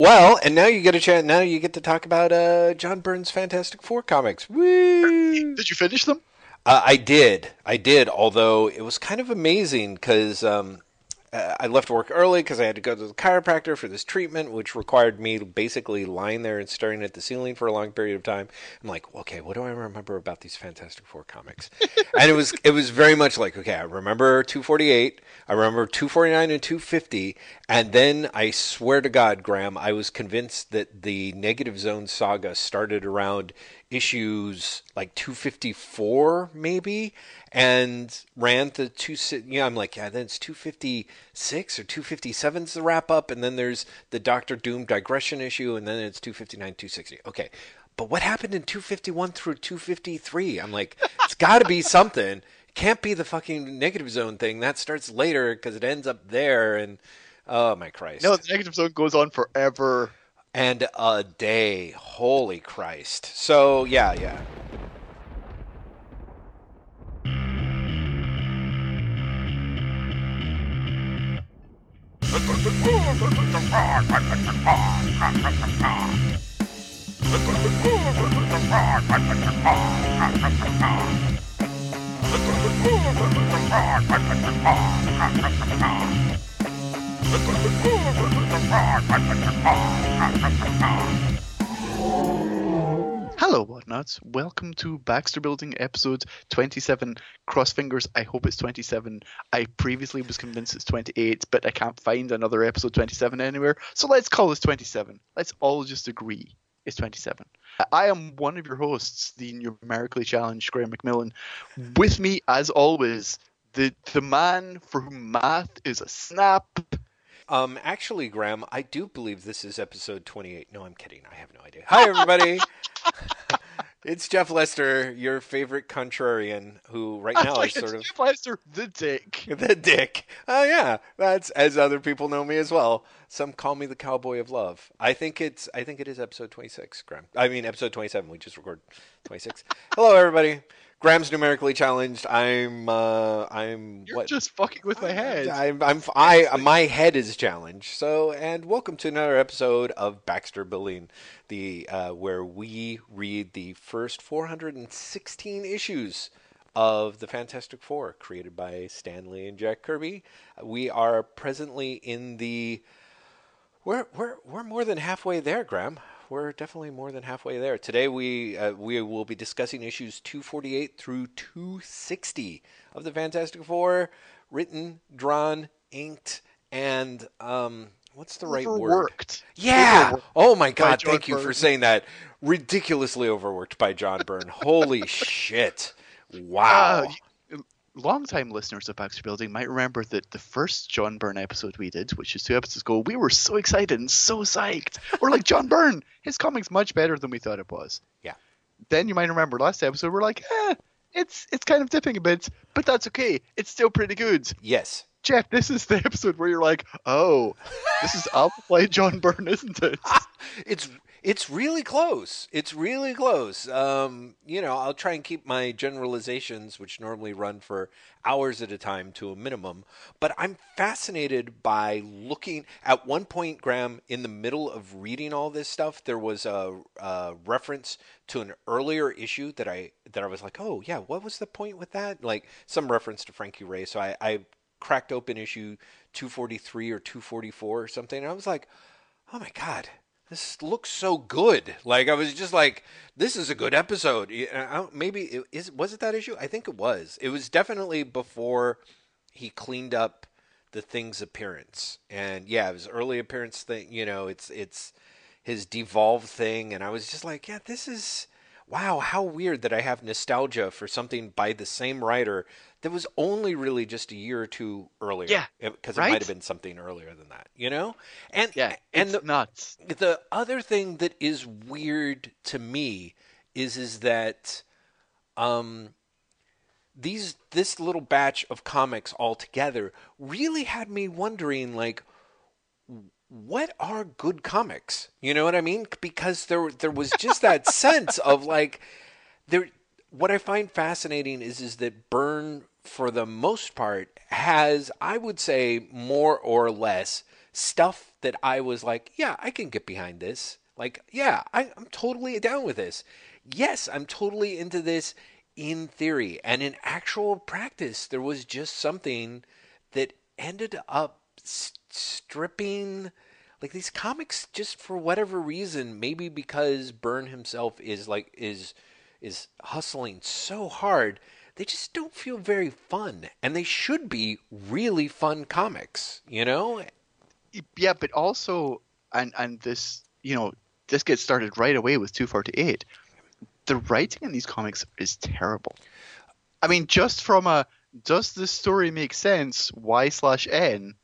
Well, and now you get a chance. Now you get to talk about uh, John Byrne's Fantastic Four comics. Woo! Did you finish them? Uh, I did, I did. Although it was kind of amazing because um, uh, I left work early because I had to go to the chiropractor for this treatment, which required me basically lying there and staring at the ceiling for a long period of time. I'm like, okay, what do I remember about these Fantastic Four comics? and it was it was very much like, okay, I remember 248, I remember 249 and 250, and then I swear to God, Graham, I was convinced that the Negative Zone saga started around issues like 254 maybe and ran to two know i'm like yeah then it's 256 or 257's the wrap up and then there's the dr doom digression issue and then it's 259 260 okay but what happened in 251 through 253 i'm like it's got to be something. Can't be the fucking negative zone thing. That starts later because it ends up there and oh my christ. No, the negative zone goes on forever. And a day. Holy Christ. So, yeah, yeah. Hello, whatnots. Welcome to Baxter Building episode 27. Cross fingers, I hope it's 27. I previously was convinced it's 28, but I can't find another episode 27 anywhere. So let's call this 27. Let's all just agree it's 27. I am one of your hosts, the numerically challenged Graham McMillan. With me, as always, the, the man for whom math is a snap. Um, actually, Graham, I do believe this is episode 28. No, I'm kidding. I have no idea. Hi, everybody. it's Jeff Lester, your favorite contrarian, who right now is sort of Jeff Lester, the dick. the dick. Oh, yeah. That's as other people know me as well. Some call me the cowboy of love. I think it's, I think it is episode 26, Graham. I mean, episode 27. We just recorded 26. Hello, everybody. Graham's numerically challenged. I'm, uh, I'm, You're what? just fucking with my head. I'm, I'm, I, my head is challenged. So, and welcome to another episode of Baxter Building, the uh, where we read the first 416 issues of the Fantastic Four, created by Stan Lee and Jack Kirby. We are presently in the. We're we're we're more than halfway there, Graham. We're definitely more than halfway there. Today we uh, we will be discussing issues 248 through 260 of the Fantastic Four, written, drawn, inked, and um, what's the right word? Overworked. Yeah. Overworked Oh my God! Thank you for saying that. Ridiculously overworked by John Byrne. Holy shit! Wow. Uh, Longtime listeners of Baxter Building might remember that the first John Byrne episode we did, which is two episodes ago, we were so excited and so psyched. We're like, John Byrne, his comic's much better than we thought it was. Yeah. Then you might remember last episode, we're like, eh, it's it's kind of dipping a bit, but that's okay. It's still pretty good. yes. Jeff, this is the episode where you're like, oh, this is Alpha Flight John Byrne, isn't it? It's it's really close. It's really close. Um, you know, I'll try and keep my generalizations, which normally run for hours at a time, to a minimum. But I'm fascinated by looking. At one point, Graham, in the middle of reading all this stuff, there was a, a reference to an earlier issue that I that I was like, oh yeah, what was the point with that? Like some reference to Frankie Ray. So I, I cracked open issue 243 or 244 or something, and I was like, oh my god this looks so good. Like i was just like this is a good episode. Uh, don't- maybe it is was it that issue? I think it was. It was definitely before he cleaned up the thing's appearance. And yeah his early appearance thing you know it's it's his devolved thing. And i was just like yeah this is wow how weird that i have nostalgia for something by the same writer that was only really just a year or two earlier. Yeah, because it right? might have been something earlier than that you know? And Yeah, and it's the, nuts. the other thing that is weird to me is is that um these this little batch of comics all together really had me wondering like what are good comics? You know what i mean? Because there there was just that sense of like there what i find fascinating is is that Byrne for the most part has i would say more or less stuff that I was like, yeah, I can get behind this. Like, yeah, I, I'm totally down with this. Yes, I'm totally into this in theory. And in actual practice, there was just something that ended up s- stripping like these comics just for whatever reason maybe because byrne himself is like is is hustling so hard they just don't feel very fun and they should be really fun comics you know Yeah, but also, and and this, you know, this gets started right away with 248. The writing in these comics is terrible. I mean, just from a does this story make sense? Y slash N.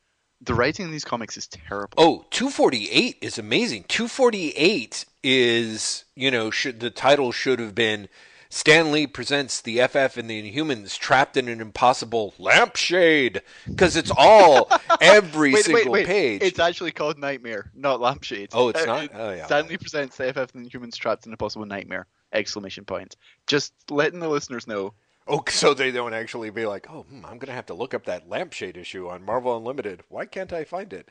The writing in these comics is terrible. Oh, 248 is amazing. 248 is, you know, should the title should have been Stan Lee presents the FF and the Inhumans trapped in an impossible lampshade because it's all every wait, single wait, wait. page. It's actually called Nightmare, not Lampshade. Oh, it's Uh, not? Oh, yeah. Stan Lee presents the FF and the Inhumans Trapped in a Possible Nightmare! Exclamation point. Just letting the listeners know. Oh, so they don't actually be like, oh, hmm, I'm going to have to look up that lampshade issue on Marvel Unlimited. Why can't I find it?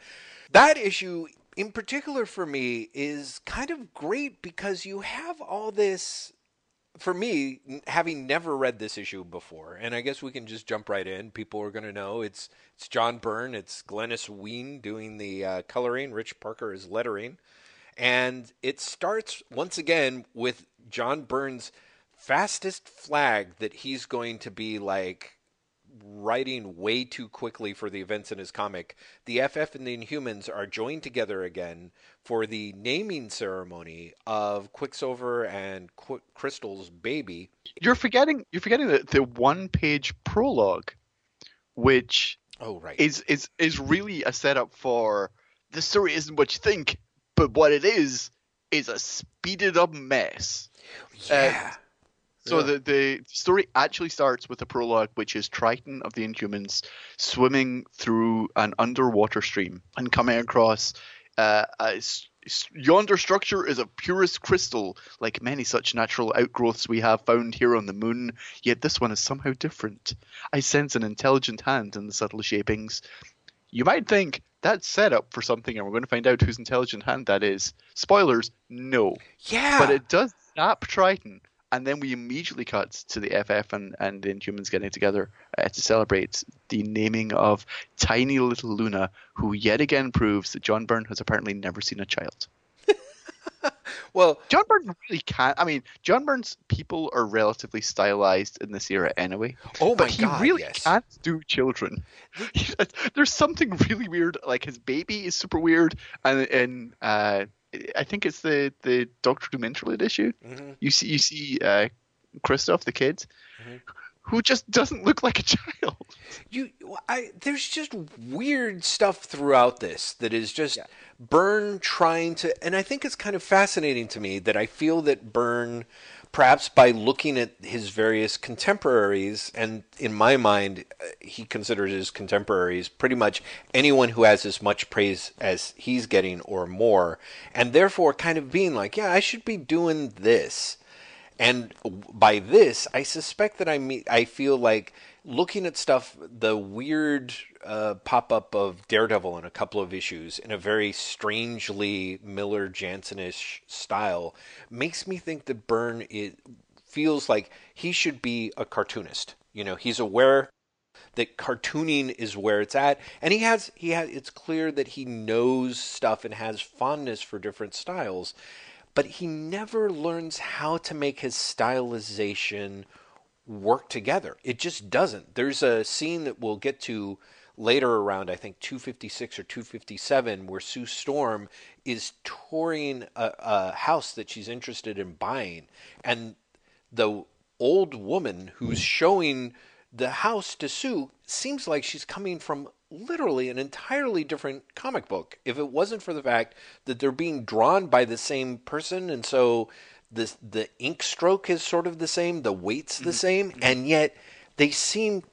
That issue, in particular for me, is kind of great because you have all this. For me, having never read this issue before, and I guess we can just jump right in. People are going to know it's it's John Byrne, it's Glynis Wein doing the uh, coloring, Rick Parker is lettering, and it starts once again with John Byrne's fastest flag that he's going to be like writing way too quickly for the events in his comic. The FF and the Inhumans are joined together again for the naming ceremony of Quicksilver and Qu- Crystal's baby. You're forgetting. You're forgetting the, the one-page prologue, which Oh right. is is is really a setup for the story isn't what you think, but what it is is a speeded up mess. yeah. So Yeah. the the story actually starts with a prologue, which is Triton of the Inhumans swimming through an underwater stream and coming across uh, a yonder structure is of purest crystal, like many such natural outgrowths we have found here on the moon. Yet this one is somehow different. I sense an intelligent hand in the subtle shapings. You might think that's set up for something, and we're going to find out whose intelligent hand that is. Spoilers, no. yeah. But it does snap Triton, and then we immediately cut to the FF and, and the Inhumans getting together uh, to celebrate the naming of tiny little Luna, who yet again proves that John Byrne has apparently never seen a child. well, John Byrne really can't. I mean, John Byrne's people are relatively stylized in this era anyway. oh my But he god, really yes. can't do children. There's something really weird. Like his baby is super weird, and and uh, I think it's the the Doctor Doom interlude issue. Mhm. You see, you see, uh, Kristoff the kid, Mhm. who just doesn't look like a child. You, I, there's just weird stuff throughout this that is just Yeah. Byrne trying to, and I think it's kind of fascinating to me that I feel that Byrne, perhaps by looking at his various contemporaries, and in my mind, uh, he considers his contemporaries pretty much anyone who has as much praise as he's getting or more, and therefore kind of being like, yeah, I should be doing this. And by this, I suspect that I mean I feel like looking at stuff, the weird uh, pop up of Daredevil in a couple of issues in a very strangely Miller Jansonish style makes me think that Byrne feels like he should be a cartoonist. You know, he's aware that cartooning is where it's at and he has he has it's clear that he knows stuff and has fondness for different styles but he never learns how to make his stylization work together it just doesn't there's a scene that we'll get to later around i think 256 or 257 where sue storm is touring a, a house that she's interested in buying and the old woman who's showing the house to Sue seems like she's coming from literally an entirely different comic book. If it wasn't for the fact that they're being drawn by the same person and so the the ink stroke is sort of the same, the weight's the same, and yet they seem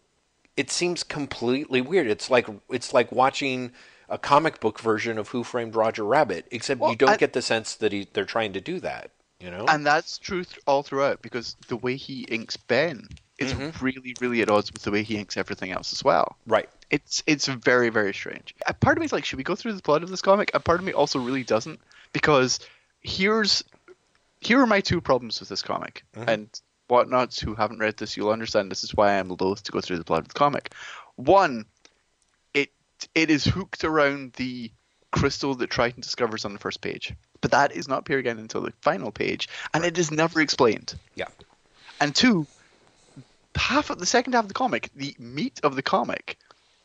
it seems completely weird. It's like it's like watching a comic book version of Who Framed Roger Rabbit, except Well, you don't get the sense that he, they're trying to do that. You know? And that's truth all throughout because the way he inks Ben is Mhm. really, really at odds with the way he inks everything else as well. right. It's it's very very strange. A part of me is like, should we go through the plot of this comic? A part of me also really doesn't because here's here are my two problems with this comic, Mhm. and whatnots who haven't read this, you'll understand this is why I'm loath to go through the plot of the comic. One, it it is hooked around the crystal that Triton discovers on the first page, but that is not appear again until the final page, and it is never explained. Yeah. And two, half of the second half of the comic, the meat of the comic,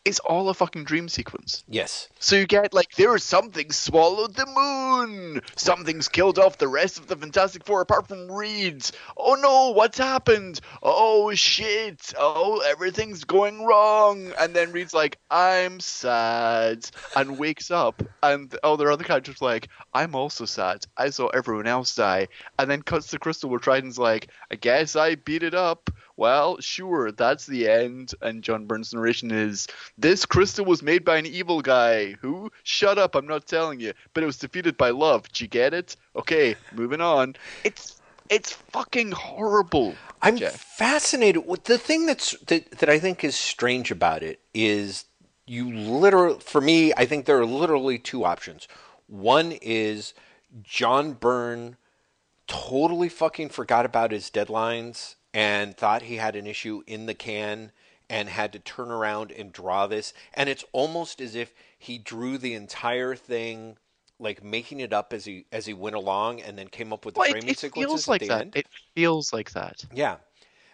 is all a fucking dream sequence. Yes. So you get like there is something swallowed the moon. Something's killed off the rest of the Fantastic Four apart from Reed. Oh no, what's happened? Oh shit. Oh everything's going wrong. And then Reed's like, I'm sad and wakes up and all their other characters like, I'm also sad. I saw everyone else die. And then cuts to Crystal where Triton's like, I guess I beat it up. Well, sure, that's the end. And John Byrne's narration is this crystal was made by an evil guy. Who? Shut up, I'm not telling you. But it was defeated by love. Did you get it? Okay, moving on. It's it's fucking horrible. I'm Jeff. fascinated. With the thing that's that, that I think is strange about it is you literally, for me, I think there are literally two options. One is John Byrne totally fucking forgot about his deadlines and thought he had an issue in the can and had to turn around and draw this. And it's almost as if he drew the entire thing, like making it up as he as he went along, and then came up with the Well, it, framing it sequences feels like the that. end. It feels like that. Yeah,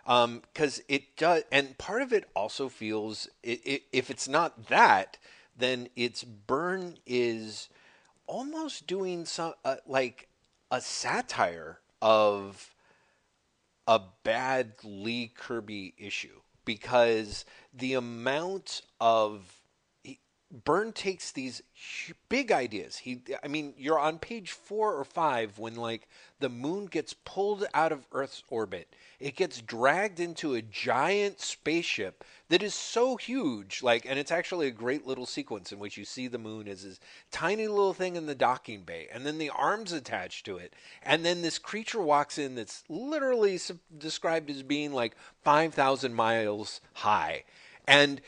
because it does, and part of it also feels it, it, if it's not that, then it's Byrne is almost doing some uh, like a satire of a bad Lee Kirby issue because the amount of Byrne takes these big ideas. He, I mean, you're on page four or five when like the moon gets pulled out of Earth's orbit. It gets dragged into a giant spaceship that is so huge, like, and it's actually a great little sequence in which you see the moon as this tiny little thing in the docking bay, and then the arms attached to it, and then this creature walks in that's literally described as being like five thousand miles high, and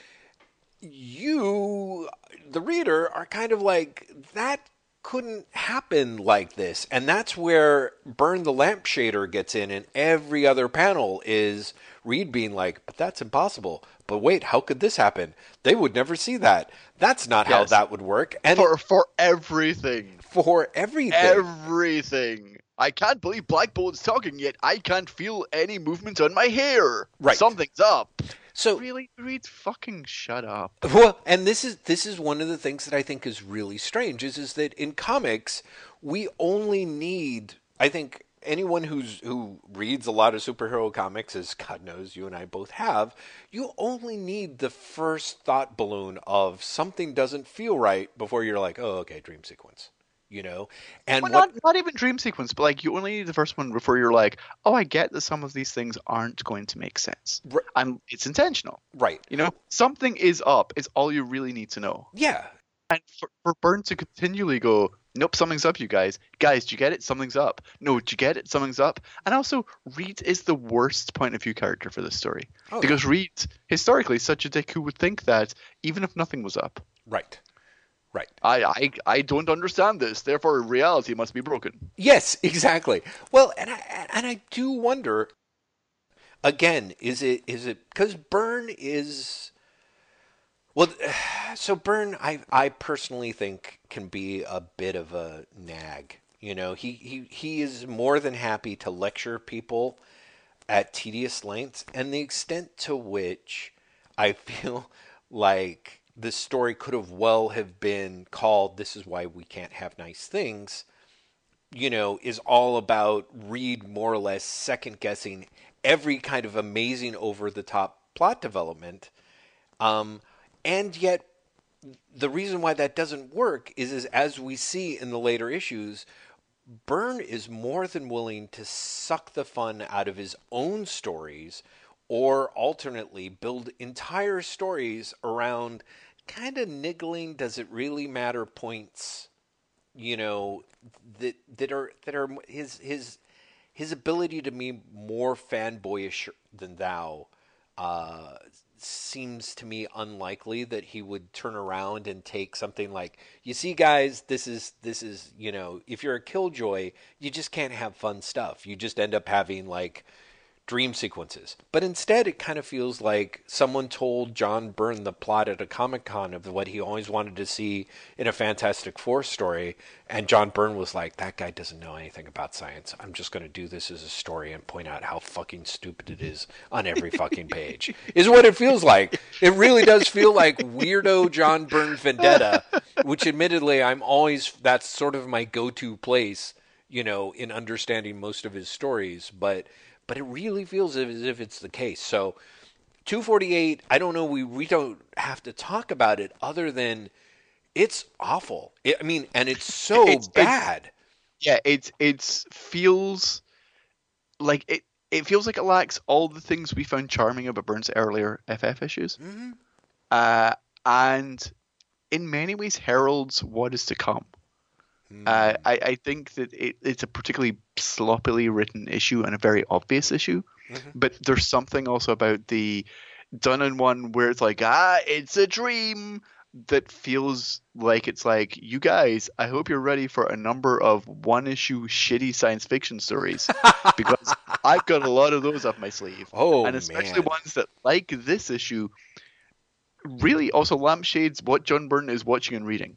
you, the reader, are kind of like, that couldn't happen like this. And that's where Byrne the Lampshader gets in, and every other panel is Reed being like, but that's impossible. But wait, how could this happen? They would never see that. That's not how that would work. And For for everything. for everything. Everything. I can't believe Black Bolt's talking yet. I can't feel any movement on my hair. Right. Something's up. So Really, Reed, fucking shut up. Well, and this is this is one of the things that I think is really strange is is that in comics we only need I think anyone who's who reads a lot of superhero comics as God knows you and I both have, you only need the first thought balloon of something doesn't feel right before you're like, "Oh, okay, dream sequence." You know? And Well, what not not even dream sequence, but like you only need the first one before you're like, oh, I get that some of these things aren't going to make sense, R- and it's intentional. right. You know, something is up. Is all you really need to know. Yeah. And for, for Byrne to continually go, nope, something's up, you guys. Guys, do you get it? Something's up. No, do you get it? Something's up. And also, Reed is the worst point of view character for this story. Oh, because Reed, historically, is such a dick who would think that even if nothing was up, Right. Right. I, I, I don't understand this, therefore reality must be broken. Yes, exactly. Well, and I and I do wonder. Again, is it is it because Byrne is well? So Byrne, I I personally think can be a bit of a nag. You know, he he he is more than happy to lecture people at tedious lengths, and the extent to which I feel like the story could have well have been called "This is why we can't have nice things." you know, is all about Reed more or less second guessing every kind of amazing over the top plot development. Um, and yet, the reason why that doesn't work is, is as we see in the later issues, Byrne is more than willing to suck the fun out of his own stories or alternately build entire stories around kind of niggling does it really matter points you know that that are that are his his his ability to be more fanboyish than thou uh, seems to me unlikely that he would turn around and take something like, "You see, guys, this is this is you know, if you're a killjoy, you just can't have fun stuff. You just end up having like." Dream sequences. But instead, it kind of feels like someone told John Byrne the plot at a Comic Con of what he always wanted to see in a Fantastic Four story. And John Byrne was like, that guy doesn't know anything about science. I'm just going to do this as a story and point out how fucking stupid it is on every fucking page, is what it feels like. It really does feel like weirdo John Byrne vendetta, which admittedly, I'm always, that's sort of my go to place, you know, in understanding most of his stories. But but it really feels as if it's the case. So 248, I don't know, we, we don't have to talk about it other than it's awful. It, I mean, and it's so it's, bad. It's, yeah, it's it's feels like it it feels like it lacks all the things we found charming about Byrne's earlier FF issues. Mm-hmm. Uh, and in many ways heralds what is to come. Mm. Uh, I, I think that it, it's a particularly sloppily written issue and a very obvious issue. Mm-hmm. But there's something also about the done in one where it's like, ah, it's a dream that feels like it's like, you guys, I hope you're ready for a number of one issue shitty science fiction stories because I've got a lot of those up my sleeve. Oh, and especially man. ones that, like this issue, really also lampshades what John Byrne is watching and reading.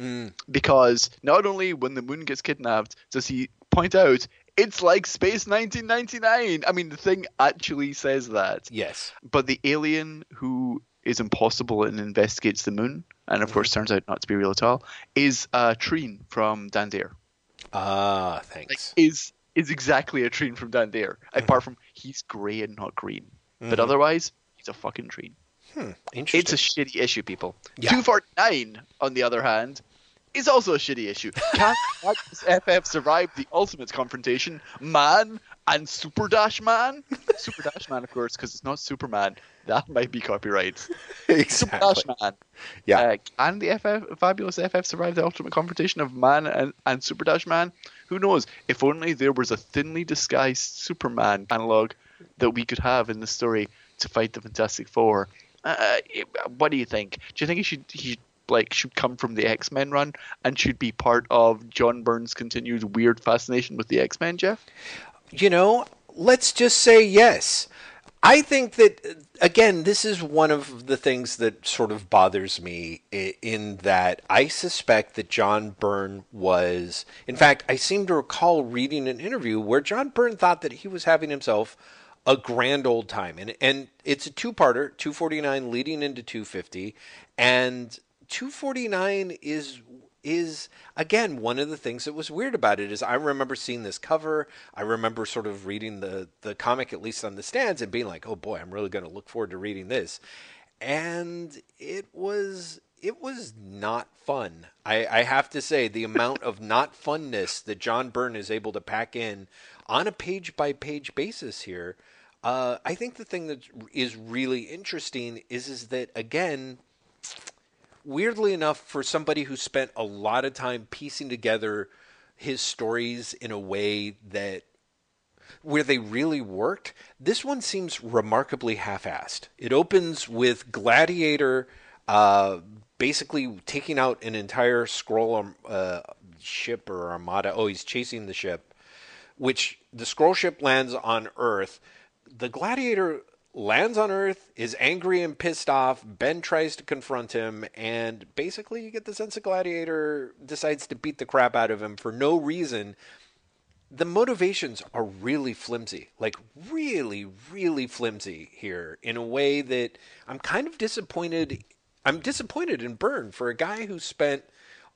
Mm. Because not only when the moon gets kidnapped does he point out it's like Space 1999. I mean, the thing actually says that. Yes. But the alien who is impossible and investigates the moon, and of mm-hmm. course turns out not to be real at all, is uh, Treen from Dan Dare. Ah, thanks. Like, is is exactly a Treen from Dan Dare, mm-hmm. apart from he's grey and not green. Mm-hmm. But otherwise, he's a fucking Treen. Hmm, interesting. It's a shitty issue, people. Yeah. 249, on the other hand, is also a shitty issue. Can fabulous FF survive the ultimate confrontation? Man and Super Dash Man? Super Dash Man, of course, because it's not Superman. That might be copyright. exactly. Super Dash Man. Yeah. Uh, can the FF, fabulous FF survive the ultimate confrontation of Man and, and Super Dash Man? Who knows? If only there was a thinly disguised Superman analog that we could have in the story to fight the Fantastic Four. Uh, what do you think? Do you think he should he like should come from the X Men run and should be part of John Byrne's continued weird fascination with the X Men, Jeff? You know, let's just say yes. I think that again, this is one of the things that sort of bothers me in that I suspect that John Byrne was. In fact, I seem to recall reading an interview where John Byrne thought that he was having himself a grand old time, and and it's a two-parter, 249 leading into 250, and 249 is is again one of the things that was weird about it is I remember seeing this cover. I remember sort of reading the the comic at least on the stands and being like, "Oh boy, I'm really going to look forward to reading this." And it was it was not fun. I, I have to say the amount of not funness that John Byrne is able to pack in on a page by page basis here. Uh, I think the thing that is really interesting is is that again weirdly enough, for somebody who spent a lot of time piecing together his stories in a way that where they really worked, this one seems remarkably half-assed. It opens with Gladiator uh, basically taking out an entire Skrull uh, ship or armada. Oh, he's chasing the ship, which the Skrull ship lands on Earth. The Gladiator lands on Earth, is angry and pissed off. Ben tries to confront him, and basically, you get the sense of Gladiator decides to beat the crap out of him for no reason. The motivations are really flimsy, like really, really flimsy here in a way that I'm kind of disappointed. I'm disappointed in Byrne for a guy who spent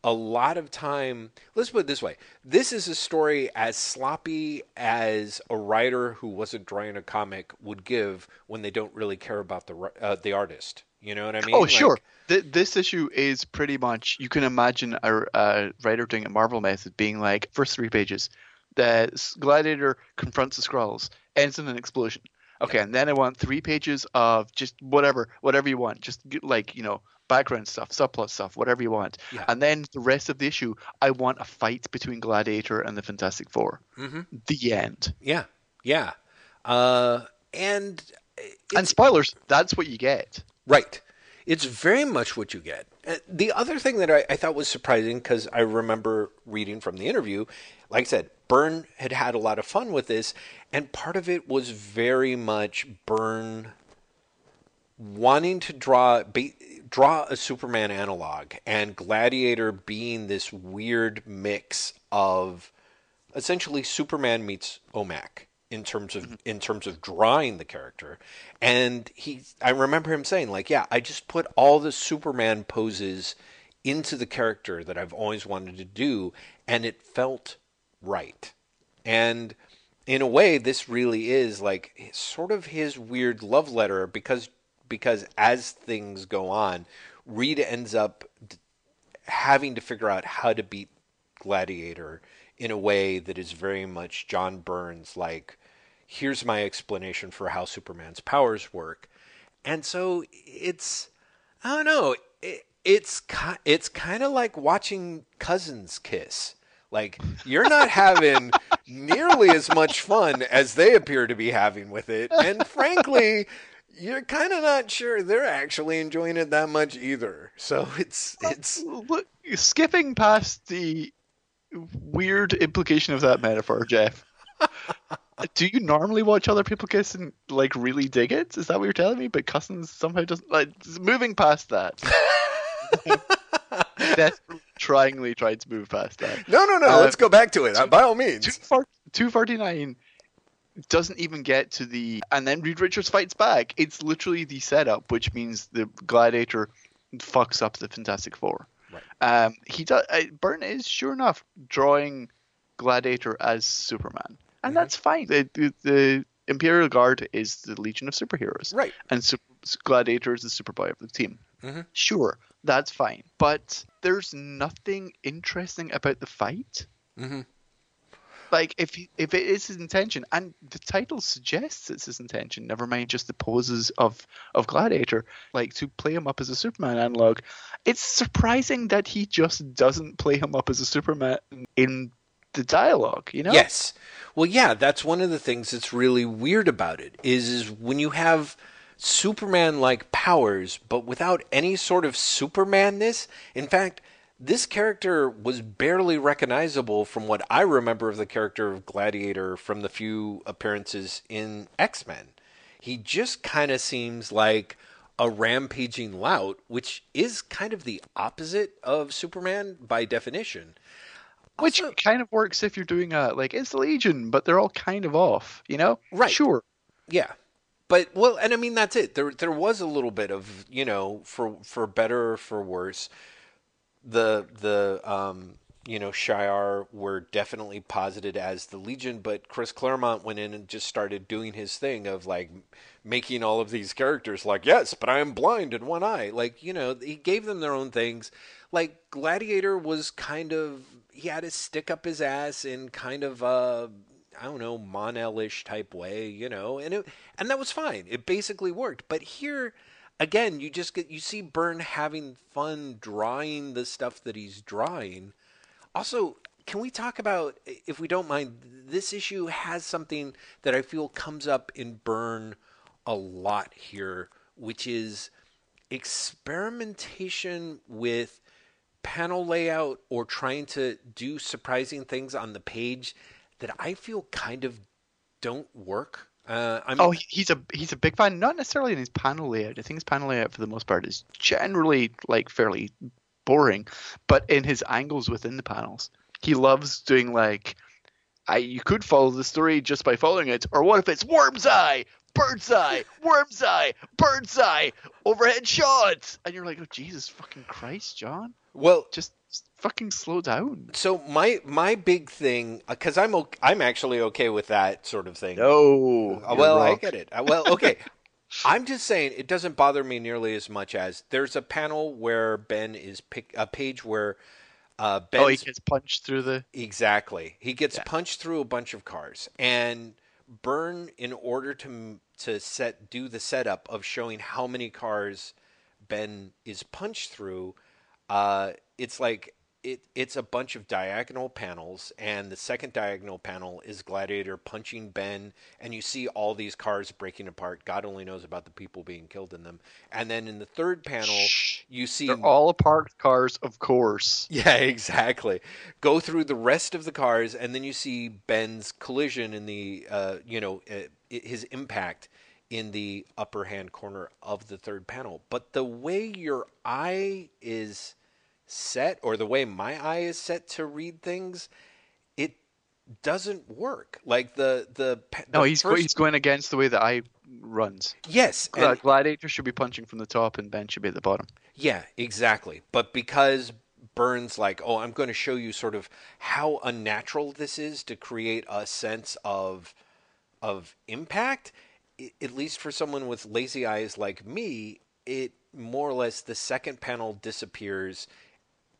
a lot of time. Let's put it this way: this is a story as sloppy as a writer who wasn't drawing a comic would give when they don't really care about the uh, the artist. You know what I mean? Oh, like, sure. Th- this issue is pretty much you can imagine a, a writer doing a Marvel method being like first three pages, the Gladiator confronts the Skrulls, ends in an explosion. Okay, and then I want three pages of just whatever, whatever you want, just like you know background stuff, subplot stuff, whatever you want. Yeah. And then the rest of the issue, I want a fight between Gladiator and the Fantastic 4 mm-hmm. The end. Yeah, yeah. Uh, and and spoilers, that's what you get. Right. It's very much what you get. Uh, The other thing that I, I thought was surprising, because I remember reading from the interview, like I said, Byrne had had a lot of fun with this, and part of it was very much Byrne wanting to draw draw a Superman analog, and Gladiator being this weird mix of essentially Superman meets Omac in terms of mm-hmm. in terms of drawing the character. And he I remember him saying like, yeah, I just put all the Superman poses into the character that I've always wanted to do and it felt right. And in a way this really is like sort of his weird love letter because because as things go on, Reed ends up d- having to figure out how to beat Gladiator in a way that is very much John Byrne's like here's my explanation for how Superman's powers work. And so it's I don't know, it, it's ki- it's kind of like watching cousins kiss. Like you're not having nearly as much fun as they appear to be having with it. And frankly, you're kind of not sure they're actually enjoying it that much either. So it's it's Look, skipping past the weird implication of that metaphor, Jeff. Do you normally watch other people kiss and like really dig it? Is that what you're telling me? But cousins somehow doesn't like moving past that. Desperately, tryingly tried to move past that. No, no, no. Uh, let's go back to it. by all means. 249 doesn't even get to the and then Reed Richards fights back. It's literally the setup, which means the Gladiator fucks up the Fantastic Four. Right. Um, he does. Uh, is sure enough drawing Gladiator as Superman, and Mhm. that's fine. The, the the Imperial Guard is the Legion of Superheroes, Right. and Sup- Gladiator is the superboy of the team. Mhm. Sure, that's fine, but there's nothing interesting about the fight hmm like if if it is his intention and the title suggests it's his intention never mind just the poses of of gladiator like to play him up as a superman analog it's surprising that he just doesn't play him up as a superman in the dialogue you know Yes. Well, yeah, that's one of the things that's really weird about it is is when you have Superman like powers but without any sort of Supermanness. In fact, this character was barely recognizable from what I remember of the character of Gladiator from the few appearances in X-Men. He just kind of seems like a rampaging lout, which is kind of the opposite of Superman by definition. which Also- kind of works if you're doing a like it's the legion but they're all kind of off you know Right. sure Yeah. But well, and I mean that's it. There there was a little bit of, you know, for for better or for worse, the the um you know, Shiar were definitely posited as the Legion, but Chris Claremont went in and just started doing his thing of like making all of these characters like, yes, but I am blind in one eye. Like, you know, he gave them their own things. Like Gladiator was kind of he had to stick up his ass in kind of a I don't know, Mon-El-ish type way, you know, and it and that was fine. It basically worked. But here again, you just get you see Byrne having fun drawing the stuff that he's drawing. Also, can we talk about, if we don't mind, this issue has something that I feel comes up in Byrne a lot here, which is experimentation with panel layout or trying to do surprising things on the page that I feel kind of don't work. Uh, Oh, he's a he's a big fan. Not necessarily in his panel layout. I think his panel layout for the most part is generally like fairly boring, but in his angles within the panels, he loves doing like, I you could follow the story just by following it, or what if it's worm's eye, bird's eye, worm's eye, bird's eye, overhead shots, and you're like, oh Jesus fucking Christ, John, well, just fucking slow down. so my my big thing because I'm I'm actually okay with that sort of thing. No, Uh, well, I get it. Uh, well, okay. I'm just saying it doesn't bother me nearly as much as there's a panel where Ben is pick a page where uh, Ben's Oh, he gets punched through the. Exactly. He gets Yeah. punched through a bunch of cars, and Byrne, in order to to set do the setup of showing how many cars Ben is punched through, uh, it's like it it's a bunch of diagonal panels, and the second diagonal panel is Gladiator punching Ben, and you see all these cars breaking apart. God only knows about the people being killed in them. And then in the third panel, you see They're all parked cars, of course. yeah, exactly. Go through the rest of the cars, and then you see Ben's collision in the, uh, you know, uh, his impact in the upper hand corner of the third panel. But the way your eye is set, or the way my eye is set to read things, it doesn't work. Like the the, pa- No, he's first- he's going against the way that I runs. yes, and- Gladiator should be punching from the top, and Ben should be at the bottom. Yeah, exactly. But because Byrne's like, oh, I'm going to show you sort of how unnatural this is to create a sense of of impact. i- At least for someone with lazy eyes like me, it more or less the second panel disappears,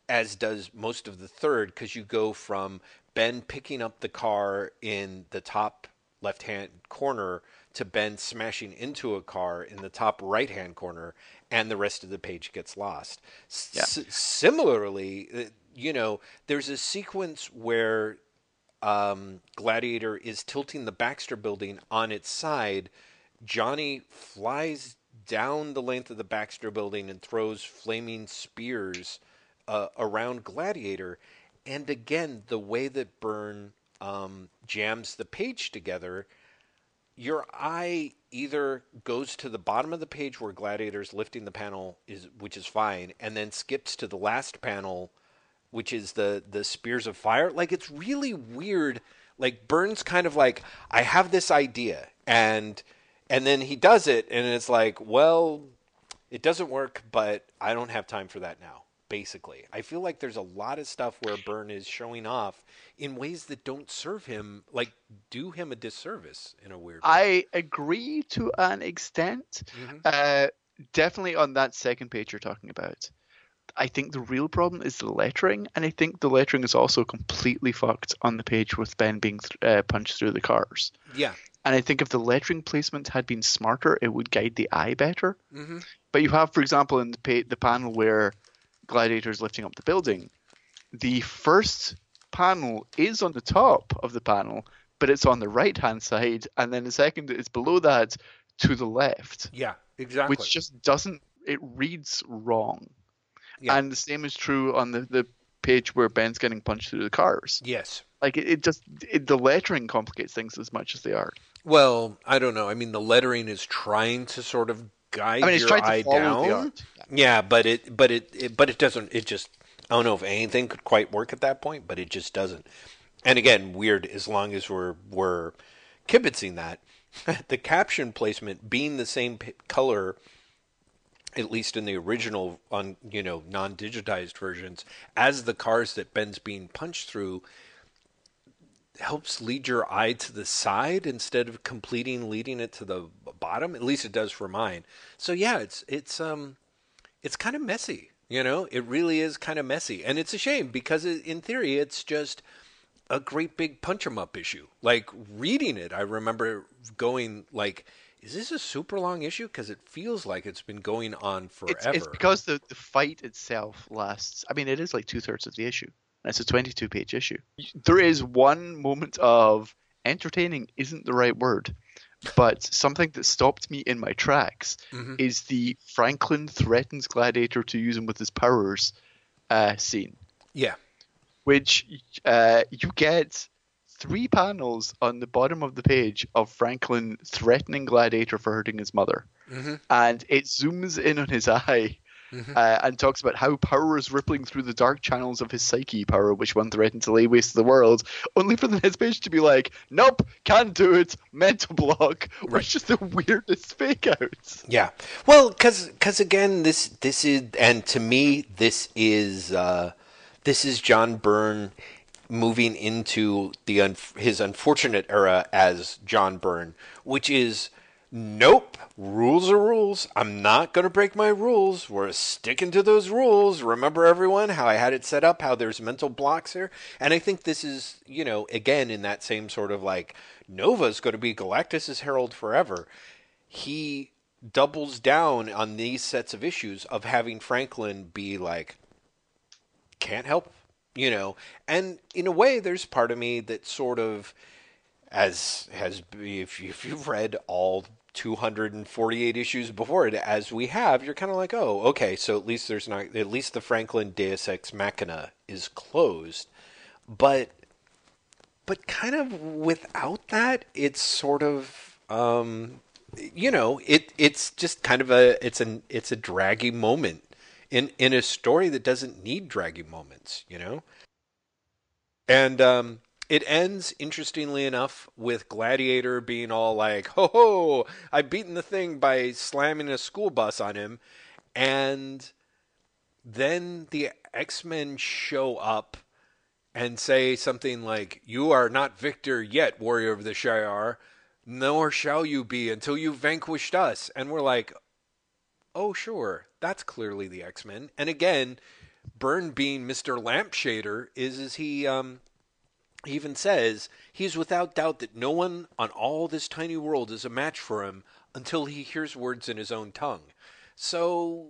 as does most of the third, because you go from Ben picking up the car in the top left hand corner to Ben smashing into a car in the top right hand corner, and the rest of the page gets lost. S- similarly, uh, you know, there's a sequence where um, Gladiator is tilting the Baxter building on its side. Johnny flies down the length of the Baxter building and throws flaming spears uh, around Gladiator. And again, the way that Byrne um, jams the page together, your eye either goes to the bottom of the page where Gladiator's lifting the panel, is which is fine, and then skips to the last panel which is the the spears of fire. Like it's really weird. Like Byrne's kind of like i have this idea and and then he does it and it's like well it doesn't work but i don't have time for that now basically i feel like there's a lot of stuff where Byrne is showing off in ways that don't serve him like do him a disservice in a weird way I agree to an extent. Mhm. Uh, definitely on that second page you're talking about. I think the real problem is the lettering, and I think the lettering is also completely fucked on the page with Ben being th- uh, punched through the cars. yeah And I think if the lettering placement had been smarter, it would guide the eye better. hmm But you have, for example, in the, pa- the panel where Gladiator is lifting up the building, the first panel is on the top of the panel, but it's on the right hand side, and then the second is below that to the left, yeah exactly which just doesn't, it reads wrong. Yeah. And the same is true on the, the page where Ben's getting punched through the cars. yes Like, it, it just, it, the lettering complicates things as much as they are. Well, I don't know. I mean, the lettering is trying to sort of guide I mean, it's your trying eye to follow down. art. Yeah, but it, but it, it, but it doesn't. It just, I don't know if anything could quite work at that point, but it just doesn't. And again, weird. As long as we're we're kibitzing that, the caption placement being the same color, at least in the original on you know non-digitized versions, as the cars that Ben's being punched through, helps lead your eye to the side instead of completing leading it to the bottom. At least it does for mine. So yeah, it's it's um it's kind of messy. You know, it really is kind of messy, and it's a shame because it, in theory it's just a great big punch 'em up issue. Like reading it, I remember going like, "Is this a super long issue?" Because it feels like it's been going on forever. It's, it's because the, the fight itself lasts. I mean, it is like two thirds of the issue. It's a 22 page issue. There is one moment of entertaining, isn't the right word, but something that stopped me in my tracks Mhm. is the Franklin threatens Gladiator to use him with his powers uh, scene, yeah, which uh, you get three panels on the bottom of the page of Franklin threatening Gladiator for hurting his mother Mhm. and it zooms in on his eye Mhm. uh, and talks about how power is rippling through the dark channels of his psyche power, which one threatened to lay waste to the world, only for the next page to be like, nope, can't do it, mental block, Right. which is the weirdest fake out. Yeah. Well, because again, this this is, and to me, this is uh, this is John Byrne moving into the un- his unfortunate era as John Byrne, which is nope, rules are rules. I'm not going to break my rules. We're sticking to those rules. Remember everyone how I had it set up, how there's mental blocks here, and I think this is you know again in that same sort of like Nova's going to be Galactus's herald forever he doubles down on these sets of issues of having Franklin be like, can't help you know. And in a way, there's part of me that sort of, as has if if you've read all 248 issues before it, as we have, you're kind of like, oh, okay, so at least there's not at least the Franklin Deus Ex Machina is closed, but but kind of without that, it's sort of um, you know, it it's just kind of a it's an it's a draggy moment in in a story that doesn't need draggy moments, you know. And um, it ends interestingly enough with Gladiator being all like, "Ho ho! I've beaten the thing by slamming a school bus on him," and then the X Men show up and say something like, "You are not victor yet, warrior of the Shi'ar." Nor shall you be until you've vanquished us. And we're like, oh, sure, that's clearly the X Men. And again, Byrne being Mr. Lampshader is as he um, he even says he's without doubt that no one on all this tiny world is a match for him until he hears words in his own tongue. So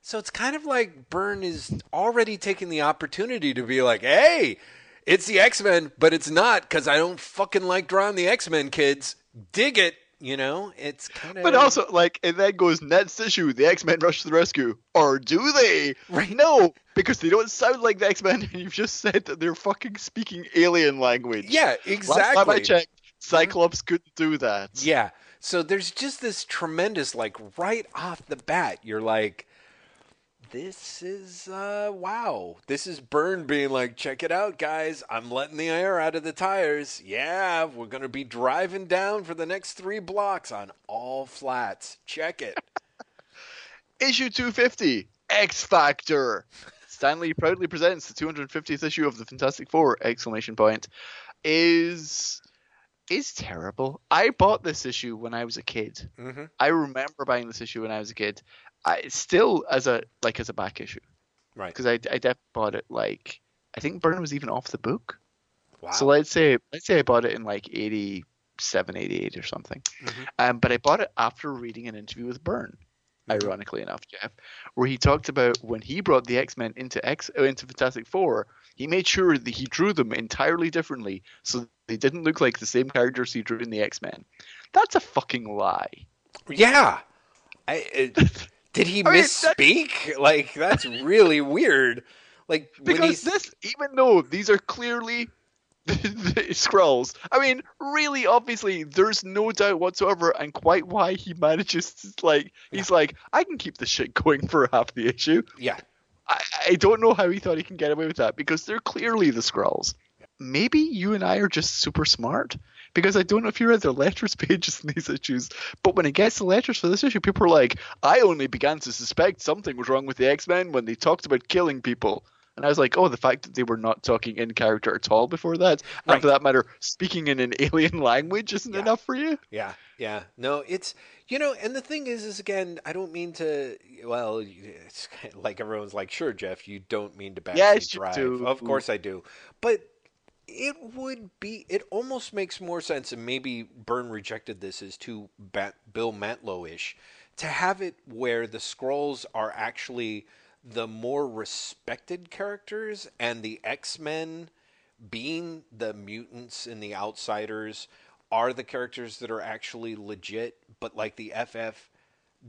so it's kind of like Byrne is already taking the opportunity to be like, hey, it's the X Men, but it's not because I don't fucking like drawing the X Men kids. Dig it. You know, it's kind of. But also, like, and then goes next issue, the X Men rush to the rescue. Or do they? Right. No, because they don't sound like the X Men, and you've just said that they're fucking speaking alien language. Yeah, exactly. Last time I checked, mm-hmm. Cyclops couldn't do that. Yeah. So there's just this tremendous, like, right off the bat, you're like, this is, uh, wow. This is Byrne being like, check it out, guys. I'm letting the air out of the tires. Yeah, we're going to be driving down for the next three blocks on all flats. Check it. Issue 250, X Factor. Stan Lee proudly presents the 250th issue of the Fantastic Four! Exclamation point. Is is terrible. I bought this issue when I was a kid. Mhm. I remember buying this issue when I was a kid. I still as a like as a back issue Right. because I I definitely bought it like I think Byrne was even off the book. Wow. So let's say let's say I bought it in like 87, 88 or something. Mhm. Um, but I bought it after reading an interview with Byrne, ironically enough, Jeff, where he talked about when he brought the X Men into X uh, into Fantastic Four, he made sure that he drew them entirely differently so they didn't look like the same characters he drew in the X Men. That's a fucking lie. yeah. I, uh, did he I mean, misspeak? Like, that's really weird. Like, Because this, even though these are clearly Skrulls, I mean, really, obviously, there's no doubt whatsoever, and quite why he manages to like. He's like, I can keep this shit going for half the issue. Yeah. I, I don't know how he thought he can get away with that because they're clearly the Skrulls. Maybe you and I are just super smart because I don't know if you read the letters pages in these issues, but when it gets to letters for this issue, people are like, I only began to suspect something was wrong with the X Men when they talked about killing people. And I was like, oh, the fact that they were not talking in character at all before that, Right. and for that matter, speaking in an alien language isn't Yeah. enough for you? Yeah, yeah. No, it's you know, and the thing is, is again, I don't mean to. Well, it's like everyone's like, sure, Jeff, you don't mean to backseat Yes, drive. do. Of course, I do. But it would be. It almost makes more sense, and maybe Byrne rejected this as too Bat, Bill Mantlo-ish, to have it where the Skrulls are actually the more respected characters, and the X Men being the mutants and the outsiders are the characters that are actually legit, but like the FF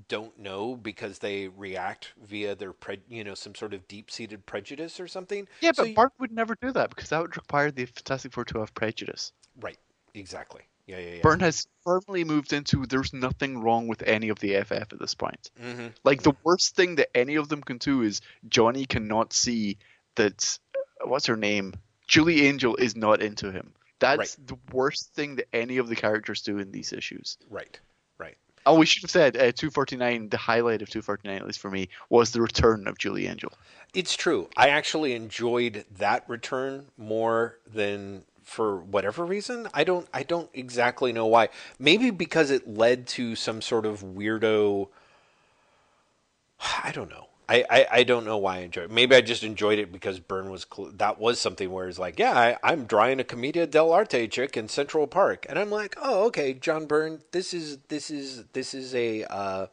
don't know because they react via their pre- you know some sort of deep-seated prejudice or something. Yeah, So but you- Bart would never do that because that would require the Fantastic Four to have prejudice. right, exactly. Yeah, yeah, yeah. Byrne has firmly moved into there's nothing wrong with any of the FF at this point. hmm Like the worst thing that any of them can do is Johnny cannot see that what's her name? Julie Angel is not into him. That's the worst thing that any of the characters do in these issues. Right, right. Oh, we should have said uh, 249. The highlight of 249, at least for me, was the return of Julie Angel. It's true. I actually enjoyed that return more than for whatever reason. I don't I don't exactly know why. Maybe because it led to some sort of weirdo I don't know. I, I, I don't know why I enjoyed it. Maybe I just enjoyed it because Byrne was cl- that was something where it's like, yeah, I, I'm drawing a Commedia dell'arte chick in Central Park, and I'm like, oh, okay, John Byrne, this is this is this is a uh,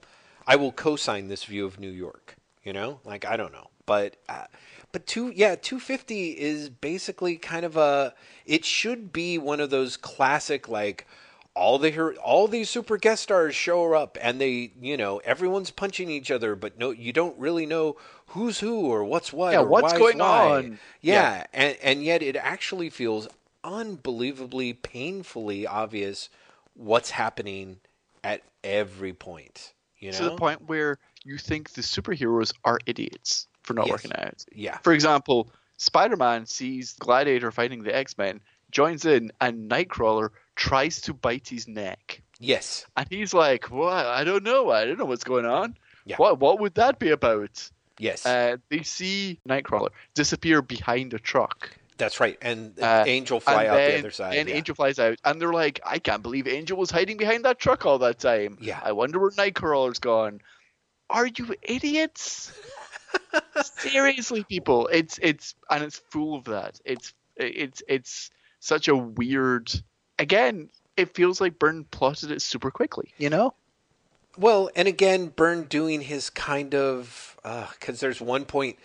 I will co-sign this view of New York. You know, like I don't know, but uh, But two, yeah, 250 is basically kind of a. It should be one of those classic like all the all these super guest stars show up and they, you know, everyone's punching each other, but no, you don't really know who's who or what's what. Yeah, or what's going why. on? Yeah, Yeah. and and yet it actually feels unbelievably painfully obvious what's happening at every point. You know, to the point where you think the superheroes are idiots for not Yes. working out. Yeah, For example, Spider-Man sees Gladiator fighting the X-Men, joins in, and Nightcrawler tries to bite his neck. yes, And he's like, "What? I don't know. I don't know what's going on. Yeah. What? What would that be about?" yes. Uh, they see Nightcrawler disappear behind a truck. That's right. And Uh, Angel fly and out then, the other side. Then yeah. Angel flies out, and they're like, "I can't believe Angel was hiding behind that truck all that time. Yeah. I wonder where Nightcrawler's gone." Are you idiots? Seriously, people, it's it's and it's full of that. It's it's it's such a weird. Again, it feels like Byrne plotted it super quickly. You know? Well, and again, Byrne doing his kind of because there's one point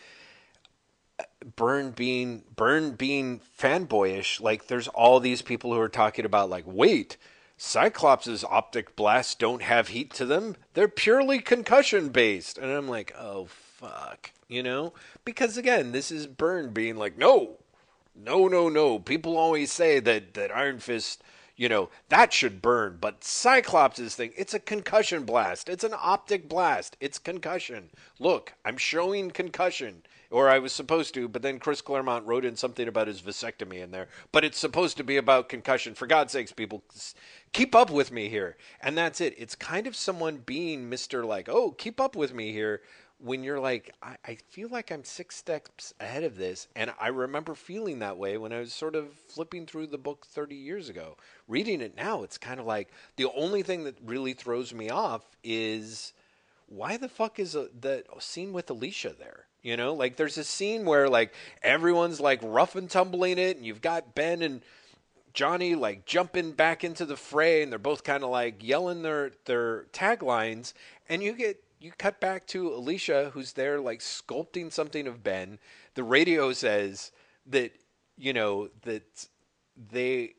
uh, Byrne being Byrne being fanboyish. Like there's all these people who are talking about like, wait, Cyclops' optic blasts don't have heat to them. They're purely concussion based. And I'm like, oh fuck, you know? Because again, this is Byrne being like, no, no, no, no. People always say that that Iron Fist, you know, that should burn, but Cyclops' thing, it's a concussion blast. It's an optic blast. It's concussion. Look, I'm showing concussion. Or I was supposed to, but then Chris Claremont wrote in something about his vasectomy in there. But it's supposed to be about concussion. For God's sakes, people, keep up with me here. And that's it. It's kind of someone being Mr. like, oh, keep up with me here when you're like, I, I feel like I'm six steps ahead of this. And I remember feeling that way when I was sort of flipping through the book 30 years ago. Reading it now, it's kind of like the only thing that really throws me off is why the fuck is a, the scene with Alicia there? You know, like there's a scene where like everyone's like rough and tumbling it, and you've got Ben and Johnny like jumping back into the fray, and they're both kind of like yelling their their taglines, and you get you cut back to Alicia who's there like sculpting something of Ben. The radio says that you know that they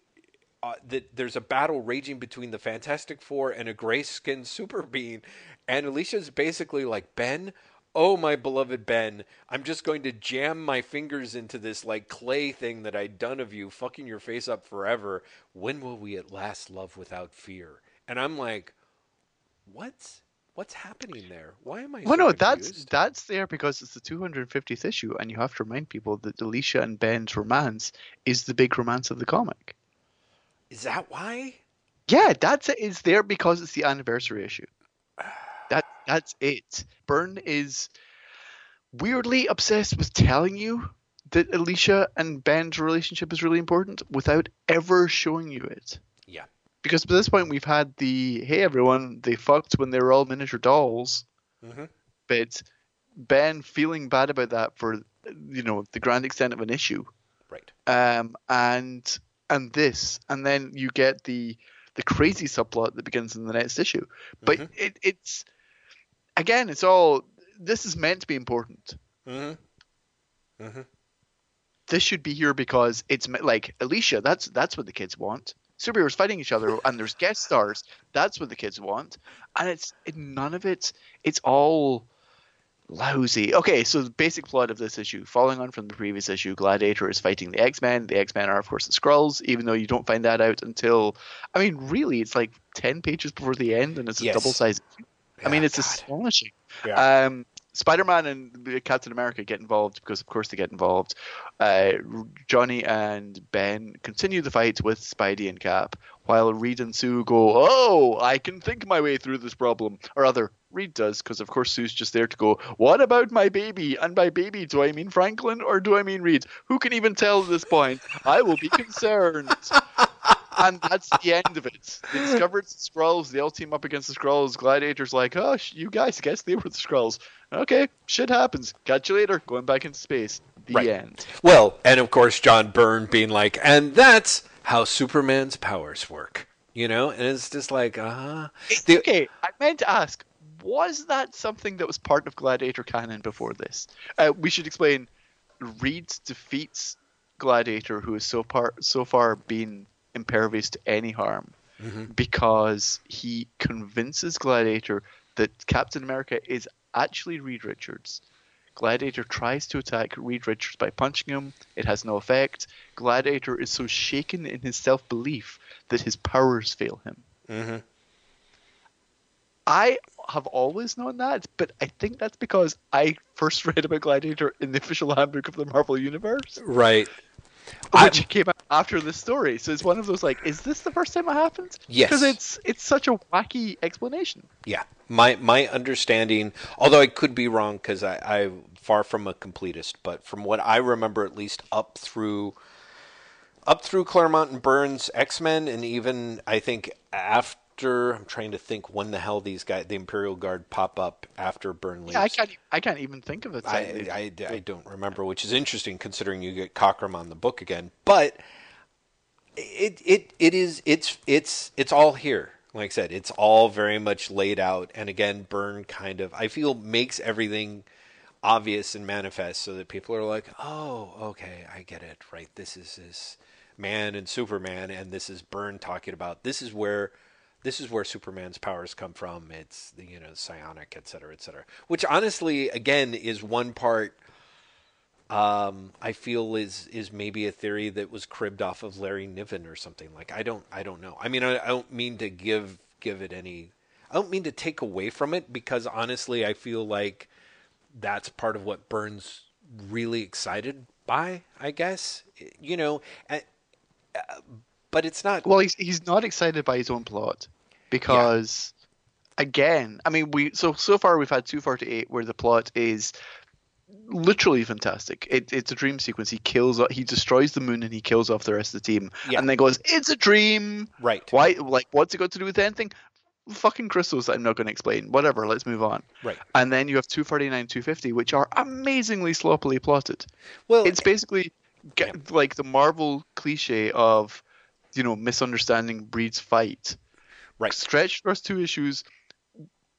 uh, that there's a battle raging between the Fantastic Four and a gray skinned super being, and Alicia's basically like Ben. Oh my beloved Ben, I'm just going to jam my fingers into this like clay thing that I'd done of you, fucking your face up forever. When will we at last love without fear? And I'm like, what's what's happening there? Why am I? Well, so no, that's confused? that's there because it's the 250th issue, and you have to remind people that Alicia and Ben's romance is the big romance of the comic. Is that why? Yeah, that's it. It's there because it's the anniversary issue. That that's it. Byrne is weirdly obsessed with telling you that Alicia and Ben's relationship is really important without ever showing you it. Yeah. Because by this point we've had the hey everyone, they fucked when they were all miniature dolls. hmm but Ben feeling bad about that for you know the grand extent of an issue, Right. um, and and this, and then you get the the crazy subplot that begins in the next issue. But Mhm. it, it's again, it's all this is meant to be important. hmm hmm This should be here because it's like Alicia. That's that's what the kids want. Superheroes fighting each other, and there's guest stars. That's what the kids want, and it's it, none of it. It's all lousy. Okay, so the basic plot of this issue, following on from the previous issue, Gladiator is fighting the X Men. The X Men are, of course, the Skrulls, even though you don't find that out until, I mean, really, it's like 10 pages before the end, and it's a Yes. double size. I mean, it's God. astonishing. Yeah. Um, Spider Man and Captain America get involved because, of course, they get involved. Uh, Johnny and Ben continue the fight with Spidey and Cap, while Reed and Sue go, Oh, I can think my way through this problem. Or rather, Reed does, because, of course, Sue's just there to go, What about my baby? And by baby, do I mean Franklin or do I mean Reed? Who can even tell at this point? I will be concerned. and that's the end of it. They discovered the Skrulls. They all team up against the Skrulls. Gladiator's like, oh, sh- you guys, guess they were the Skrulls. Okay, shit happens. Catch you later. Going back into space. The Right. end. Well, and of course, John Byrne being like, and that's how Superman's powers work. You know, and it's just like, uh huh. The- okay, I meant to ask, was that something that was part of Gladiator canon before this? Uh, we should explain. Reed defeats Gladiator, who has so far so far been impervious to any harm, because he convinces Gladiator that Captain America is actually Reed Richards. Gladiator tries to attack Reed Richards by punching him. It has no effect. Gladiator is so shaken in his self belief that his powers fail him. Mm-hmm. I have always known that, but I think that's because I first read about Gladiator in the official handbook of the Marvel Universe, Right. I- which came out after this story. So it's one of those like, is this the first time it happens? Yes. Because it's it's such a wacky explanation. Yeah, my my understanding, although I could be wrong because I I'm far from a completist, but from what I remember, at least up through up through Claremont and Byrne's X Men, and even I think after I'm trying to think when the hell these guys, the Imperial Guard, pop up after Byrne leaves. Yeah, I can't I can't even think of it. I, I, I don't remember, which is interesting considering you get Cockrum on the book again. But it it it is it's it's it's all here. Like I said, it's all very much laid out. And again, Byrne kind of I feel makes everything obvious and manifest so that people are like, oh, okay, I get it. Right, this is this man and Superman, and this is Byrne talking about this is where this is where Superman's powers come from. It's the you know psionic, et cetera, et cetera. Which honestly, again, is one part. Um, I feel is is maybe a theory that was cribbed off of Larry Niven or something. Like I don't I don't know. I mean I, I don't mean to give give it any. I don't mean to take away from it because honestly I feel like that's part of what Byrne's really excited by. I guess you know, uh, but it's not. Well, he's he's not excited by his own plot because, again, I mean, we so so far we've had two forty eight where the plot is literally fantastic. It, it's a dream sequence. He kills, he destroys the moon, and he kills off the rest of the team, Yeah. and then goes, "It's a dream." Right. Why? Like, what's it got to do with anything? Fucking crystals. that I'm not going to explain. Whatever. Let's move on. Right. And then you have 249, 250, which are amazingly sloppily plotted. Well, It's basically get, like the Marvel cliche of, you know, misunderstanding breeds fight. Right. Stretched across two issues,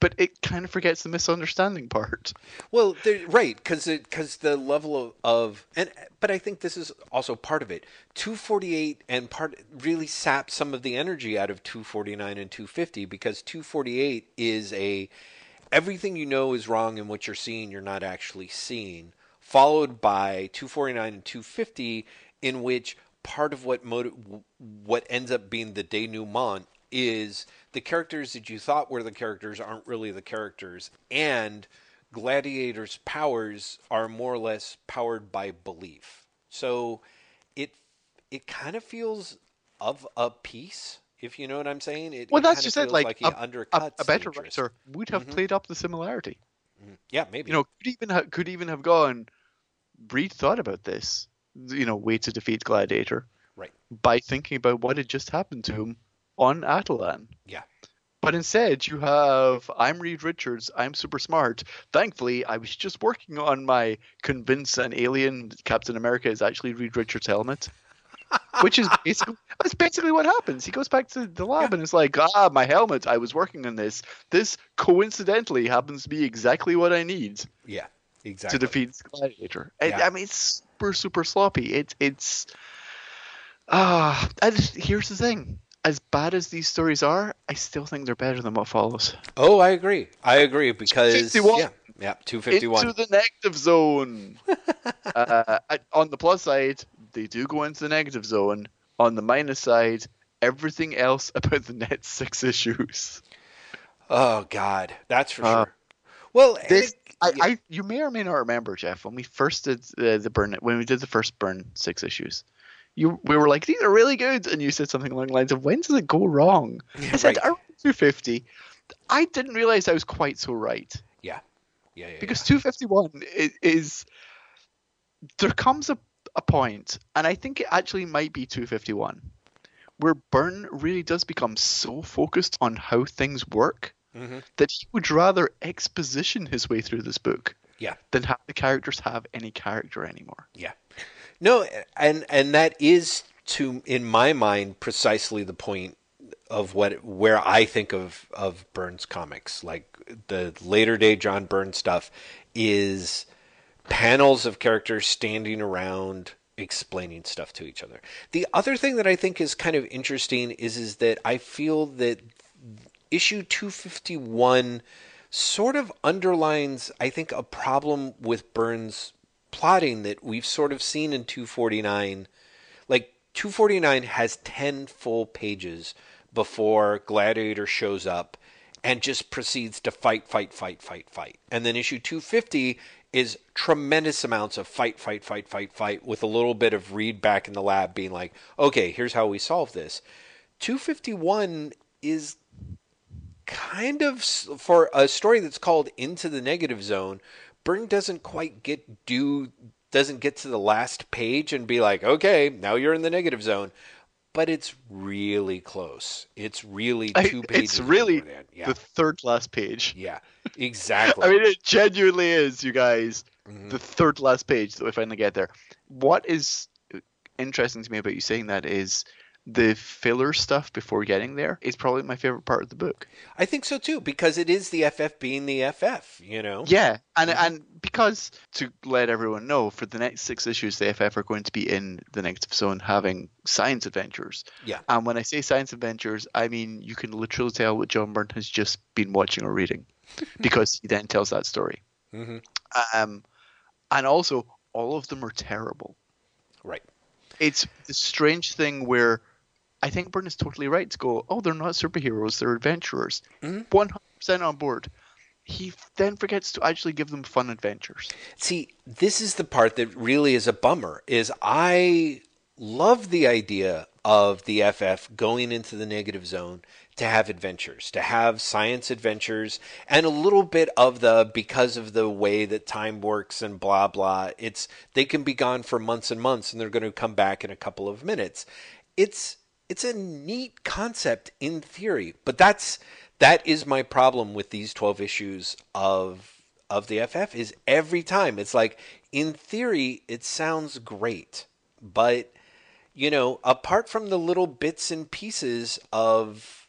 but it kind of forgets the misunderstanding part. Well, right, because because the level of, of and but I think this is also part of it. Two forty eight and part really saps some of the energy out of two forty nine and two fifty because two forty eight is a everything you know is wrong and what you're seeing you're not actually seeing, followed by two forty nine and two fifty in which part of what motiv- what ends up being the denouement is the characters that you thought were the characters aren't really the characters, and Gladiator's powers are more or less powered by belief. So it it kind of feels of a piece, if you know what I'm saying. It, Well, it that's just it. Like, he a, a, undercuts a better writer would have mm-hmm. played up the similarity. Mm-hmm. Yeah, maybe. You know, could even ha- could even have gone. Breed thought about this. You know, way to defeat Gladiator right. by thinking about what had just happened to him on Attilan. Yeah. But instead, you have I'm Reed Richards. I'm super smart. Thankfully, I was just working on my convince an alien Captain America is actually Reed Richards' helmet, which is basically that's basically what happens. He goes back to the lab and it's like, ah, my helmet. I was working on this. This coincidentally happens to be exactly what I need Yeah. Exactly. to defeat Gladiator. Yeah. I mean, it's super super sloppy. It it's ah. and here's the thing. As bad as these stories are, I still think they're better than what follows. Oh, I agree. I agree because 251. yeah, yeah, two fifty one. Into the negative zone. uh, on the plus side, they do go into the negative zone. On the minus side, everything else about the net six issues. Oh God, that's for Uh, sure. Well, This, it- I, I, you may or may not remember, Jeff, when we first did uh, the Byrne, when we did the first Byrne six issues, you we were like, these are really good, and you said something along the lines of, when does it go wrong? I said, Right. around 250. I didn't realize I was quite so right. yeah, yeah, yeah, because 251 is, is there comes a, a point and i think it actually might be 251 where byrne really does become so focused on how things work Mhm. that he would rather exposition his way through this book yeah. than have the characters have any character anymore Yeah. No, and and that is to in my mind precisely the point of what where I think of of Byrne's comics. Like the later day John Byrne's stuff is panels of characters standing around explaining stuff to each other. The other thing that I think is kind of interesting is is that I feel that issue 251 sort of underlines I think a problem with Byrne's plotting that we've sort of seen in 249 like 249 has 10 full pages before Gladiator shows up and just proceeds to fight, fight, fight, fight, fight. And then issue 250 is tremendous amounts of fight, fight, fight, fight, fight, with a little bit of Reed back in the lab being like, okay, here's how we solve this. 251 is kind of for a story that's called Into the Negative Zone. Byrne doesn't quite get do doesn't get to the last page and be like, okay, now you're in the negative zone but it's really close. It's really two I, pages. It's really yeah. the third last page. Yeah, exactly. I mean, it genuinely is, you guys. Mm-hmm. The third last page that we finally get there. What is interesting to me about you saying that is the filler stuff before getting there is probably my favorite part of the book. I think so too because it is the FF being the FF, you know. Yeah, and and because to let everyone know, for the next six issues, the FF are going to be in the Negative Zone having science adventures. Yeah. And when I say science adventures, I mean you can literally tell what John Byrne has just been watching or reading, because he then tells that story. Mm-hmm. Um, and also all of them are terrible. Right. It's the strange thing where I think Byrne is totally right to go, oh, they're not superheroes, they're adventurers. Mm-hmm. 100% on board. He then forgets to actually give them fun adventures. See, this is the part that really is a bummer is I love the idea of the FF going into the negative zone to have adventures, to have science adventures, and a little bit of the because of the way that time works and blah blah. It's they can be gone for months and months, and they're going to come back in a couple of minutes. It's it's a neat concept in theory, but that's that is my problem with these 12 issues of of the FF is every time it's like in theory it sounds great, but you know, apart from the little bits and pieces of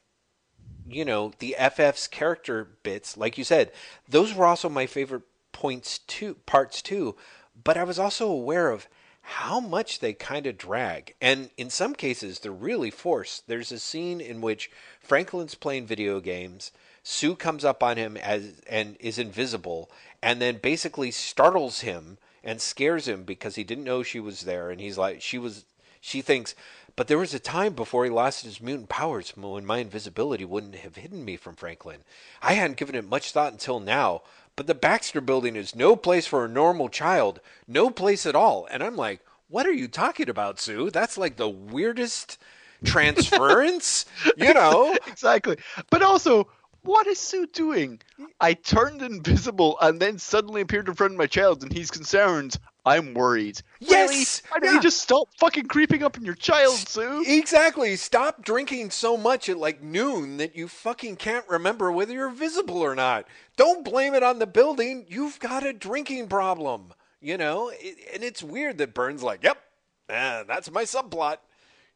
you know, the FF's character bits, like you said, those were also my favorite points too, parts too, but I was also aware of how much they kind of drag. And in some cases, they're really forced. There's a scene in which Franklin's playing video games. Sue comes up on him as and is invisible, and then basically startles him and scares him because he didn't know she was there. And he's like, she was, she thinks, but there was a time before he lost his mutant powers when my invisibility wouldn't have hidden me from Franklin. I hadn't given it much thought until now, but the Baxter building is no place for a normal child. No place at all. And I'm like, what are you talking about, Sue? That's like the weirdest transference, you know? Exactly. But also, what is Sue doing? I turned invisible and then suddenly appeared in front of my child and he's concerned. I'm worried. Yes. Really? Why don't yeah. you just stop fucking creeping up in your child, Sue? Exactly. Stop drinking so much at like noon that you fucking can't remember whether you're visible or not. Don't blame it on the building. You've got a drinking problem. You know, it, and it's weird that Byrne's like, "Yep, uh, that's my subplot."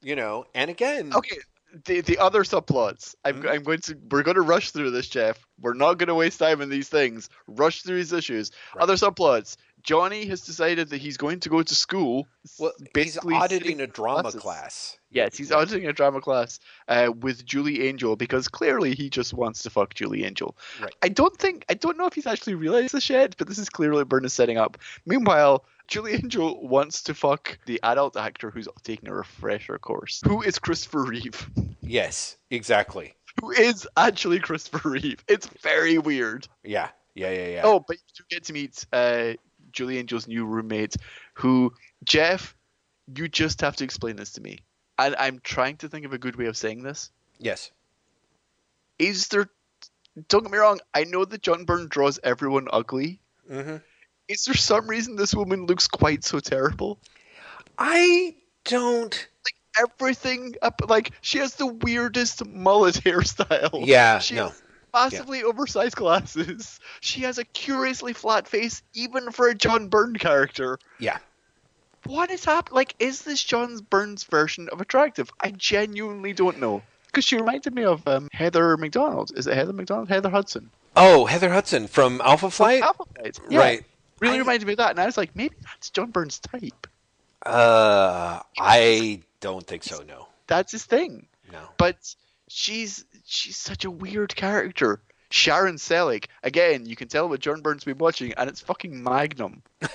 You know, and again, okay, the the other subplots. I'm mm-hmm. I'm going to we're going to rush through this, Jeff. We're not going to waste time in these things. Rush through these issues. Right. Other subplots. Johnny has decided that he's going to go to school. Well, he's auditing a drama classes. class. Yes, he's auditing a drama class uh, with Julie Angel because clearly he just wants to fuck Julie Angel. Right. I don't think I don't know if he's actually realized this yet, but this is clearly Byrne is setting up. Meanwhile, Julie Angel wants to fuck the adult actor who's taking a refresher course, who is Christopher Reeve. Yes, exactly. Who is actually Christopher Reeve? It's very weird. Yeah, yeah, yeah, yeah. Oh, but you do get to meet uh, Julie Angel's new roommate, who Jeff, you just have to explain this to me. And I'm trying to think of a good way of saying this. Yes. Is there? Don't get me wrong. I know that John Byrne draws everyone ugly. Mm-hmm. Is there some reason this woman looks quite so terrible? I don't like everything up. Like she has the weirdest mullet hairstyle. Yeah, she no massively yeah. oversized glasses. She has a curiously flat face, even for a John Byrne character. Yeah. What is happening? Like, is this John Byrne's version of attractive? I genuinely don't know. Because she reminded me of um, Heather McDonald. Is it Heather McDonald? Heather Hudson. Oh, Heather Hudson from Alpha Flight? From Alpha Flight. Yeah. Right. really I- reminded me of that, and I was like, maybe that's John Byrne's type. Uh, I don't think so. No, That's his thing. no. But she's she's such a weird character. Sharon Selleck, again, you can tell what John Byrne's been watching, and it's fucking Magnum.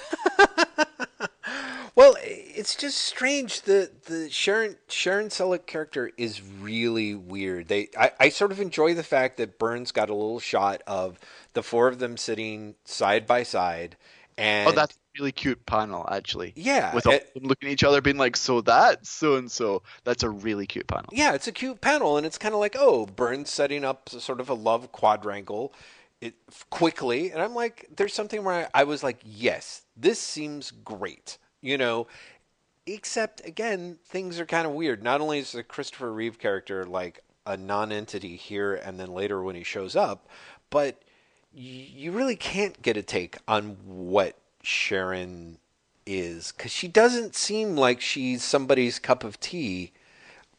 Well, it's just strange. The the Sharon Sharon Selleck character is really weird. They I, I sort of enjoy the fact that Byrne's got a little shot of the four of them sitting side by side, and oh, that's a really cute panel, actually. yeah, With all it- them looking at each other, being like, "So that, so and so." That's a really cute panel. yeah, it's a cute panel, and it's kind of like oh, Byrne's setting up sort of a love quadrangle. It quickly, and I'm like, there's something where I, I was like, yes, this seems great, you know. Except again, things are kind of weird. Not only is the Christopher Reeve character like a non-entity here, and then later when he shows up, but you really can't get a take on what Sharon is because she doesn't seem like she's somebody's cup of tea.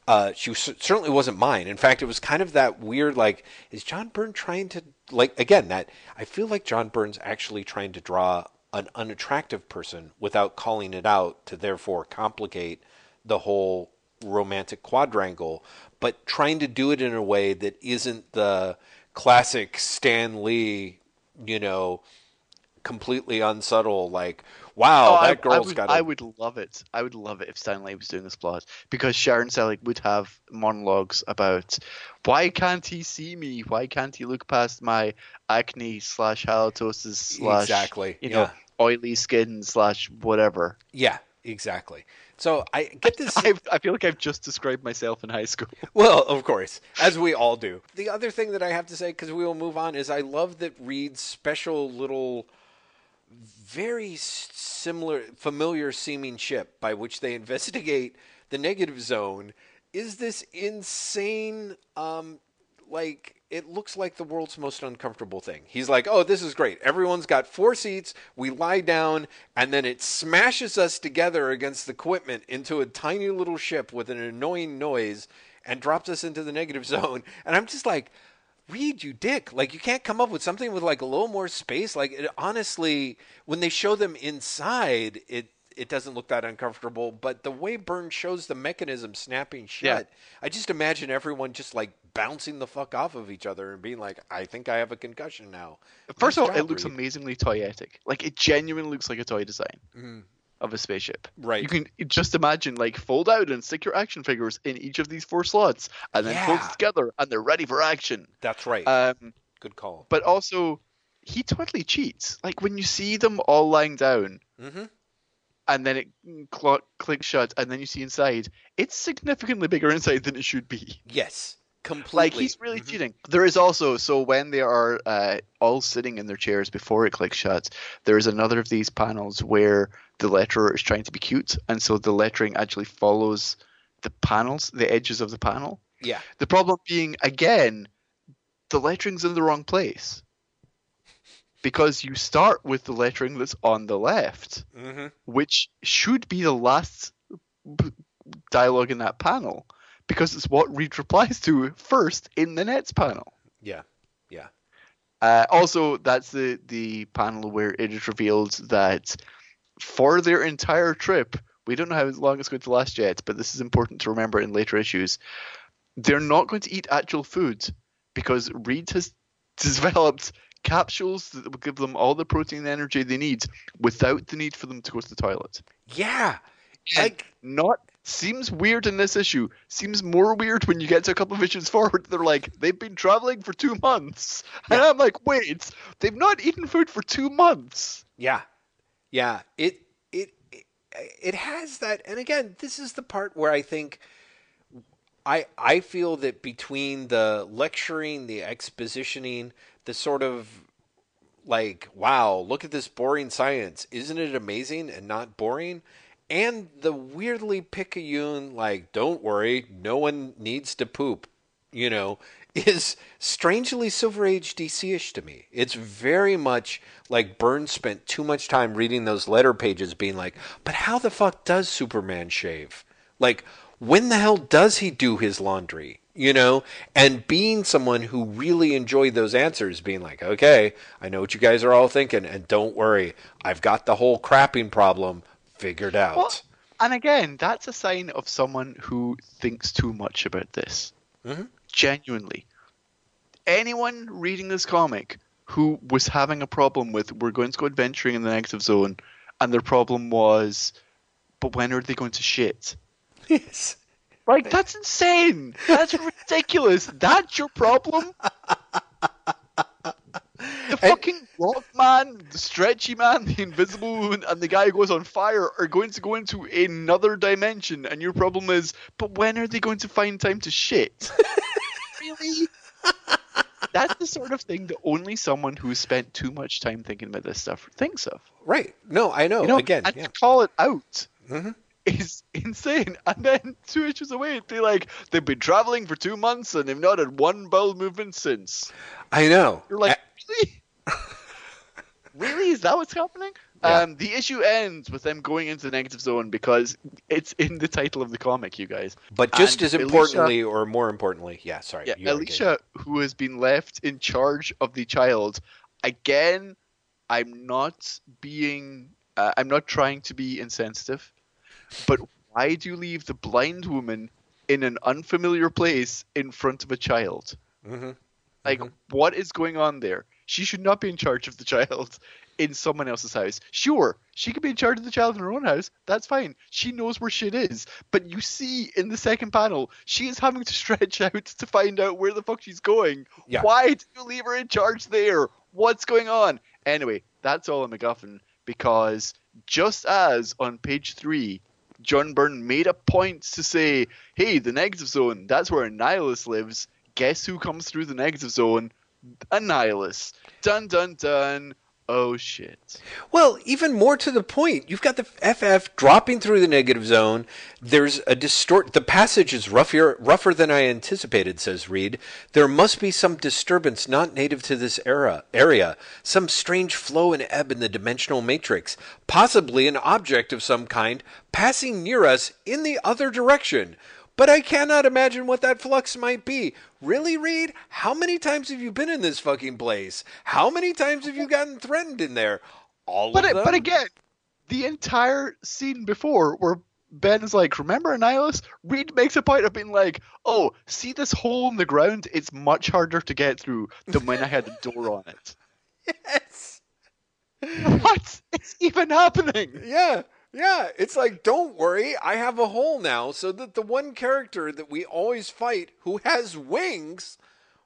Uh, she was, certainly wasn't mine. In fact, it was kind of that weird, like, is John Byrne trying to, like, again, that I feel like John Byrne's actually trying to draw an unattractive person without calling it out to therefore complicate the whole romantic quadrangle, but trying to do it in a way that isn't the classic Stan Lee, you know, completely unsubtle, like, wow, Oh, that I girl's would, got I would love it. I would love it if Stan Lee was doing this plot because Sharon Selleck would have monologues about why can't he see me? Why can't he look past my acne slash halitosis slash Exactly, you yeah. know oily skin slash whatever. Yeah, exactly. So I get this. I, I feel like I've just described myself in high school. well, of course, as we all do. The other thing that I have to say, because we will move on, is I love that Reed's special little, very similar, familiar seeming ship by which they investigate the negative zone is this insane, um, like it looks like the world's most uncomfortable thing. He's like, "Oh, this is great. Everyone's got four seats. We lie down, and then it smashes us together against the equipment into a tiny little ship with an annoying noise, and drops us into the negative zone." And I'm just like, "Reed, you dick! Like, you can't come up with something with like a little more space." Like, it, honestly, when they show them inside, it it doesn't look that uncomfortable. But the way Byrne shows the mechanism snapping shut, I just imagine everyone just like bouncing the fuck off of each other and being like, "I think I have a concussion now." First Nice of all, it looks Reed. amazingly toyetic. Like it genuinely looks like a toy design Mhm. of a spaceship. Right. You can just imagine like fold out and stick your action figures in each of these four slots, and then fold Yeah. it together, and they're ready for action. That's right. Um, Good call. but also, he totally cheats. Like when you see them all lying down, hmm and then it cl- clicks shut, and then you see inside, it's significantly bigger inside than it should be. Yes, completely. Like he's really Mhm. cheating. There is also so when they are uh, all sitting in their chairs before it clicks shut, there is another of these panels where the letterer is trying to be cute, and so the lettering actually follows the panels, the edges of the panel. Yeah. The problem being again, the lettering's in the wrong place. Because you start with the lettering that's on the left, hmm which should be the last b- dialogue in that panel, because it's what Reed replies to first in the next panel. Yeah. Yeah. Uh, also, that's the the panel where it is revealed that for their entire trip, we don't know how long it's going to last yet, but this is important to remember in later issues. They're not going to eat actual food because Reed has developed capsules that will give them all the protein and energy they need without the need for them to go to the toilet. Yeah. Like not seems weird in this issue. Seems more weird when you get to a couple of issues forward. They're like, they've been traveling for two months, and I'm like, wait, they've not eaten food for two months. Yeah, yeah. It it it, it has that, and again, this is the part where I think I I feel that between the lecturing, the expositioning, the sort of like, wow, look at this boring science, isn't it amazing and not boring? And the weirdly picayune, like, don't worry, no one needs to poop, you know, is strangely Silver Age DC ish to me. It's very much like Byrne's spent too much time reading those letter pages being like, but how the fuck does Superman shave? Like, when the hell does he do his laundry? You know, and being someone who really enjoyed those answers, being like, okay, I know what you guys are all thinking, and don't worry, I've got the whole crapping problem figured out. Well, and again, that's a sign of someone who thinks too much about this. Mhm. Genuinely. Anyone reading this comic who was having a problem with we're going to go adventuring in the negative zone, and their problem was, but when are they going to shit? Yes. Like that's insane. That's ridiculous. That's your problem. The fucking rock man, the stretchy man, the invisible woman, and the guy who goes on fire are going to go into another dimension, and your problem is, but when are they going to find time to shit? really? That's the sort of thing that only someone who's spent too much time thinking about this stuff thinks of. Right. No, I know. You know, Again, and yeah. to call it out Mhm. Is insane. And then two issues away, they like they've been traveling for two months and they've not had one bowel movement since. I know. You're like, A- really? really? Is that what's happening? Yeah. Um, the issue ends with them going into the negative zone because it's in the title of the comic, you guys. but just and as Alicia- importantly, or more importantly, yeah. Sorry. Yeah, Alicia, who has been left in charge of the child, again, I'm not being, uh, I'm not trying to be insensitive, but why do you leave the blind woman in an unfamiliar place in front of a child? Mhm. Like, Mhm. what is going on there? She should not be in charge of the child in someone else's house. Sure, she could be in charge of the child in her own house. That's fine. She knows where shit is. But you see in the second panel, she is having to stretch out to find out where the fuck she's going. Yeah. Why do you leave her in charge there? What's going on? Anyway, that's all a MacGuffin because just as on page three, John Byrne made a point to say, hey, the negative zone, that's where Annihilus lives. Guess who comes through the negative zone? A. Dun dun dun. Oh shit. Well, even more to the point, you've got the FF dropping through the negative zone. There's a distort. The passage is rougher, rougher than I anticipated, says Reed. There must be some disturbance not native to this era area, some strange flow and ebb in the dimensional matrix, possibly an object of some kind passing near us in the other direction. But I cannot imagine what that flux might be. Really, Reed? How many times have you been in this fucking place? How many times have you gotten threatened in there? All But of it, them. but again, the entire scene before where Ben is like, remember Annihilus? Reed makes a point of being like, oh, see this hole in the ground? It's much harder to get through than when I had a door on it. yes. What is even happening? Yeah. Yeah. It's like, don't worry, I have a hole now, so that the one character that we always fight who has wings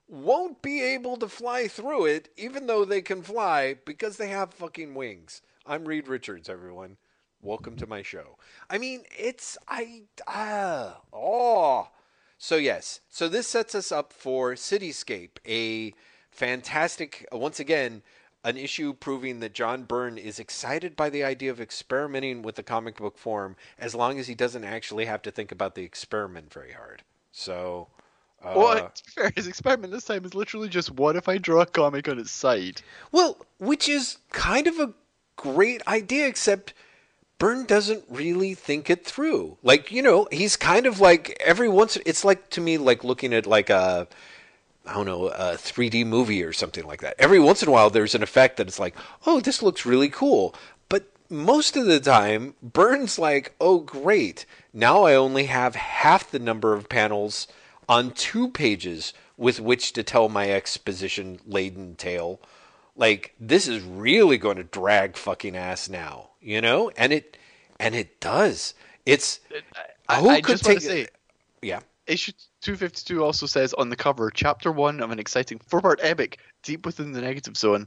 won't be able to fly through it, even though they can fly because they have fucking wings. I'm Reed Richards, everyone. Welcome to my show. I mean, it's I ah oh. So yes, so this sets us up for Cityscape, a fantastic once again an issue proving that John Byrne is excited by the idea of experimenting with the comic book form as long as he doesn't actually have to think about the experiment very hard. So uh, well, to be fair, his experiment this time is literally just what if I draw a comic on its side? Well, which is kind of a great idea, except Byrne doesn't really think it through. Like, you know, he's kind of like every once it's like to me like looking at like a I don't know, a 3D movie or something like that. Every once in a while there's an effect that it's like, "Oh, this looks really cool." But most of the time, Byrne's like, "Oh, great. Now I only have half the number of panels on two pages with which to tell my exposition laden tale." like this is really going to drag fucking ass now, you know? And it and it does. It's I, who I could just take say, yeah. issue 252 also says on the cover, chapter one of an exciting four-part epic deep within the negative zone.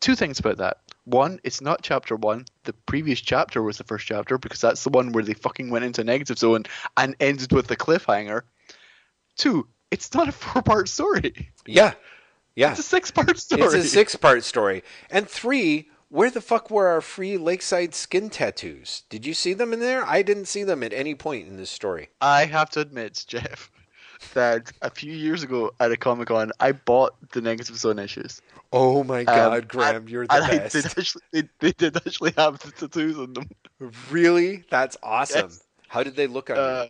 Two things about that. One, it's not chapter one. The previous chapter was the first chapter because that's the one where they fucking went into negative zone and ended with the cliffhanger. Two, it's not a four-part story. Yeah. Yeah. It's a six-part story. It's a six-part story. And three, where the fuck were our free lakeside skin tattoos? Did you see them in there? I didn't see them at any point in this story. I have to admit, Jeff, that a few years ago at a Comic Con, I bought the Negative Zone issues. Oh my Um, Graham, and- you're the and I best. did actually, they, they did actually have the tattoos on them. Really? That's awesome. Yes. How did they look on Uh,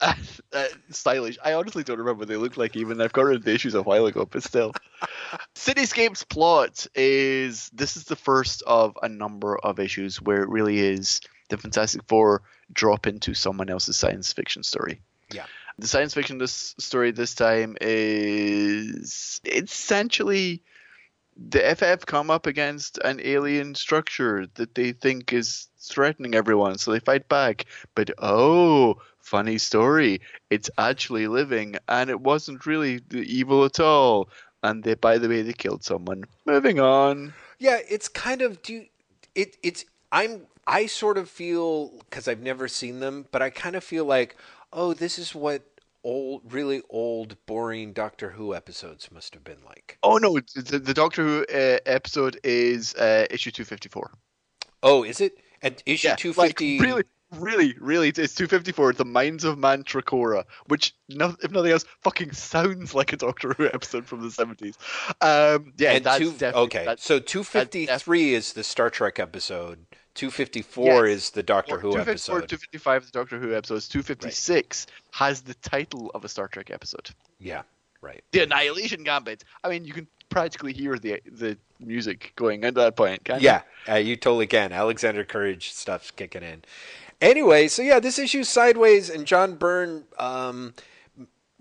uh, stylish. I honestly don't remember what they look like. Even I've got rid of the issues a while ago, but still. Cityscape's plot is this is the first of a number of issues where it really is the Fantastic Four drop into someone else's science fiction story. Yeah. The science fiction this story this time is essentially the FF come up against an alien structure that they think is threatening everyone, so they fight back. But oh, funny story, it's actually living, and it wasn't really evil at all. And they, by the way, they killed someone. Moving on. Yeah, it's kind of do you, it. It's I'm I sort of feel because I've never seen them, but I kind of feel like oh, this is what old, really old, boring Doctor Who episodes must have been like. Oh no, the, the Doctor Who uh, episode is uh, issue two fifty four. Oh, is it? At issue Yeah, two like really, really, really, it's two fifty four. The Minds of Mantracora, which no, if nothing else, fucking sounds like a Doctor Who episode from the seventies. Um, yeah, and that's two, definitely okay, that's- so two fifty three is the Star Trek episode. Two fifty four Yes. is the Doctor Who 254, episode. 255 is the Doctor Who episodes. 256 has the title of a Star Trek episode. Yeah, right. The Annihilation Gambit. I mean, you can practically hear the the music going at that point, can't Yeah, uh, you totally can. Alexander Courage stuff's kicking in. Anyway, so yeah, this issue sideways, and John Byrne um,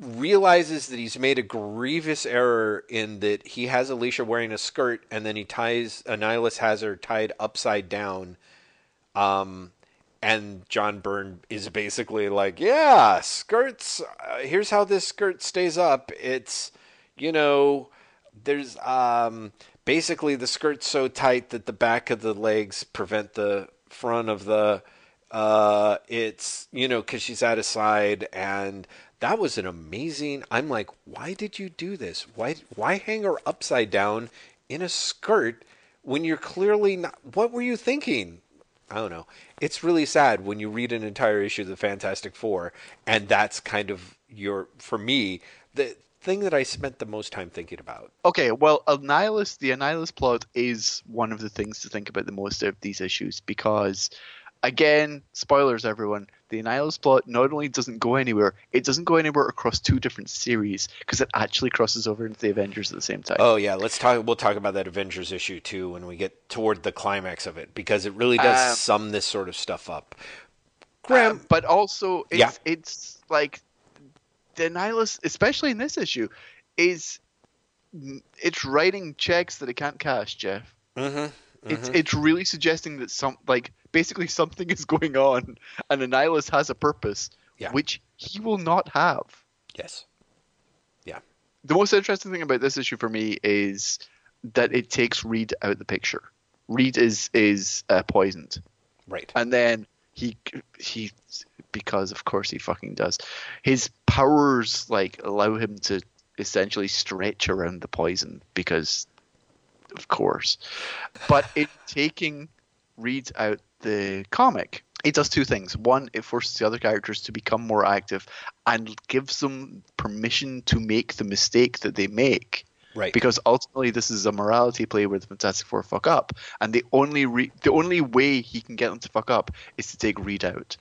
realizes that he's made a grievous error in that he has Alicia wearing a skirt, and then he ties Annihilus has her tied upside down. Um, and John Byrne is basically like, yeah, skirts. Uh, here's how this skirt stays up. It's, you know, there's um, basically the skirt's so tight that the back of the legs prevent the front of the. Uh, it's you know because she's at a side, and that was an amazing. I'm like, why did you do this? Why why hang her upside down in a skirt when you're clearly not? What were you thinking? I don't know. It's really sad when you read an entire issue of the Fantastic Four, and that's kind of your, for me, the thing that I spent the most time thinking about. Okay, well, Annihilus, the Annihilus plot is one of the things to think about the most of these issues because, again, spoilers, everyone. The Annihilus plot not only doesn't go anywhere, it doesn't go anywhere across two different series because it actually crosses over into the Avengers at the same time. Oh yeah, let's talk. We'll talk about that Avengers issue too when we get toward the climax of it because it really does Um, sum this sort of stuff up. Graham, Um, but also, it's, Yeah. it's like the Annihilus, especially in this issue, is it's writing checks that it can't cash, Jeff. mm-hmm, It's it's really suggesting that some like basically something is going on, and Annihilus has a purpose, Yeah. which he will not have. yes, Yeah. The most interesting thing about this issue for me is that it takes Reed out of the picture. Reed is is uh, poisoned, right. and then he he because of course he fucking does. His powers like allow him to essentially stretch around the poison because of course. But in taking Reed out the comic, it does two things. One, it forces the other characters to become more active and gives them permission to make the mistake that they make. Right. Because ultimately, this is a morality play where the Fantastic Four fuck up, and the only re- the only way he can get them to fuck up is to take Reed out,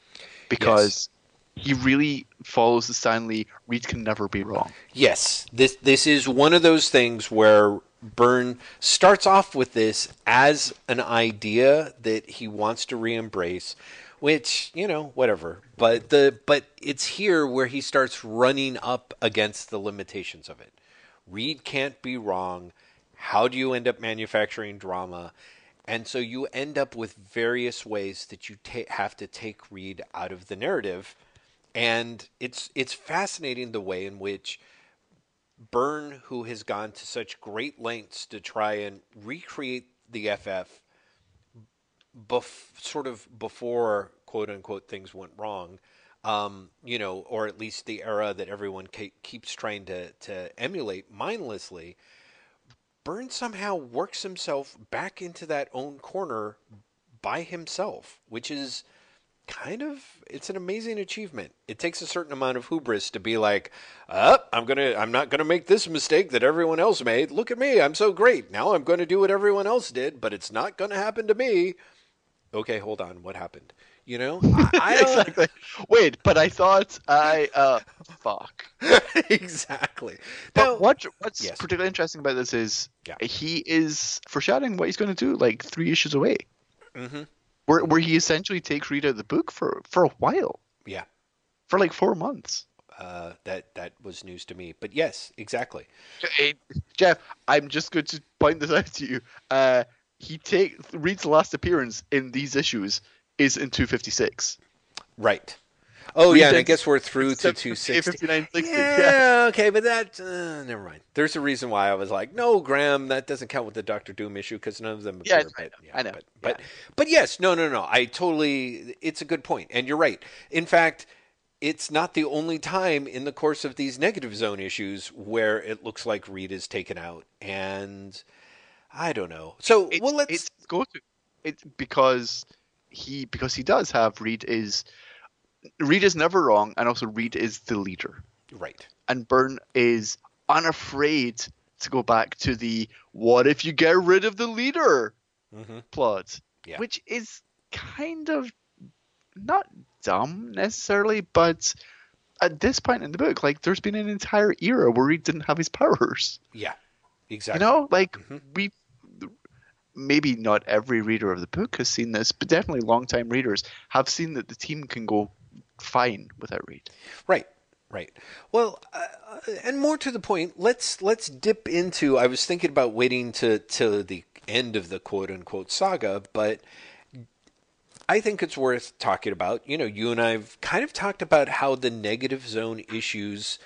because he really follows the Stan Lee. Reed can never be wrong. Yes, this this is one of those things where Byrne starts off with this as an idea that he wants to re-embrace, which you know whatever. But the but it's here where he starts running up against the limitations of it. Reed can't be wrong. How do you end up manufacturing drama? And so you end up with various ways that you ta- have to take Reed out of the narrative, and it's it's fascinating the way in which Byrne, who has gone to such great lengths to try and recreate the FF, bef- sort of before quote unquote things went wrong, um, you know, or at least the era that everyone ke- keeps trying to, to emulate mindlessly. Byrne somehow works himself back into that own corner by himself, which is kind of it's an amazing achievement. It takes a certain amount of hubris to be like, "Uh, I'm going to I'm not going to make this mistake that everyone else made. Look at me. I'm so great. Now I'm going to do what everyone else did, but it's not going to happen to me." Okay, hold on. What happened? You know, I, I don't, exactly. Wait, but I thought I uh fuck. exactly. But Now- what what's Yes. particularly interesting about this is Yeah. he is foreshadowing what he's going to do like three issues away, Mhm. Where where he essentially takes Reed out of the book for for a while, Yeah, for like four months. uh, that that was news to me. But yes, exactly. Hey, Jeff, I'm just going to point this out to you. Uh, he take Reed's last appearance in these issues is in 256. Right. Oh yeah, and I guess we're through to 758, 260. Yeah, Yeah. okay, but that uh, never mind. There's a reason why I was like, no, Graham, that doesn't count with the Doctor Doom issue because none of them Yeah, appear. I but, know, I know, But, yeah. but but yes, no, no, no. I totally. It's a good point, and you're right. In fact, it's not the only time in the course of these negative zone issues where it looks like Reed is taken out, and I don't know. So It's, well, let's. it's go to it's because he because he does have Reed is Reed is never wrong, and also Reed is the leader, right. and Byrne is unafraid to go back to the "what if you get rid of the leader" hmm plot, Yeah. which is kind of not dumb necessarily, but at this point in the book, like there's been an entire era where he didn't have his powers. Yeah. Exactly. You know, like Mhm. we maybe not every reader of the book has seen this, but definitely long-time readers have seen that the team can go fine without Reed. Right, right. Well, uh, and more to the point, let's let's dip into. I was thinking about waiting to to the end of the quote unquote saga, but I think it's worth talking about. You know, you and I've kind of talked about how the negative zone issues,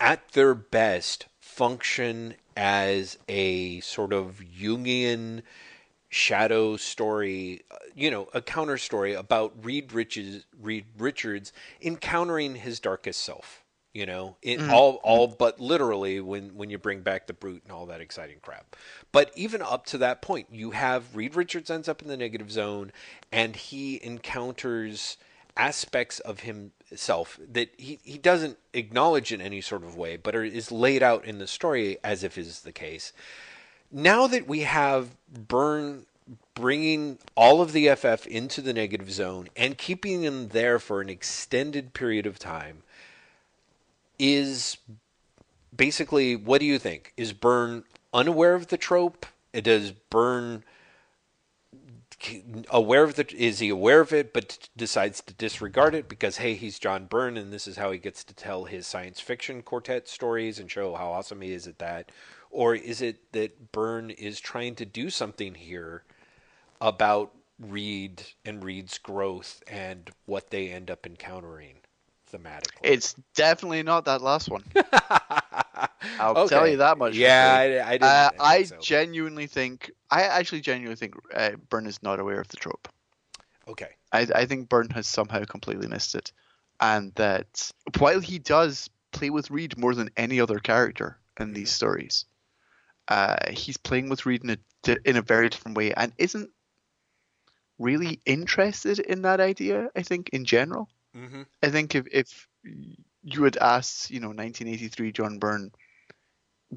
at their best, function as a sort of Jungian shadow story, uh, you know, a counter story about Reed Richards, Reed Richards encountering his darkest self. You know, in all all but literally when when you bring back the brute and all that exciting crap. But even up to that point, you have Reed Richards ends up in the negative zone, and he encounters aspects of himself that he, he doesn't acknowledge in any sort of way, but are, is laid out in the story as if is the case now that we have Byrne bringing all of the FF into the negative zone and keeping them there for an extended period of time, is basically what do you think? Is Byrne unaware of the trope? Does Byrne aware of the is he aware of it but decides to disregard it because hey he's John Byrne and this is how he gets to tell his science fiction quartet stories and show how awesome he is at that or is it that Byrne is trying to do something here about Reed and Reed's growth and what they end up encountering thematically It's definitely not that last one. I'll Okay. tell you that much. yeah. I, I didn't Uh, I so. genuinely think, I actually genuinely think uh, Byrne is not aware of the trope. okay I, I think Byrne has somehow completely missed it, and that while he does play with Reed more than any other character in these stories, uh, he's playing with Reed in a di- in a very different way, and isn't really interested in that idea. I think in general, mm-hmm. I think if if you had asked, you know, 1983 John Byrne,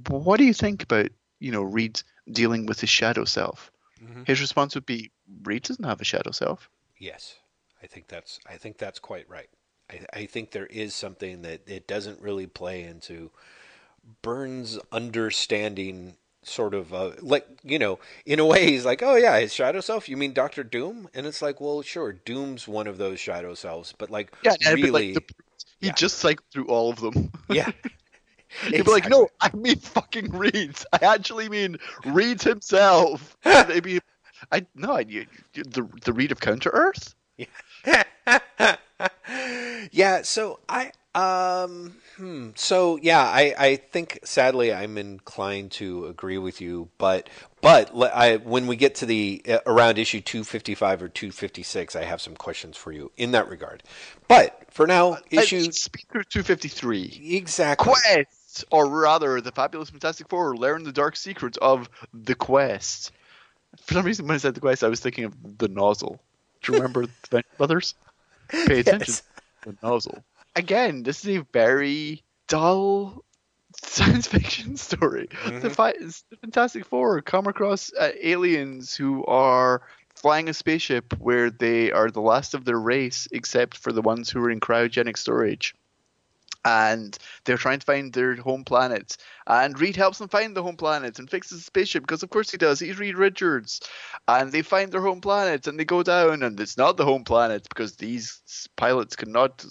what do you think about you know Reed dealing with his shadow self? Mhm. His response would be, Reed doesn't have a shadow self. Yes, I think that's I think that's quite right. I, I think there is something that it doesn't really play into Byrne's understanding, sort of uh, like you know, in a way, he's like, oh yeah, his shadow self. You mean Doctor Doom? And it's like, well, sure, Doom's one of those shadow selves, but like, Yeah, it'd like really, the- he yeah. just cycled through all of them. yeah. He'd be like, no, I mean fucking Reed. I actually mean Reed himself. Maybe I no, I, you- the the Reed of Counter Earth. yeah, so I um hmm, so yeah, I I think sadly I'm inclined to agree with you, but but I when we get to the uh, around issue 255 or 256, I have some questions for you in that regard. But for now, issue Uh, speed through 253. exactly. Quest, or rather, the Fabulous Fantastic Four learn the dark secrets of the quest. For some reason, when I said the quest, I was thinking of the nozzle. Do you remember the Brothers? Pay attention. Yes. The nozzle. Again, this is a very dull science fiction story. The, Mhm. fi- the Fantastic Four come across uh, aliens who are flying a spaceship where they are the last of their race, except for the ones who are in cryogenic storage. And they're trying to find their home planet. And Reed helps them find the home planet and fixes the spaceship because, of course, he does. He's Reed Richards. And they find their home planet and they go down, and it's not the home planet because these pilots cannot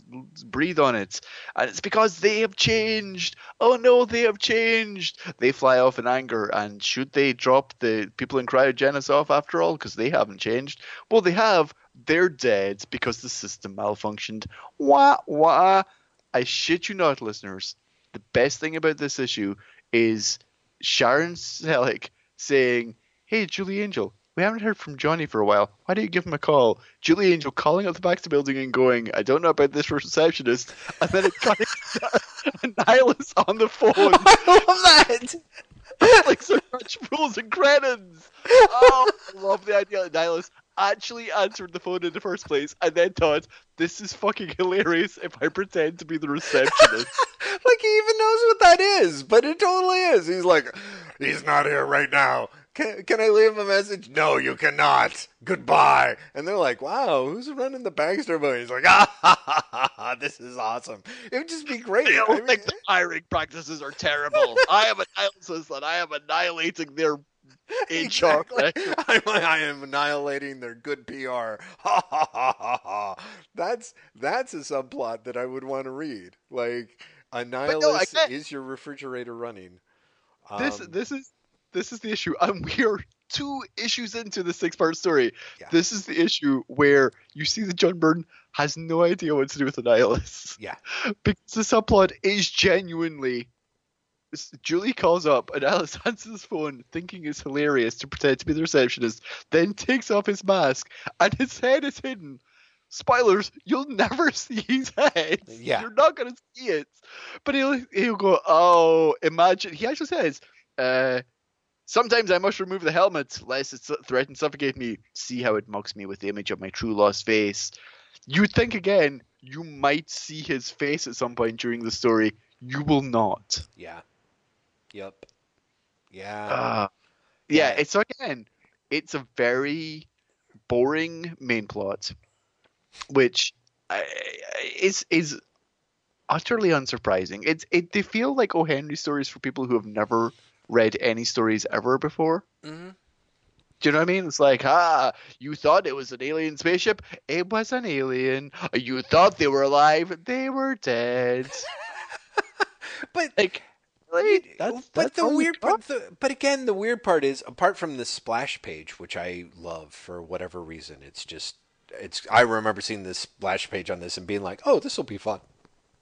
breathe on it. And it's because they have changed. Oh no, they have changed. They fly off in anger. And should they drop the people in cryogenics off after all because they haven't changed? Well, they have. They're dead because the system malfunctioned. Wah wah. I shit you not, listeners. The best thing about this issue is Sharon Selleck saying, Hey, Julie Angel, we haven't heard from Johnny for a while. Why don't you give him a call? Julie Angel calling up the Baxter building and going, I don't know about this receptionist. And then it cutting Annihilus on the phone. I love that. like so much fools and cretins. Oh, I love the idea of Annihilus actually answered the phone in the first place and then thought, this is fucking hilarious if I pretend to be the receptionist. like he even knows what that is, but it totally is. He's like, he's not here right now. Can, can I leave him a message? No, you cannot. Goodbye. And they're like, wow, who's running the Baxter movie? He's like, ah, ha, ha, ha, this is awesome. It would just be great. I don't mean- think the hiring practices are terrible. I am Annihilus and I am annihilating their HR. Exactly. record. I'm, I am annihilating their good PR. Ha ha ha ha ha. That's that's a subplot that I would want to read. Like Annihilus get- is your refrigerator running. This Um, this is this is the issue, and we are two issues into the six part story. Yeah. This is the issue where you see that John Byrne has no idea what to do with Annihilus. Yeah. Because the subplot is genuinely Julie calls up and Annihilus answers his phone thinking it's hilarious to pretend to be the receptionist, then takes off his mask and his head is hidden. Spoilers, you'll never see his head. Yeah. You're not gonna see it. But he'll he'll go, Oh, imagine he actually says, uh Sometimes I must remove the helmet, lest it threaten to suffocate me. See how it mocks me with the image of my true lost face. You'd think again, you might see his face at some point during the story. You will not. yeah. Yep. Yeah. Ah. yeah, Yeah. it's again, it's a very boring main plot, which uh, is is utterly unsurprising. It's it they feel like O. Henry stories for people who have never read any stories ever before. Mm-hmm. Do you know what I mean? It's like, ah, you thought it was an alien spaceship. It was an alien. You thought they were alive. They were dead. But Like, That's, but that's the weird the, but again, the weird part is apart from the splash page, which I love for whatever reason, it's just it's. I remember seeing this splash page on this and being like, "Oh, this will be fun."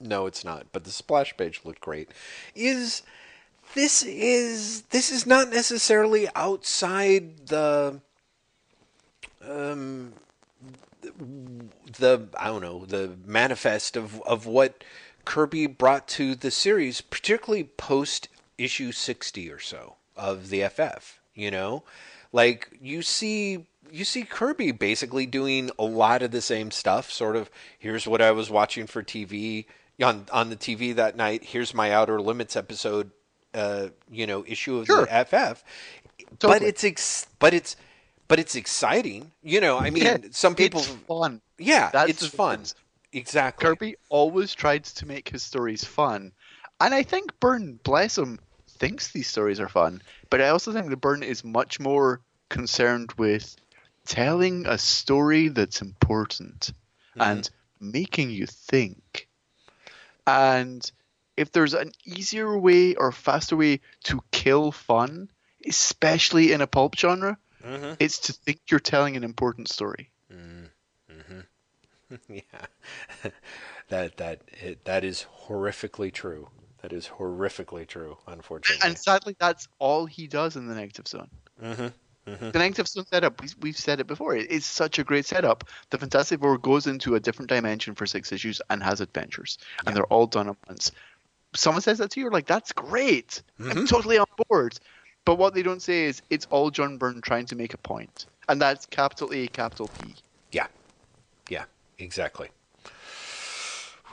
No, it's not. But the splash page looked great. Is this is this is not necessarily outside the um the I don't know the manifest of of what Kirby brought to the series, particularly post issue sixty or so of the FF. You know, like you see you see Kirby basically doing a lot of the same stuff. Sort of here's what I was watching for TV on on the TV that night. Here's my Outer Limits episode. Uh, you know, issue of Sure. the FF, but it's ex- but it's but it's exciting. You know, I mean, Yeah, some people, It's fun. yeah, That's it's fun. Exactly. Kirby always tried to make his stories fun. And I think Byrne, bless him, thinks these stories are fun. But I also think that Byrne is much more concerned with telling a story that's important and making you think. And if there's an easier way or faster way to kill fun, especially in a pulp genre, Mhm. it's to think you're telling an important story. yeah, that that it, that is horrifically true. That is horrifically true. Unfortunately. And sadly, that's all he does in the Negative Zone. Mhm. Mhm. The Negative Zone setup, we, we've said it before, it- it's such a great setup. The Fantastic Four goes into a different dimension for six issues and has adventures, and they're all done at once. Someone says that to you, you're like, that's great. I'm Mhm. totally on board. But what they don't say is it's all John Byrne trying to make a point, and that's capital A, capital P. Yeah, yeah, exactly.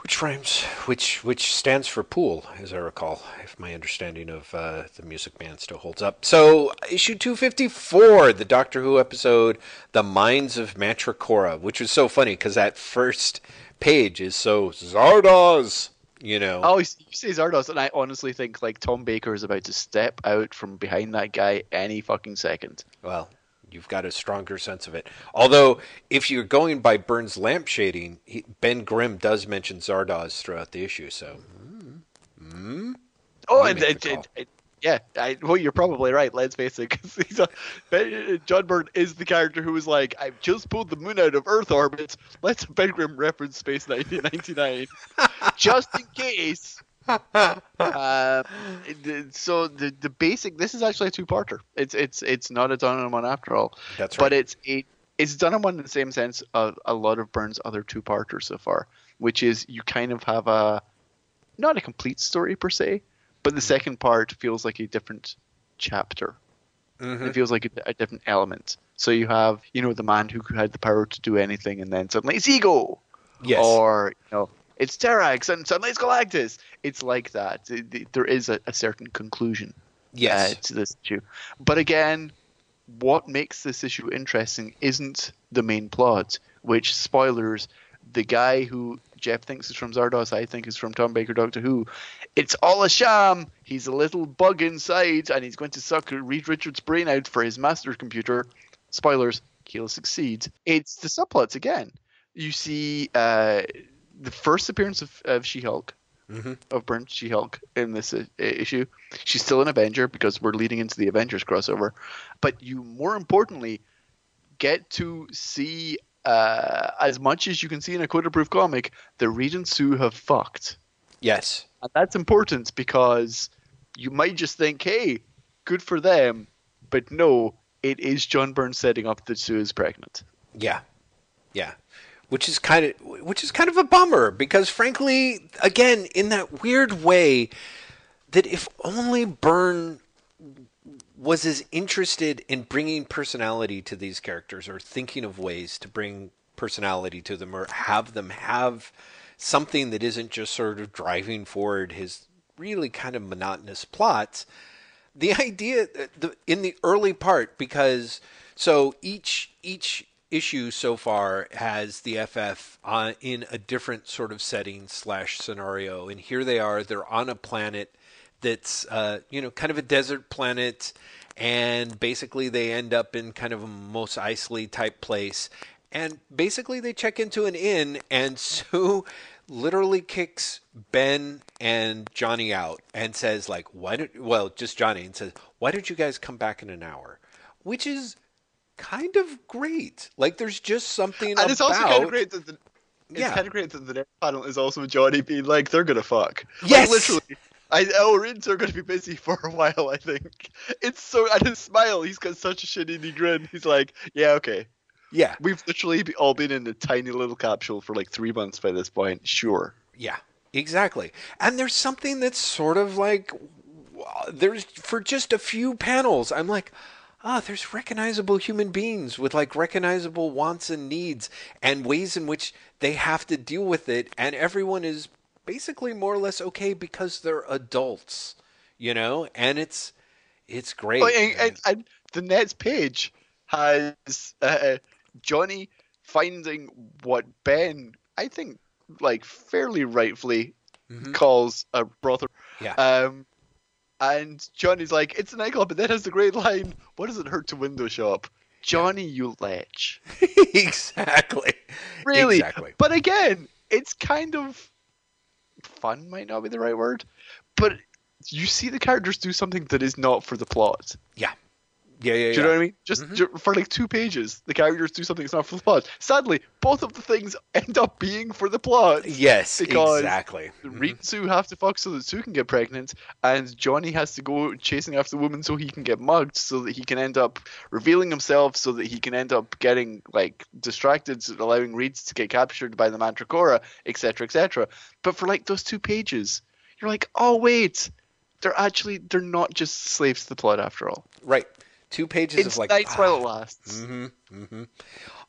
which rhymes, which which stands for pool, as I recall, if my understanding of uh, the Music Man still holds up. So, issue 254, the Doctor Who episode, "The Minds of Mantracora," which was so funny because that first page is so Zardoz, you know. Oh, you say Zardoz, and I honestly think like Tom Baker is about to step out from behind that guy any fucking second. Well, you've got a stronger sense of it. Although, if you're going by Byrne's lamp shading, he, Ben Grimm does mention Zardoz throughout the issue. So, mm, Oh, You and, make and, and- and- yeah, I, well, you're probably right. Let's face it, because John Byrne is the character who was like, "I've just pulled the moon out of Earth orbit. Let's Ben Grimm reference Space 1999, just in case." It- so the the basic this is actually a two-parter. It's it's it's not a done one after all. That's right. But it's a it's done in one in the same sense of a lot of Byrne's other two-parters so far, which is you kind of have a not a complete story per se, but the second part feels like a different chapter. Mhm. It feels like a, a different element. So you have, you know, the man who had the power to do anything, and then suddenly it's ego, yes. or you know, it's Terrax, and suddenly it's Galactus. It's like that. There is a, a certain conclusion yes. uh, to this issue. But again, what makes this issue interesting isn't the main plot, which spoilers, the guy who Jeff thinks is from Zardoz, I think is from Tom Baker Doctor Who. It's all a sham. He's a little bug inside, and he's going to suck Reed Richards' brain out for his master computer. Spoilers, he'll succeed. It's the subplots again. You see uh, the first appearance of, of She-Hulk, Mhm. of Burnt She-Hulk in this uh, issue. She's still an Avenger because we're leading into the Avengers crossover. But you, more importantly, get to see uh, as much as you can see in a quote-proof comic. The Reed and Sue have fucked, yes. and that's important because you might just think, "Hey, good for them," but no, it is John Byrne setting up that Sue is pregnant. Yeah, yeah, which is kind of which is kind of a bummer because frankly, again, in that weird way, that if only Byrne was as interested in bringing personality to these characters or thinking of ways to bring personality to them or have them have something that isn't just sort of driving forward his really kind of monotonous plots the idea the, in the early part because so each each issue so far has the FF uh, in a different sort of setting slash scenario, and here they are. They're on a planet that's uh, you know kind of a desert planet, and basically they end up in kind of a Mos Eisley type place, and basically they check into an inn, and Sue literally kicks Ben and Johnny out and says like, "Why did well just Johnny?" and says, "Why did you guys come back in an hour?" Which is kind of great. Like there's just something And about it's also kind of great that the it's Yeah. kind of great that the next panel is also Johnny being like, they're gonna fuck. Yes! Like, literally. I, our ins are gonna be busy for a while. I think it's so. And his smile, he's got such a shitty grin. He's like, yeah, okay. yeah, We've literally be- all been in a tiny little capsule for like three months by this point. Sure. yeah, exactly. And there's something that's sort of like there's for just a few panels. I'm like. Ah, there's recognizable human beings with like recognizable wants and needs and ways in which they have to deal with it, and everyone is basically more or less okay because they're adults, you know. And it's it's great. Oh, and, and, and the next page has uh, Johnny finding what Ben, I think, like fairly rightfully Mhm. calls a brother. Yeah. Um, and Johnny's like, it's a nightclub, and then has the great line, "What does it hurt to window shop?" Johnny, you lech. exactly. Really? Exactly. But again, it's kind of fun. Might not be the right word, but you see the characters do something that is not for the plot. Yeah. Yeah, yeah, Do you know what I mean? Just Mhm. ju- for like two pages, the characters do something that's not for the plot. Sadly, both of the things end up being for the plot. Yes, Because exactly. Mhm. Reed and have to fuck so that Sue can get pregnant, and Johnny has to go chasing after the woman so he can get mugged, so that he can end up revealing himself, so that he can end up getting like distracted, so allowing Reed to get captured by the Mantracora, etc., etc. But for like those two pages, you're like, oh wait, they're actually they're not just slaves to the plot after all. Right. Two pages It's of like nights while it lasts. hmm hmm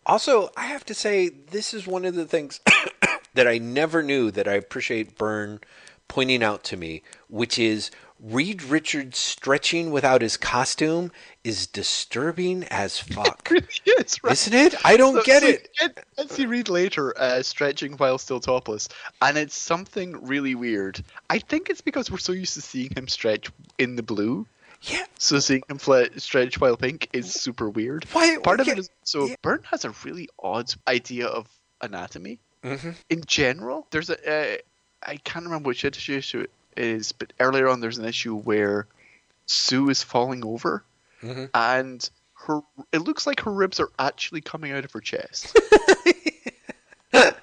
Also, I have to say, this is one of the things. that I never knew that I appreciate Byrne pointing out to me, which is Reed Richards stretching without his costume is disturbing as fuck. yes, right. Isn't it? I don't So- get so it. See Reed later uh, stretching while still topless, and it's something really weird. I think it's because we're so used to seeing him stretch in the blue, Yeah. so seeing him fle- stretch while pink is super weird. Why? Part of yeah, it is so yeah. Byrne has a really odd idea of anatomy Mhm. in general. There's a uh, I can't remember which issue it is, but earlier on there's an issue where Sue is falling over Mhm. and her it looks like her ribs are actually coming out of her chest.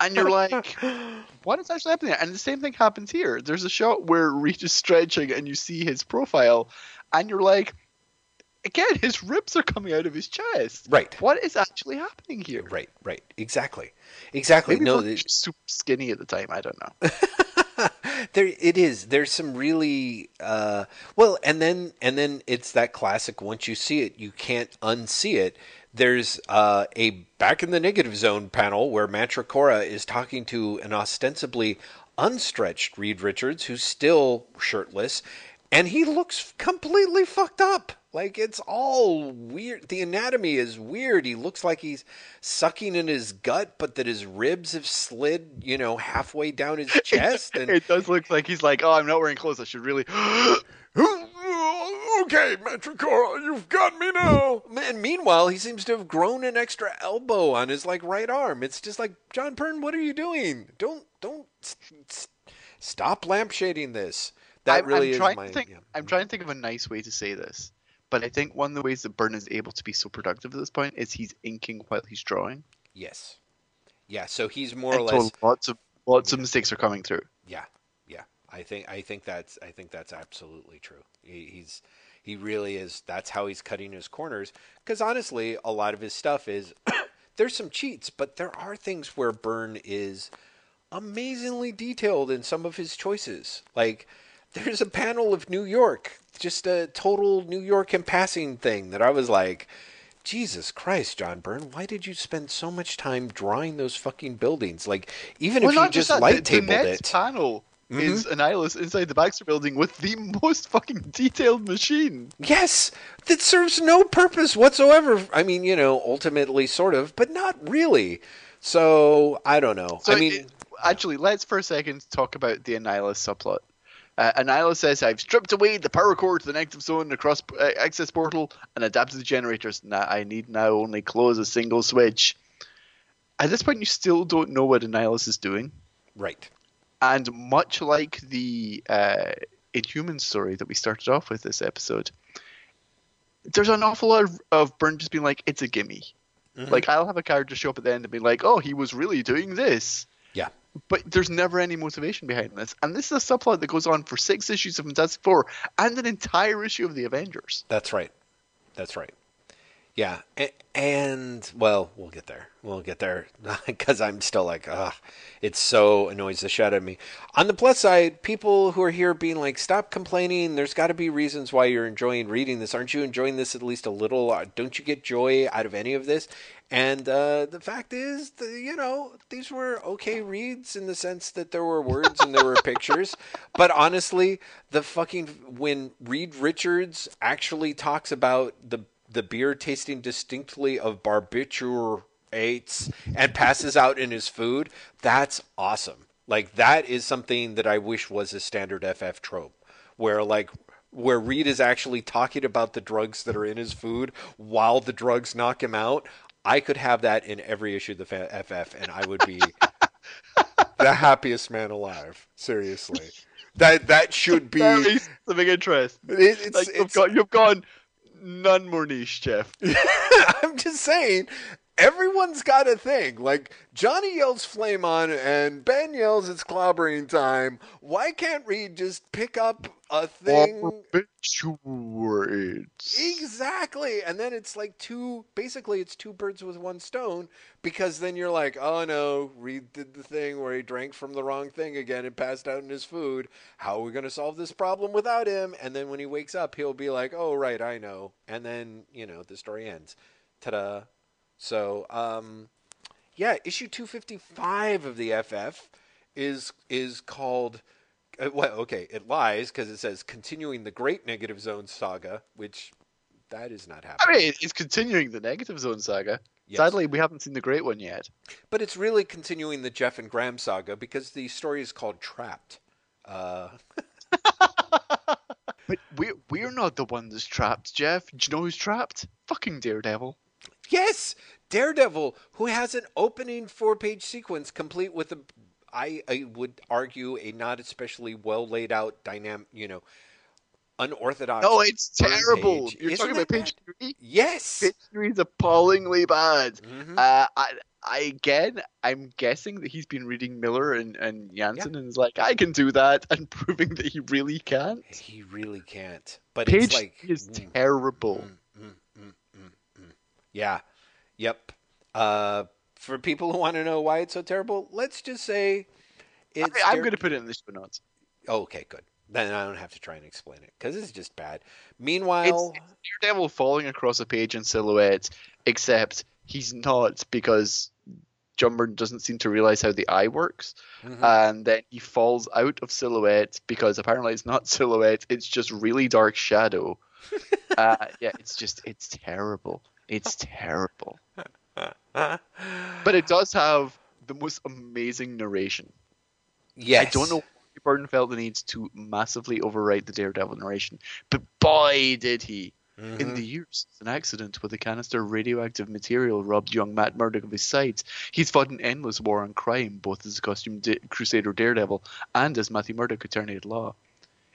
and you're like, what is actually happening? And the same thing happens here. There's a shot where Reed is stretching and you see his profile, and you're like, again, his ribs are coming out of his chest. Right. What is actually happening here? Right. Right. Exactly. Exactly. Maybe no. It- super skinny at the time. I don't know. there it is there's some really uh well and then and then it's that classic once you see it you can't unsee it there's uh, a back in the negative zone panel where Mantracora is talking to an ostensibly unstretched Reed Richards who's still shirtless and he looks completely fucked up like it's all weird the anatomy is weird he looks like he's sucking in his gut but that his ribs have slid you know halfway down his chest and it does look like he's like, oh, I'm not wearing clothes. I should really. okay, Mantracora, you've got me now. And meanwhile, he seems to have grown an extra elbow on his like right arm. It's just like John Byrne, what are you doing? Don't don't s- s- stop lampshading this. That I'm, really I'm is trying my. to think. yeah. I'm trying to think of a nice way to say this, but I think one of the ways that Byrne is able to be so productive at this point is he's inking while he's drawing. Yes. Yeah. So he's more or And so less. lots of lots of mistakes are coming through. Yeah. I think I think that's I think that's absolutely true. He, he's he really is. That's how he's cutting his corners. Because honestly, a lot of his stuff is there's some cheats, but there are things where Byrne is amazingly detailed in some of his choices. Like there's a panel of New York, just a total New York and passing thing that I was like. Jesus Christ, John Byrne, why did you spend so much time drawing those fucking buildings? Like, even if you just that, light tabled it. Mm-hmm. is Annihilus inside the Baxter building with the most fucking detailed machine. Yes, that serves no purpose whatsoever. I mean, you know, ultimately, sort of, but not really. So I don't know. So I mean, it- actually, let's for a second talk about the Annihilus subplot. Uh, Annihilus says, "I've stripped away the power core to the negative zone across uh, access portal and adapted the generators. Now I need now only close a single switch." At this point, you still don't know what Annihilus is doing, right. And much like the uh, Inhuman story that we started off with this episode, there's an awful lot of, of Byrne just being like, "It's a gimme." Mhm. Like I'll have a character show up at the end and be like, "Oh, he was really doing this." Yeah. But there's never any motivation behind this, and this is a subplot that goes on for six issues of Fantastic Four and an entire issue of the Avengers. That's right. That's right. Yeah, and, and well, we'll get there. We'll get there because I'm still like, ah, it so annoys the shit out of me. On the plus side, people who are here being like, stop complaining. There's got to be reasons why you're enjoying reading this. Aren't you enjoying this at least a little? Uh, Don't you get joy out of any of this? And uh, the fact is, the, you know, these were okay reads in the sense that there were words and there were pictures. But honestly, the fucking when Reed Richards actually talks about the the beer tasting distinctly of barbiturates and passes out in his food, that's awesome. Like that is something that I wish was a standard FF trope, where like where Reed is actually talking about the drugs that are in his food while the drugs knock him out. I could have that in every issue of the FF, and I would be the happiest man alive. Seriously, that that should be. Very specific interest. It, it's, Like you've, it's- got, you've gone none more niche, Jeff. I'm just saying, everyone's got a thing. Like Johnny yells "flame on" and Ben yells "it's clobbering time." Why can't Reed just pick up a thing? Exactly, and then it's like two. Basically, it's two birds with one stone because then you're like, oh no, Reed did the thing where he drank from the wrong thing again and passed out in his food. How are we going to solve this problem without him? And then when he wakes up, he'll be like, oh right, I know. And then you know the story ends. Ta-da! So, um, Yeah, issue 255 of the FF is is called. Uh, well, okay, it lies because it says continuing the Great Negative Zone saga, which that is not happening. I mean, it's continuing the Negative Zone saga. Yes. Sadly, we haven't seen the great one yet. But it's really continuing the Jeff and Graham saga because the story is called Trapped. Uh, But we're we're not the one that's trapped, Jeff. Do you know who's trapped? Fucking Daredevil. Yes, Daredevil, who has an opening four-page sequence complete with a, I, I would argue, a not especially well laid out dynamic, you know, unorthodox. No, it's terrible. page. You're Isn't talking about page three. Yes. Page three is appallingly bad. Mhm. Uh, I, I again, I'm guessing that he's been reading Miller and and Janson and is like, I can do that, and proving that he really can't. He really can't. But Page it's like is mm, terrible. mm. Yeah, yep. Uh, for people who want to know why it's so terrible, let's just say it's. I, I'm Dare- going to put it in the show notes. Oh, okay, good. Then I don't have to try and explain it because it's just bad. Meanwhile, it's Daredevil falling across a page in silhouette, except he's not because John Byrne doesn't seem to realize how the eye works, Mhm. and then he falls out of silhouette because apparently it's not silhouette; it's just really dark shadow. uh, yeah, it's just it's terrible. It's terrible. But it does have the most amazing narration. yes, I don't know why Byrne felt the need to massively overwrite the Daredevil narration, but boy did he. In Mhm. the years since an accident with a canister of radioactive material robbed young Matt Murdock of his sight, he's fought an endless war on crime, both as a costumed da- crusader daredevil and as Matthew Murdock, attorney at law.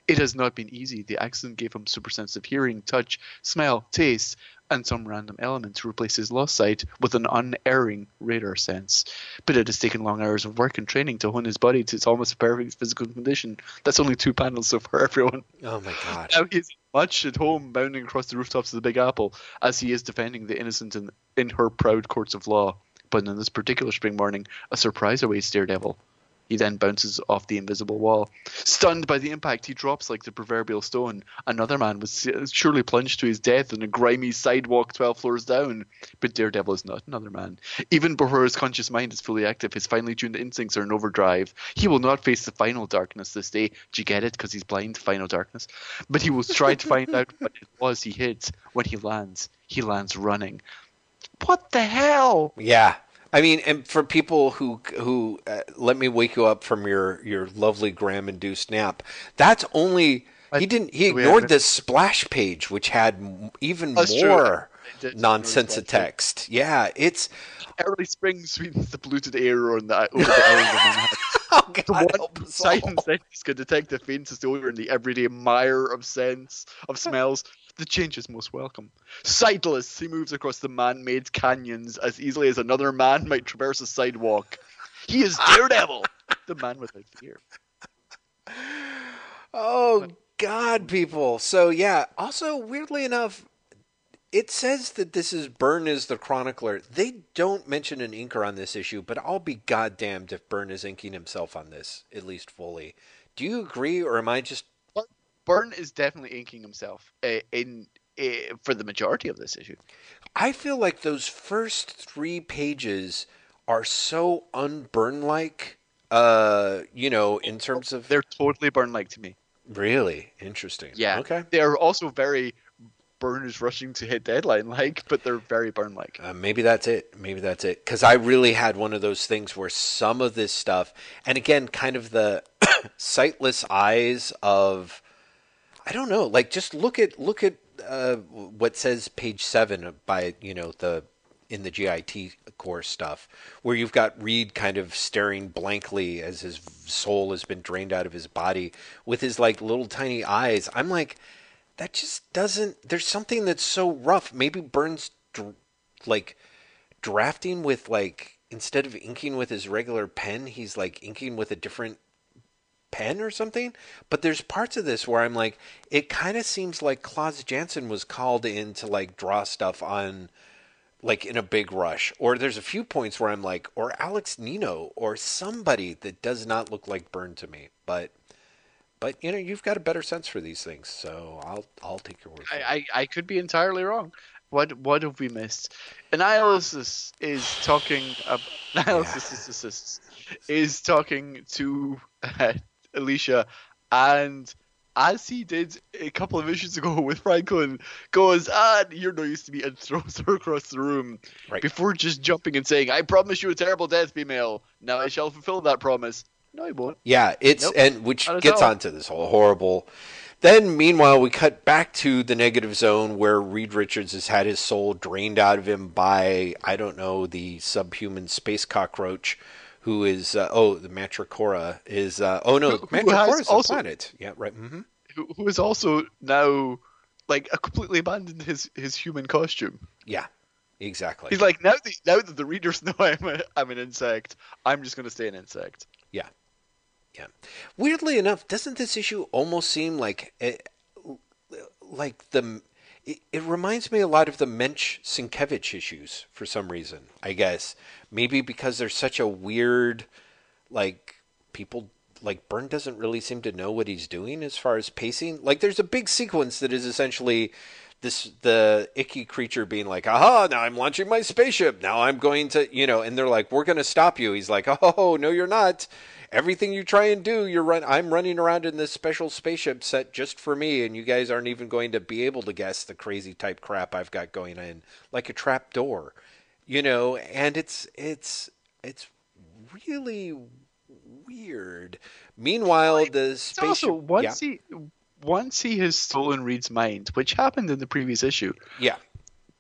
It has not been easy. The accident gave him super sensitive hearing, touch, smell, taste, and some random element to replace his lost sight with an unerring radar sense. But it has taken long hours of work and training to hone his body to its almost perfect physical condition. That's only two panels so far, everyone. Oh my god. Now he's much at home bounding across the rooftops of the Big Apple as he is defending the innocent in, in her proud courts of law. But on this particular spring morning, a surprise awaits Daredevil. He then bounces off the invisible wall. Stunned by the impact, he drops like the proverbial stone. Another man was surely plunged to his death on a grimy sidewalk 12 floors down. But Daredevil is not another man. Even before his conscious mind is fully active, his finely tuned instincts are in overdrive. He will not face the final darkness this day. Do you get it? Because he's blind, to final darkness. But he will try to find out what it was he hit when he lands. He lands running. What the hell? Yeah. I mean, and for people who who uh, let me wake you up from your your lovely Graham-induced nap. That's only he didn't he ignored this splash page, which had even That's more nonsense of the page. text. Yeah, it's Early spring sweetens the polluted air on the, over the island oh The god, one help us all. Titan scientist can detect the faintest odor in the everyday mire of scents, of smells. The change is most welcome. Sightless, he moves across the man-made canyons as easily as another man might traverse a sidewalk. He is Daredevil, the man without fear. Oh God, people. So yeah. Also, weirdly enough, it says that this is Byrne is the chronicler. They don't mention an inker on this issue, but I'll be goddamned if Byrne is inking himself on this, at least fully. Do you agree, or am I just? Byrne is definitely inking himself uh, in uh, for the majority of this issue. I feel like those first three pages are so un-Byrne-like. Uh, you know, in terms of They're totally Byrne-like to me. really interesting. Yeah. Okay. They are also very Byrne is rushing to hit deadline like, but they're very Byrne like. Uh, maybe that's it. Maybe that's it. Because I really had one of those things where some of this stuff, and again, kind of the sightless eyes of, I don't know. Like, just look at look at uh, what says page seven by you know the in the GIT core stuff, where you've got Reed kind of staring blankly as his soul has been drained out of his body with his like little tiny eyes. I'm like, that just doesn't. There's something that's so rough. Maybe Byrne's dr- like drafting with like instead of inking with his regular pen, he's like inking with a different pen or something. But there's parts of this where I'm like, it kind of seems like Klaus Janson was called in to like draw stuff on like in a big rush. Or there's a few points where I'm like, or Alex Nino or somebody that does not look like Byrne to me. But but you know, you've got a better sense for these things, so I'll I'll take your word. I, I, I could be entirely wrong. What what have we missed? Annihilus is talking. Uh, Annihilus is talking to uh, Alicia, and as he did a couple of issues ago with Franklin, goes, "Ah, you're no use to me," and throws her across the room Right. before just jumping and saying, "I promise you a terrible death, female. Now I shall fulfill that promise." No, he won't. Yeah, it's Nope, and which gets all. onto this whole horrible. Then, meanwhile, we cut back to the negative zone where Reed Richards has had his soul drained out of him by I don't know the subhuman space cockroach, who is uh, oh the Mantracora is uh, oh no Who- Mantracora is a planet. Yeah, right. hmm Who, who is also now like completely abandoned his his human costume. Yeah, exactly. He's like now that now that the readers know I'm a, I'm an insect, I'm just gonna stay an insect. Yeah. Weirdly enough, doesn't this issue almost seem like eh, like the it, it reminds me a lot of the Moench Sienkiewicz issues for some reason, I guess. Maybe because there's such a weird like people like Byrne doesn't really seem to know what he's doing as far as pacing. Like there's a big sequence that is essentially this the icky creature being like, "Aha! Now I'm launching my spaceship. Now I'm going to, you know," and they're like, "We're going to stop you." He's like, "Oh no, you're not. Everything you try and do, you're run. I'm running around in this special spaceship set just for me, and you guys aren't even going to be able to guess the crazy type crap I've got going in, like a trap door, you know." And it's it's it's really weird. Meanwhile, the It's spaceship. also yeah, once he once he has stolen Reed's mind, which happened in the previous issue, yeah,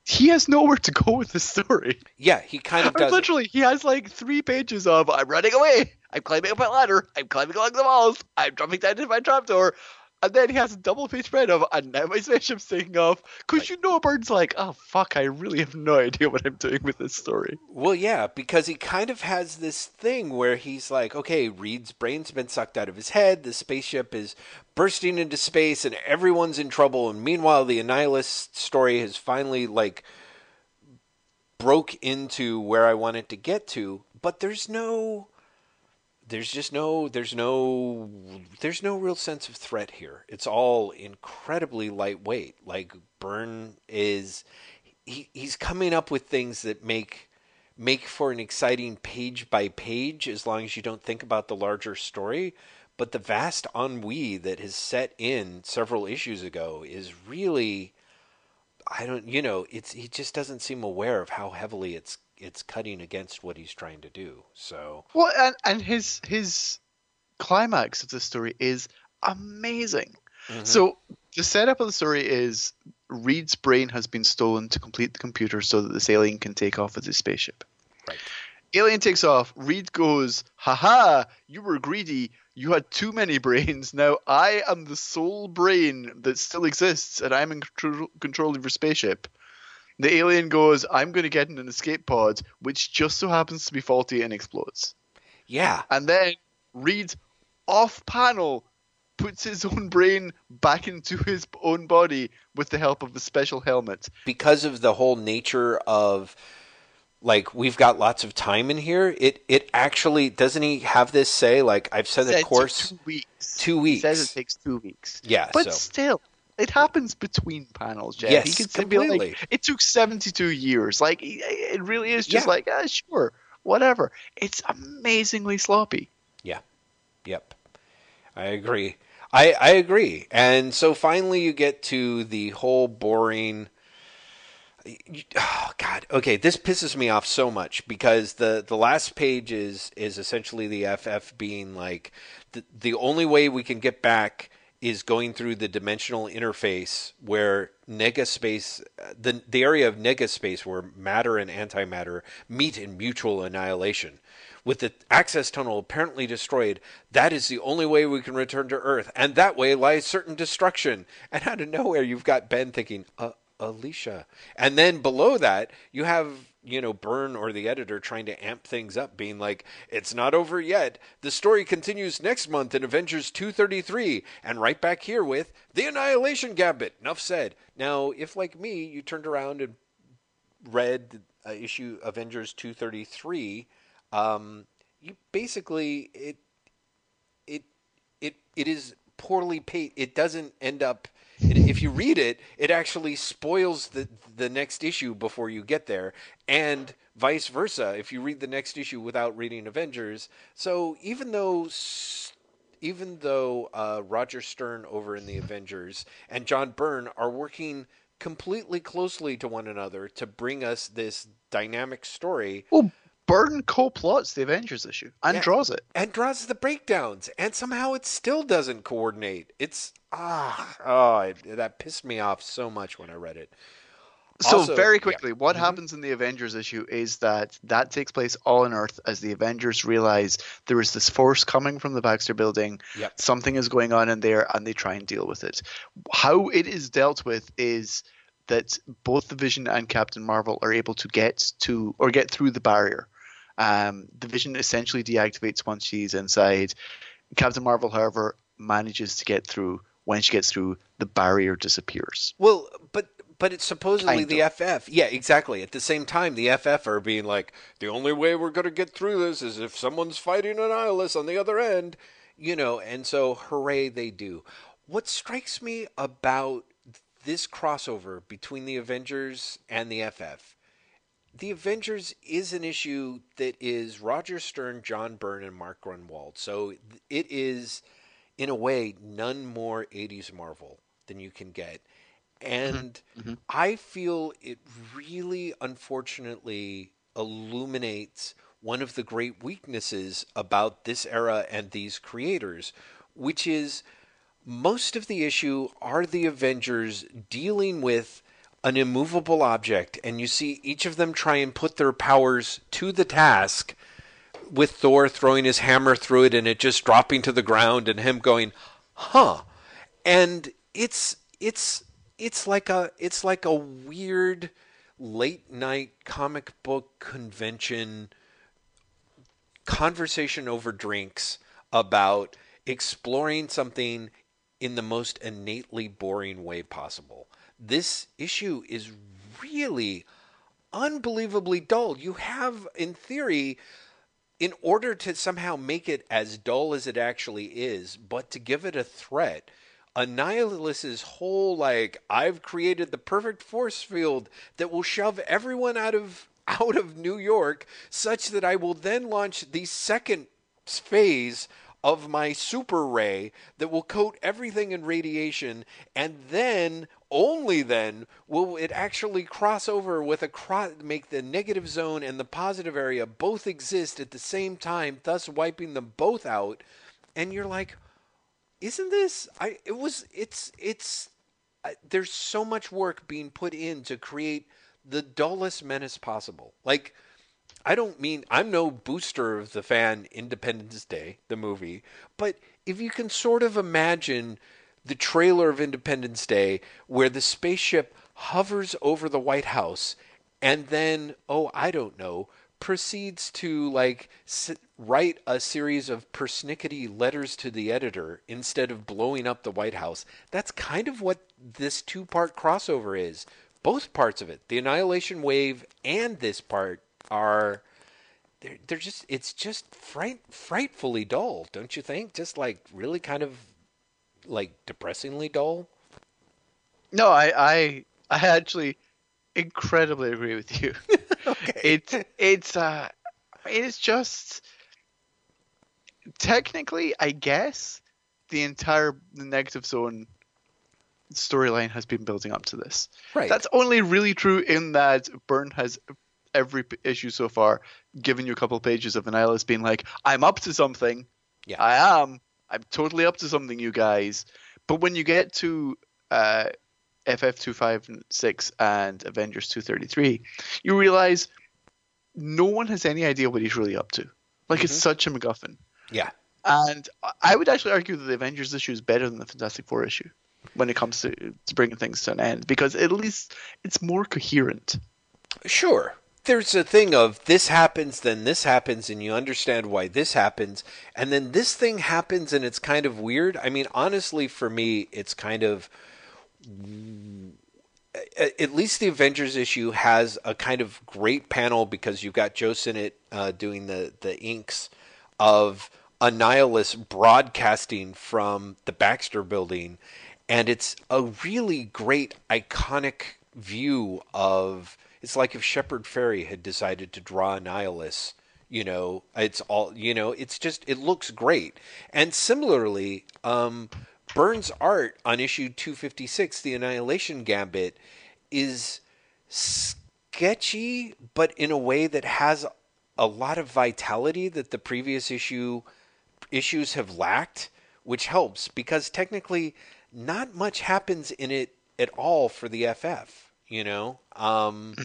he has nowhere to go with the story. yeah. He kind of does. it. literally, he has like three pages of "I'm running away, I'm climbing up my ladder, I'm climbing along the walls, I'm jumping down into my trapdoor," and then he has a double page spread of "and now my spaceship's taking off." Because you know, Byrne's like, "Oh fuck, I really have no idea what I'm doing with this story." Well, yeah, because he kind of has this thing where he's like, okay, Reed's brain's been sucked out of his head, the spaceship is bursting into space, and everyone's in trouble. And meanwhile, the Annihilus story has finally, like, broke into where I want it to get to, but there's no. There's just no, there's no, there's no real sense of threat here. It's all incredibly lightweight. Like Byrne is, he, he's coming up with things that make make for an exciting page by page as long as you don't think about the larger story. But the vast ennui that has set in several issues ago is really I don't you know, it's he just doesn't seem aware of how heavily it's it's cutting against what he's trying to do. So Well, and and his his climax of the story is amazing. Mm-hmm. So the setup of the story is Reed's brain has been stolen to complete the computer so that this alien can take off with his spaceship. Right. Alien takes off. Reed goes, "Haha! You were greedy. You had too many brains. Now I am the sole brain that still exists, and I'm in control, control of your spaceship." The alien goes, "I'm going to get in an escape pod, which just so happens to be faulty and explodes." yeah. And then Reed, off panel, puts his own brain back into his own body with the help of a special helmet. because of the whole nature of like we've got lots of time in here it it actually doesn't he have this say like i've Said a course two weeks. two He says weeks. it takes two weeks. yeah But so still, it happens between panels, Jeff. Yes, he be like, completely. it took 72 years. Like, it- it really is just Yeah. like, ah, sure, whatever. It's amazingly sloppy. Yeah. Yep. I agree. I, I agree. And so finally you get to the whole boring oh god okay this pisses me off so much because the the last page is is essentially the ff being like the, the only way we can get back is going through the dimensional interface where negaspace the the area of negaspace where matter and antimatter meet in mutual annihilation with the access tunnel apparently destroyed, that is the only way we can return to Earth, and that way lies certain destruction. And out of nowhere, you've got Ben thinking, uh, Alicia. And then below that, you have, you know, Byrne or the editor trying to amp things up, being like, it's not over yet. The story continues next month in Avengers 233, and right back here with The Annihilation Gambit. Enough said. Now, if like me, you turned around and read uh, issue Avengers 233, um, you basically it it it it is poorly paid. It doesn't end up it, if you read it, it actually spoils the the next issue before you get there, and vice versa. If you read the next issue without reading Avengers, so even though even though uh, Roger Stern over in the Avengers and John Byrne are working completely closely to one another to bring us this dynamic story. Well, Byrne co-plots the Avengers issue and yeah, draws it, and draws the breakdowns, and somehow it still doesn't coordinate. It's ah, oh, it, that pissed me off so much when I read it. So also, very quickly, yeah. what mm-hmm. happens in the Avengers issue is that that takes place all on Earth as the Avengers realize there is this force coming from the Baxter Building. Yep. Something is going on in there, and they try and deal with it. How it is dealt with is that both the Vision and Captain Marvel are able to get to or get through the barrier. Um, the Vision essentially deactivates once she's inside. Captain Marvel, however, manages to get through. When she gets through, the barrier disappears. Well, but but it's supposedly the FF. Yeah, exactly. At the same time, the FF are being like, the only way we're going to get through this is if someone's fighting an on the other end, you know, and so hooray, they do. What strikes me about this crossover between the Avengers and the FF, the Avengers is an issue that is Roger Stern, John Byrne, and Mark Gruenwald. So it is, in a way, none more 80s Marvel than you can get and mm-hmm. I feel it really, unfortunately, illuminates one of the great weaknesses about this era and these creators, which is most of the issue are the Avengers dealing with an immovable object, and you see each of them try and put their powers to the task with Thor throwing his hammer through it and it just dropping to the ground and him going, huh. And it's it's it's like a it's like a weird late night comic book convention conversation over drinks about exploring something in the most innately boring way possible. This issue is really unbelievably dull. You have, in theory, in order to somehow make it as dull as it actually is, but to give it a threat, Annihilus's whole like I've created the perfect force field that will shove everyone out of out of New York such that I will then launch the second phase of my super ray that will coat everything in radiation and then only then will it actually cross over with a cross make the negative zone and the positive area both exist at the same time thus wiping them both out. And you're like isn't this i it was it's it's there's so much work being put in to create the dullest menace possible. Like i don't mean i'm no booster of the fan independence day the movie but if you can sort of imagine the trailer of independence day where the spaceship hovers over the white house and then oh i don't know proceeds to like write a series of persnickety letters to the editor instead of blowing up the White House. That's kind of what this two part crossover is. Both parts of it, the Annihilation Wave and this part, are they're, they're just it's just fright, frightfully dull, don't you think? Just like really kind of like depressingly dull. No, I I I actually incredibly agree with you. okay. It's it's uh it's just technically, I guess the entire the negative zone storyline has been building up to this. Right. That's only really true in that Byrne has every issue so far giving you a couple pages of Annihilus being like, "I'm up to something. Yeah, I am. I'm totally up to something, you guys." But when you get to uh, FF two five six and Avengers two thirty three, you realize no one has any idea what he's really up to. Like mm-hmm. it's such a MacGuffin. Yeah. And I would actually argue that the Avengers issue is better than the Fantastic Four issue when it comes to, to bringing things to an end because at least it's more coherent. Sure. There's a thing of this happens, then this happens, and you understand why this happens, and then this thing happens, and it's kind of weird. I mean, honestly, for me, it's kind of at least the Avengers issue has a kind of great panel because you've got Joe Sinnott uh, doing the the inks of Annihilus broadcasting from the Baxter building. and it's a really great iconic view of it's like if Shepard Fairey had decided to draw Annihilus you know it's all you know it's just it looks great. And similarly um Byrne's art on issue 256 the annihilation gambit is sketchy but in a way that has a lot of vitality that the previous issue issues have lacked which helps because technically not much happens in it at all for the FF you know um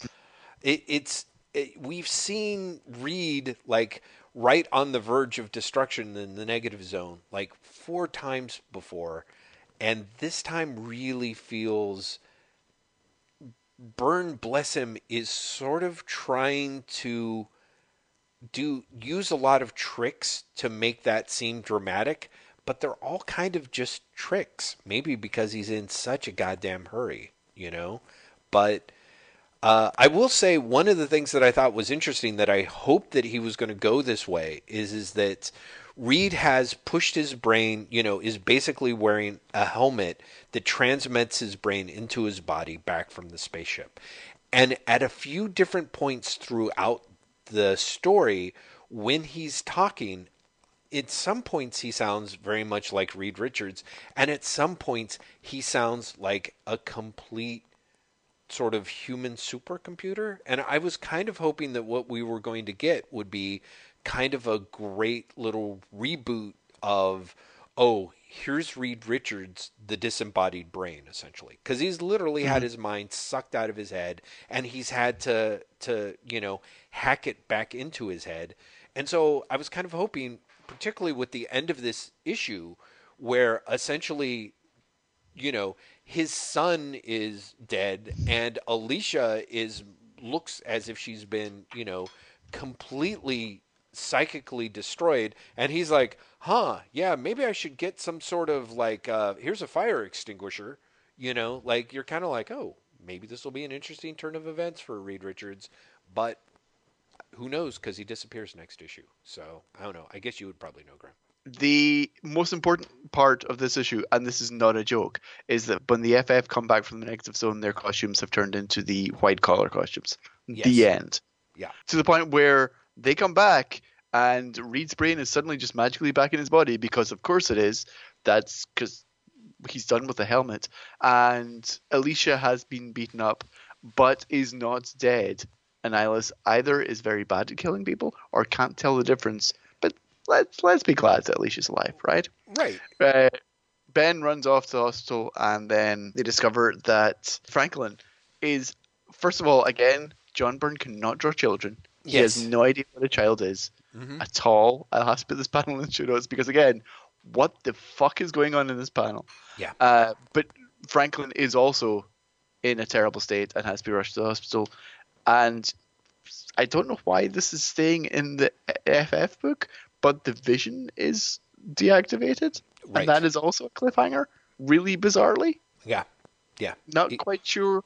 it, it's it, we've seen Reed like right on the verge of destruction in the negative zone like four times before, and this time really feels. Byrne bless him, is sort of trying to do use a lot of tricks to make that seem dramatic, but they're all kind of just tricks. Maybe because he's in such a goddamn hurry, you know. But uh, I will say one of the things that I thought was interesting that I hoped that he was going to go this way is is that Reed has pushed his brain, you know, is basically wearing a helmet that transmits his brain into his body back from the spaceship. And at a few different points throughout the story, when he's talking, at some points he sounds very much like Reed Richards, and at some points he sounds like a complete sort of human supercomputer. And I was kind of hoping that what we were going to get would be kind of a great little reboot of, oh, here's Reed Richards, the disembodied brain, essentially, because he's literally mm-hmm. had his mind sucked out of his head, and he's had to to you know hack it back into his head. And so I was kind of hoping, particularly with the end of this issue, where essentially, you know, his son is dead and Alicia is looks as if she's been, you know, completely psychically destroyed and he's like, "Huh, yeah, maybe I should get some sort of like uh here's a fire extinguisher." You know, like you're kind of like, "Oh, maybe this will be an interesting turn of events for Reed Richards." But who knows cuz he disappears next issue. So, I don't know. I guess you would probably know, Graham the most important part of this issue, and this is not a joke, is that when the FF come back from the negative zone, their costumes have turned into the white collar costumes. Yes. The end. Yeah. To the point where they come back and Reed's brain is suddenly just magically back in his body because, of course, it is. That's because he's done with the helmet. And Alicia has been beaten up, but is not dead. And Annihilus either is very bad at killing people or can't tell the difference let's let's be glad that Alicia's alive, right? Right. Uh, ben runs off to the hospital, and then they discover that Franklin is, first of all, again, John Byrne cannot draw children. He has no idea what a child is mm-hmm. at all. I'll have to put this panel in the show notes because, again, what the fuck is going on in this panel? Yeah. Uh, but Franklin is also in a terrible state and has to be rushed to the hospital. And I don't know why this is staying in the FF book, but the vision is deactivated, right. and that is also a cliffhanger. Really bizarrely. Yeah, yeah. Not it, quite sure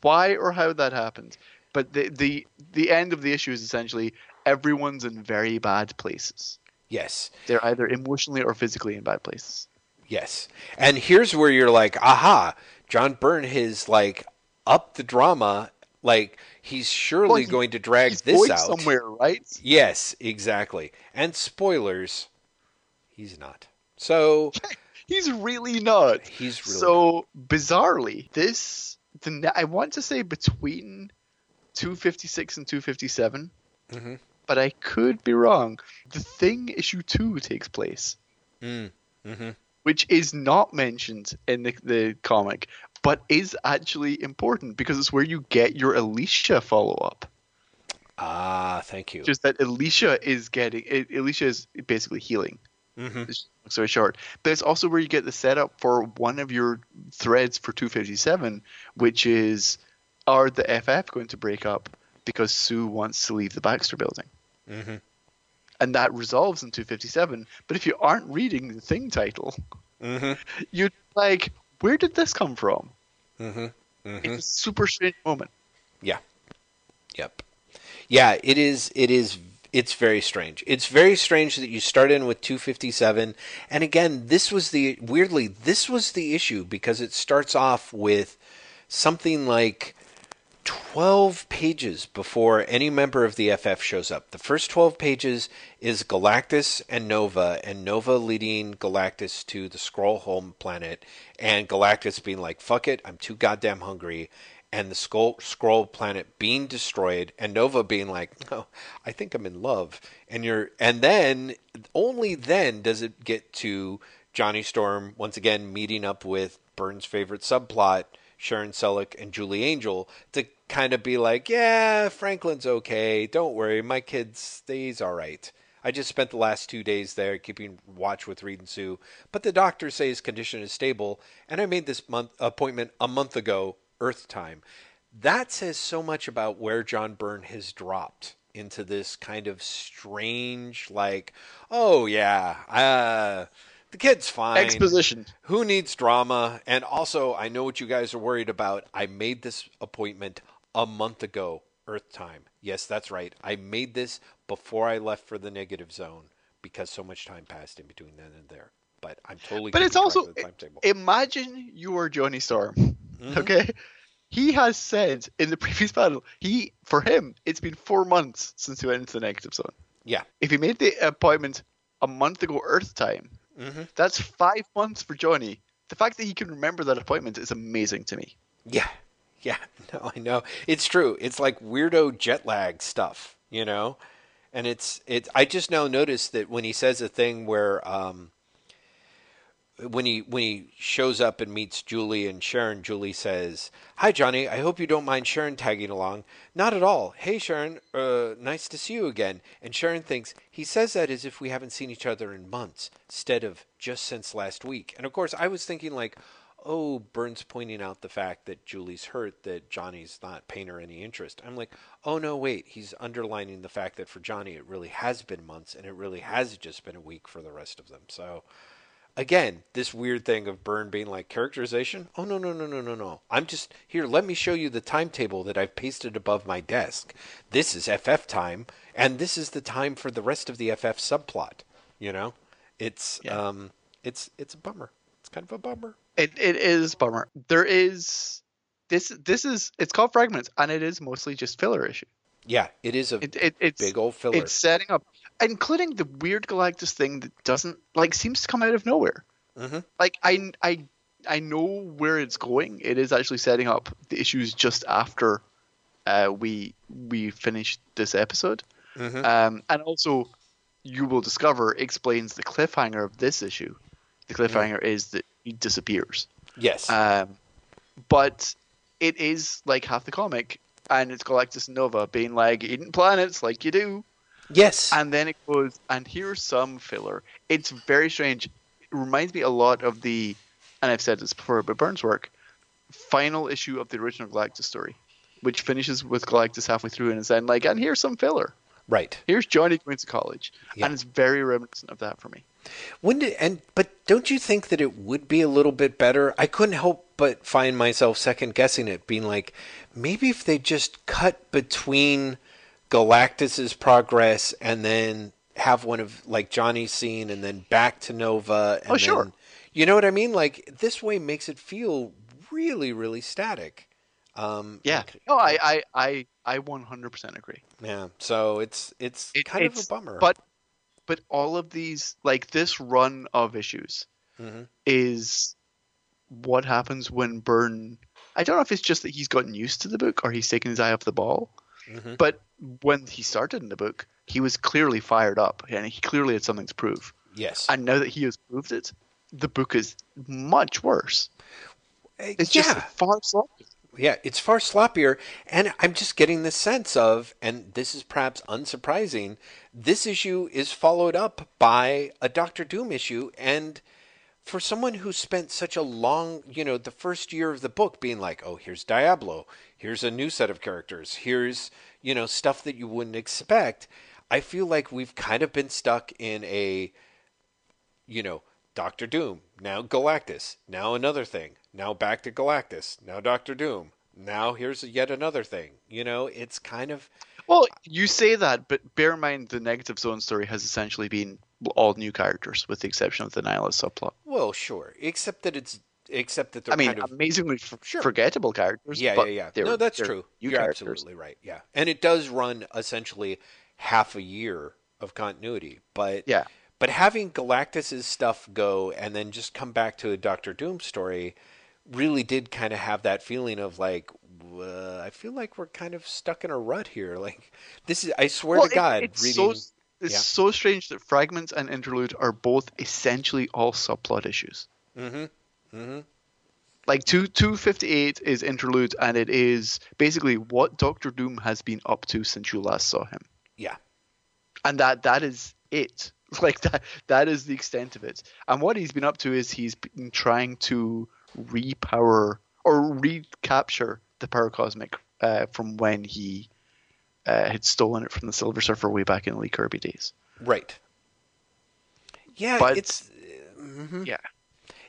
why or how that happened, but the the the end of the issue is essentially everyone's in very bad places. Yes, they're either emotionally or physically in bad places. Yes, and here's where you're like, aha, John Byrne has like up the drama like he's surely well, he, going to drag this out somewhere, right? Yes, exactly. And spoilers, he's not. So he's really not. He's really so not. bizarrely this. The I want to say between 256 and 257, mm-hmm. but I could be wrong. The Thing issue two takes place. Mm. Mm-hmm which is not mentioned in the, the comic, but is actually important because it's where you get your Alicia follow up. Ah, thank you. Just that Alicia is getting Alicia is basically healing. Mm-hmm. So short, but it's also where you get the setup for one of your threads for 257, which is are the FF going to break up because Sue wants to leave the Baxter building? Mm-hmm. And that resolves in 257. But if you aren't reading the thing title, mm-hmm. you're like, where did this come from? Mm-hmm. Mm-hmm. It's a super strange moment. Yeah. Yep. Yeah, it is. It is. It's very strange. It's very strange that you start in with 257. And again, this was the weirdly, this was the issue because it starts off with something like 12 pages before any member of the FF shows up. The first 12 pages is Galactus and Nova, and Nova leading Galactus to the Skrull home planet, and Galactus being like, fuck it, I'm too goddamn hungry. And the Skrull planet being destroyed, and Nova being like, "No, I think I'm in love." And you're, and then only then does it get to Johnny Storm once again meeting up with Byrne's favorite subplot, Sharon Selleck and Julie Angel to kind of be like, yeah, Franklin's okay. Don't worry, my kid's he's all right. I just spent the last two days there keeping watch with Reed and Sue, but the doctors say his condition is stable, and I made this month appointment a month ago, Earth time. That says so much about where John Byrne has dropped into this kind of strange, like, oh yeah, uh, the kid's fine. Exposition. Who needs drama? And also, I know what you guys are worried about. I made this appointment a month ago, Earth time. Yes, that's right. I made this before I left for the negative zone because so much time passed in between then and there. But I'm totally. But it's also the timetable. imagine you are Johnny Storm. Mhm. Okay. He has said in the previous battle, he for him, it's been four months since he went into the negative zone. Yeah. If he made the appointment a month ago Earth time, hmm that's five months for Johnny. The fact that he can remember that appointment is amazing to me. Yeah. Yeah. No, I know. It's true. It's like weirdo jet lag stuff, you know? And it's it's I just now noticed that when he says a thing where um when he when he shows up and meets Julie and Sharon, Julie says, "Hi Johnny, I hope you don't mind Sharon tagging along." Not at all. Hey Sharon, uh, nice to see you again. And Sharon thinks he says that as if we haven't seen each other in months, instead of just since last week. And of course, I was thinking like, oh, Byrne's pointing out the fact that Julie's hurt, that Johnny's not paying her any interest. I'm like, oh no, wait, he's underlining the fact that for Johnny it really has been months, and it really has just been a week for the rest of them. So again, this weird thing of Byrne being like characterization. Oh no no no no no no! I'm just here. Let me show you the timetable that I've pasted above my desk. This is FF time, and this is the time for the rest of the FF subplot. You know, it's Yeah. um, it's it's a bummer. It's kind of a bummer. It it is bummer. There is this this is it's called fragments and it is mostly just filler issue. Yeah, it is a It, it it's big old filler. it's setting up including the weird Galactus thing that doesn't like seems to come out of nowhere. Mhm. Like I I I know where it's going. It is actually setting up the issues just after uh, we we finish this episode. Mhm. Um, and also you will discover explains the cliffhanger of this issue. The cliffhanger is that he disappears. Yes. Um, but it is like half the comic, and it's Galactus and Nova being like eating planets like you do, yes. and then it goes and here's some filler. It's very strange. It reminds me a lot of the, and I've said this before, but Byrne's work, final issue of the original Galactus story, which finishes with Galactus halfway through and is then like, and here's some filler. right. Here's Johnny going to college, Yeah. and it's very reminiscent of that for me. When did and but don't you think that it would be a little bit better? I couldn't help but find myself second guessing it, being like, maybe if they just cut between Galactus's progress and then have one of like Johnny's scene and then back to Nova. And Oh, sure. then- you know what I mean? Like this way makes it feel really, really static. Um, Yeah. and- No, I, I, I, I 100% agree. yeah. So it's it's It- kind of a bummer. But but all of these like this run of issues Mhm. is what happens when Byrne I don't know if it's just that he's gotten used to the book or he's taken his eye off the ball. Mhm. But when he started in the book, he was clearly fired up and he clearly had something to prove. yes, And now that he has proved it, the book is much worse. Uh, It's yeah. just far sloppier. Yeah, it's far sloppier, and I'm just getting the sense of, and this is perhaps unsurprising, this issue is followed up by a Doctor Doom issue, and for someone who spent such a long, you know, the first year of the book being like, oh, here's Diablo, here's a new set of characters, here's, you know, stuff that you wouldn't expect, I feel like we've kind of been stuck in a, you know, Doctor Doom, now Galactus, now another thing, now back to Galactus, now Doctor Doom, now here's yet another thing. You know, it's kind of Well, you say that, but bear in mind the Negative Zone story has essentially been all new characters, with the exception of the Annihilus subplot. Well, sure, except that it's except that they're I mean, kind of amazingly f- Sure. forgettable characters. yeah, but yeah, yeah. No, that's true. You're characters. absolutely right. Yeah, and it does run essentially half a year of continuity, but Yeah. But having Galactus's stuff go and then just come back to a Doctor Doom story really did kind of have that feeling of like, uh, I feel like we're kind of stuck in a rut here. Like this is, I swear Well, to it- God, it's reading. so it's yeah. so strange that fragments and interlude are both essentially all subplot issues. hmm hmm Like two two fifty eight is interlude, and it is basically what Doctor Doom has been up to since you last saw him, Yeah. and that that is it. Like that that is the extent of it. And what he's been up to is he's been trying to repower or recapture the power cosmic uh, from when he uh, had stolen it from the Silver Surfer way back in Lee Kirby days. Right. Yeah, But- it's Mm-hmm. Yeah.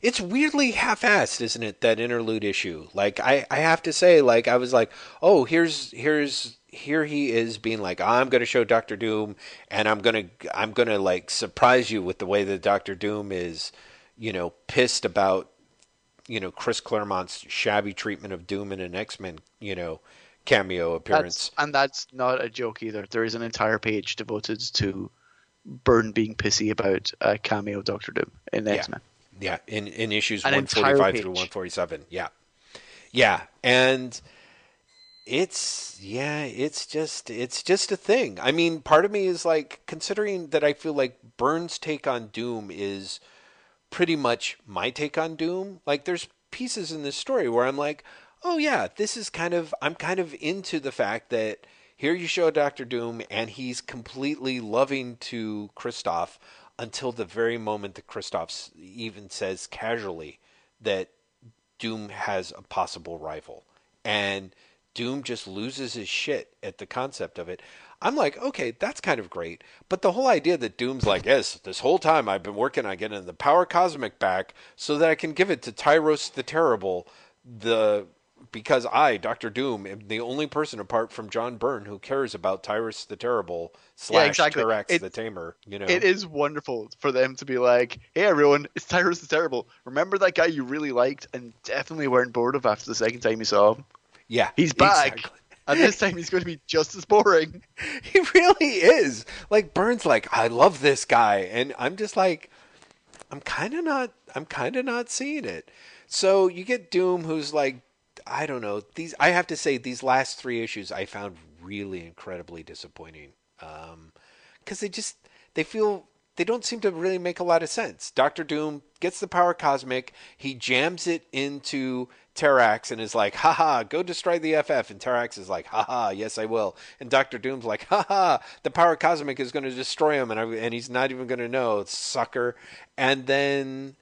It's weirdly half-assed, isn't it? That interlude issue. Like I, I have to say, like I was like, oh, here's here's here he is being like, I'm going to show Doctor Doom, and I'm gonna I'm gonna like surprise you with the way that Doctor Doom is, you know, pissed about, you know, Chris Claremont's shabby treatment of Doom in an X Men, you know, cameo appearance. That's, and that's not a joke either. There is an entire page devoted to Byrne being pissy about a cameo Doctor Doom in. X Men. Yeah, in in issues An one entire forty five through one forty seven. Yeah, yeah, and it's yeah, it's just it's just a thing. I mean, part of me is like considering that I feel like Byrne's take on Doom is pretty much my take on Doom. Like, there's pieces in this story where I'm like, oh yeah, this is kind of I'm kind of into the fact that here you show Doctor Doom and he's completely loving to Kristoff until the very moment that Kristoff even says casually that Doom has a possible rival. And Doom just loses his shit at the concept of it. I'm like, okay, that's kind of great. But the whole idea that Doom's like, yes, this whole time I've been working on getting the power cosmic back so that I can give it to Tyros the Terrible, the because I, Doctor Doom, am the only person apart from John Byrne who cares about Tyros the Terrible slash exactly. Terrax It- the Tamer. You know, It is wonderful for them to be like, "Hey everyone, it's Tyros the Terrible. Remember that guy you really liked and definitely weren't bored of after the second time you saw him? yeah, He's back, exactly. and this time he's going to be just as boring." He really is. Like Byrne's like, I love this guy and I'm just like I'm kind of not I'm kind of not seeing it. So you get Doom who's like I don't know. These I have to say these last 3 issues I found really incredibly disappointing. Um cuz they just they feel they don't seem to really make a lot of sense. Doctor Doom gets the power cosmic, he jams it into Terrax and is like, haha, go destroy the FF. And Terrax is like, haha, yes, I will. And Doctor Doom's like, haha, the power cosmic is going to destroy him and, I, and he's not even going to know, sucker. And then,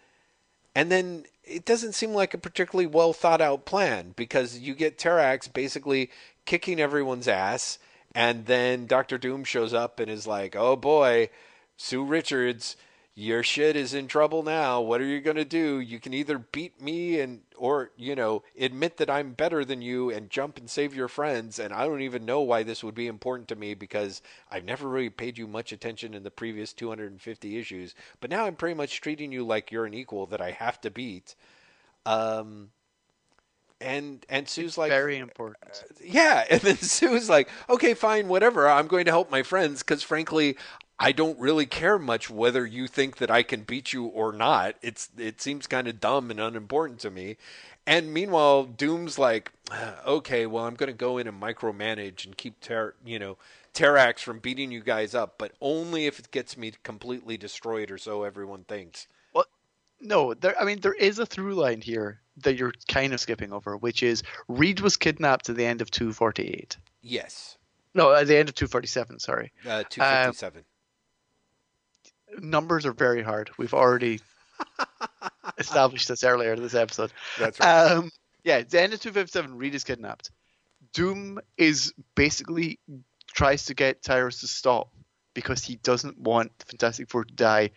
and then it doesn't seem like a particularly well thought out plan because you get Terrax basically kicking everyone's ass. And then Doctor Doom shows up and is like, oh boy, Sue Richards, your shit is in trouble now. What are you going to do? You can either beat me and or, you know, admit that I'm better than you and jump and save your friends and I don't even know why this would be important to me because I've never really paid you much attention in the previous 250 issues, but now I'm pretty much treating you like you're an equal that I have to beat. Um and and Sue's like Very important. yeah and then sue's like okay fine whatever i'm going to help my friends because frankly i don't really care much whether you think that i can beat you or not it's it seems kind of dumb and unimportant to me and meanwhile doom's like okay well i'm going to go in and micromanage and keep ter- you know Terrax from beating you guys up, but only if it gets me completely destroyed, or so everyone thinks. Well, no, there. I mean, there is a through line here that you're kind of skipping over, which is Reed was kidnapped at the end of 248. Yes, No, at the end of 247. Sorry, uh, two fifty seven. Numbers are very hard. We've already established this earlier in this episode. That's right. Um, yeah, the end of 257, Reed is kidnapped. Doom is basically tries to get Tyros to stop because he doesn't want the Fantastic Four to die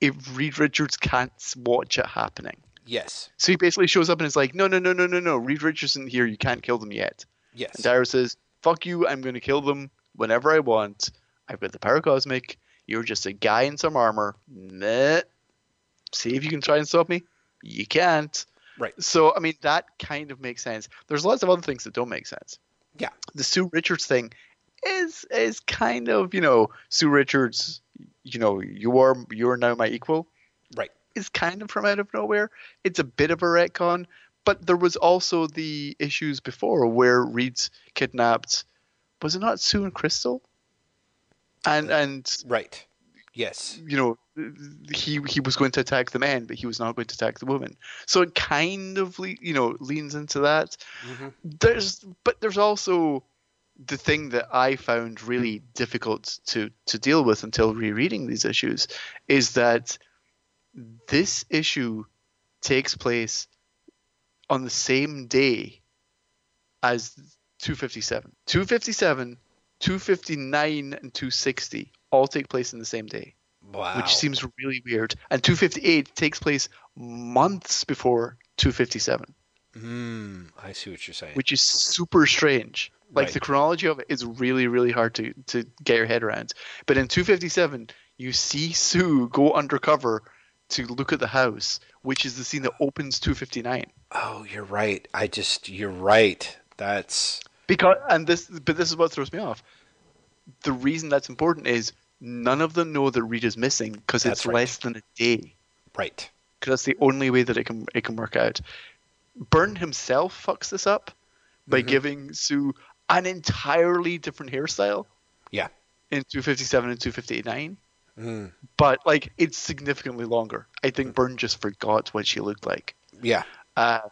if Reed Richards can't watch it happening. yes, So he basically shows up and is like, no, no, no, no, no, no. Reed Richards isn't here. You can't kill them yet. yes. And Tyros says, fuck you. I'm going to kill them whenever I want. I've got the power cosmic. You're just a guy in some armor. Meh. See if you can try and stop me. You can't. Right. So, I mean, that kind of makes sense. There's lots of other things that don't make sense. Yeah. The Sue Richards thing is is kind of, you know, Sue Richards, you know, you are you're now my equal. Right. Is kind of from out of nowhere. It's a bit of a retcon, but there was also the issues before where Reed's kidnapped was it not Sue and Crystal? And and Right. Yes. you know he he was going to attack the men but he was not going to attack the woman so it kind of le- you know leans into that hmm there's but there's also the thing that i found really difficult to to deal with until rereading these issues is that this issue takes place on the same day as 257 257 259 and 260 all take place in the same day Wow. which seems really weird. And 258 takes place months before 257, Mm, I see what you're saying. which is super strange. Like Right. the chronology of it is really, really hard to, to get your head around. But in 257, you see Sue go undercover to look at the house, which is the scene that opens 259. oh, you're right. I just you're right. That's Because and this, but this is what throws me off. The reason that's important is none of them know that Rita's missing because it's right. less than a day. right. because that's the only way that it can it can work out. Byrne himself fucks this up by Mhm. giving Sue an entirely different hairstyle Yeah. in 257 and 259, Mm, but like it's significantly longer. I think Byrne just forgot what she looked like. yeah. Um,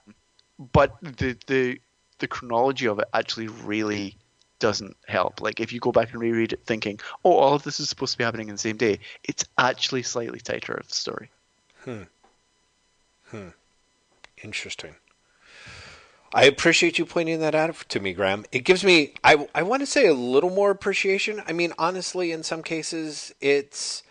but the the the chronology of it actually really doesn't help. Like if you go back and reread it, thinking, "Oh, all of this is supposed to be happening in the same day," it's actually slightly tighter of the story. Hmm. Hmm. Interesting. I appreciate you pointing that out to me, Graham. It gives me, I, I want to say, a little more appreciation. I mean, honestly, in some cases, it's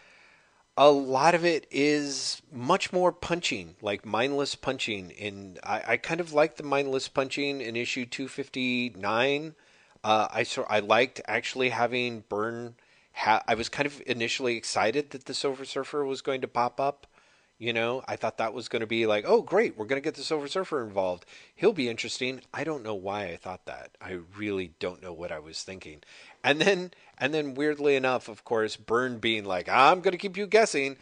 a lot of it is much more punching, like mindless punching. And I, I kind of like the mindless punching in issue 259. Uh, I so I liked actually having Byrne. Ha- I was kind of initially excited that the Silver Surfer was going to pop up. You know, I thought that was going to be like, oh, great, we're going to get the Silver Surfer involved. He'll be interesting. I don't know why I thought that. I really don't know what I was thinking. And then, and then, weirdly enough, of course, Byrne being like, I'm going to keep you guessing.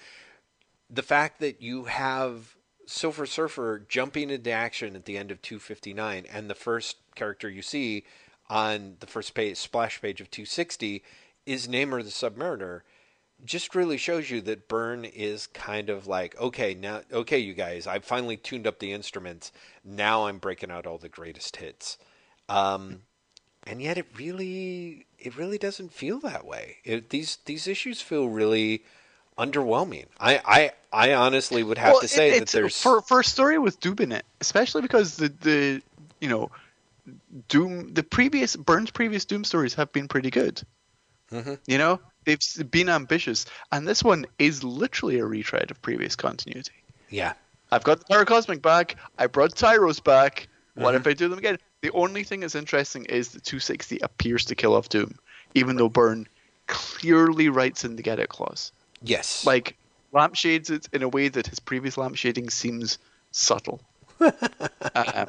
The fact that you have Silver Surfer jumping into action at the end of 259, and the first character you see on the first page, splash page of 260 is Namor the Submariner just really shows you that Byrne is kind of like, okay, now, okay, you guys, I've finally tuned up the instruments. Now I'm breaking out all the greatest hits. Um, and yet, it really, it really doesn't feel that way. It, these these issues feel really underwhelming. I, I, I honestly would have Well, to say it- that there's for for a story with Doom in it, especially because the the you know Doom the previous Byrne's previous Doom stories have been pretty good. Mhm. You know they've been ambitious, and this one is literally a retread of previous continuity. yeah, I've got the power cosmic back. I brought Tyros back. What Mhm. if I do them again? The only thing that's interesting is that 260 appears to kill off Doom, even though Byrne clearly writes in the get it clause. yes, Like lampshades it in a way that his previous lampshading seems subtle. um,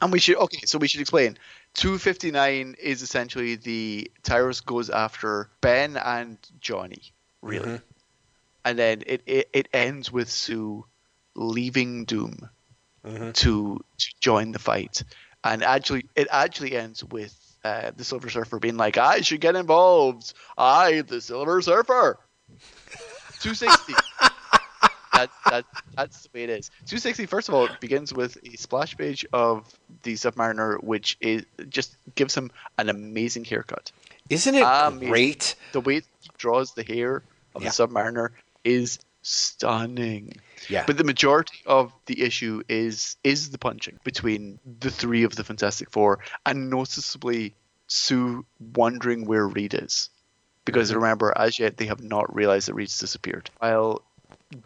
and we should okay, so we should explain. 259 is essentially the Tyros goes after Ben and Johnny, really. Mhm. And then it, it, it ends with Sue leaving Doom Mhm. to, to join the fight. And actually it actually ends with uh, the Silver Surfer being like, I should get involved. I, the Silver Surfer. 260. that, that, that's the way it is. 260, first of all, it begins with a splash page of the Submariner, which is just gives him an amazing haircut. isn't it Amazing. great? The way he draws the hair of Yeah. the Submariner is stunning. Yeah, But the majority of the issue is is the punching between the three of the Fantastic Four, and noticeably Sue wondering where Reed is, because Mhm. remember, as yet they have not realized that Reed's disappeared. While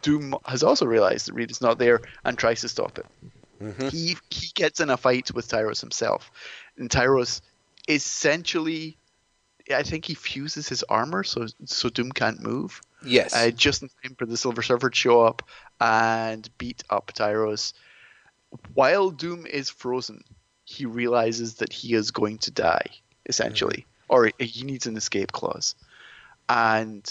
Doom has also realized that Reed is not there and tries to stop it. Mhm. He he gets in a fight with Tyros himself, and Tyros essentially I think he fuses his armor so so Doom can't move. Yes. Uh, just in time for the Silver Surfer to show up and beat up Tyros. While Doom is frozen, he realizes that he is going to die, essentially, or he needs an escape clause. And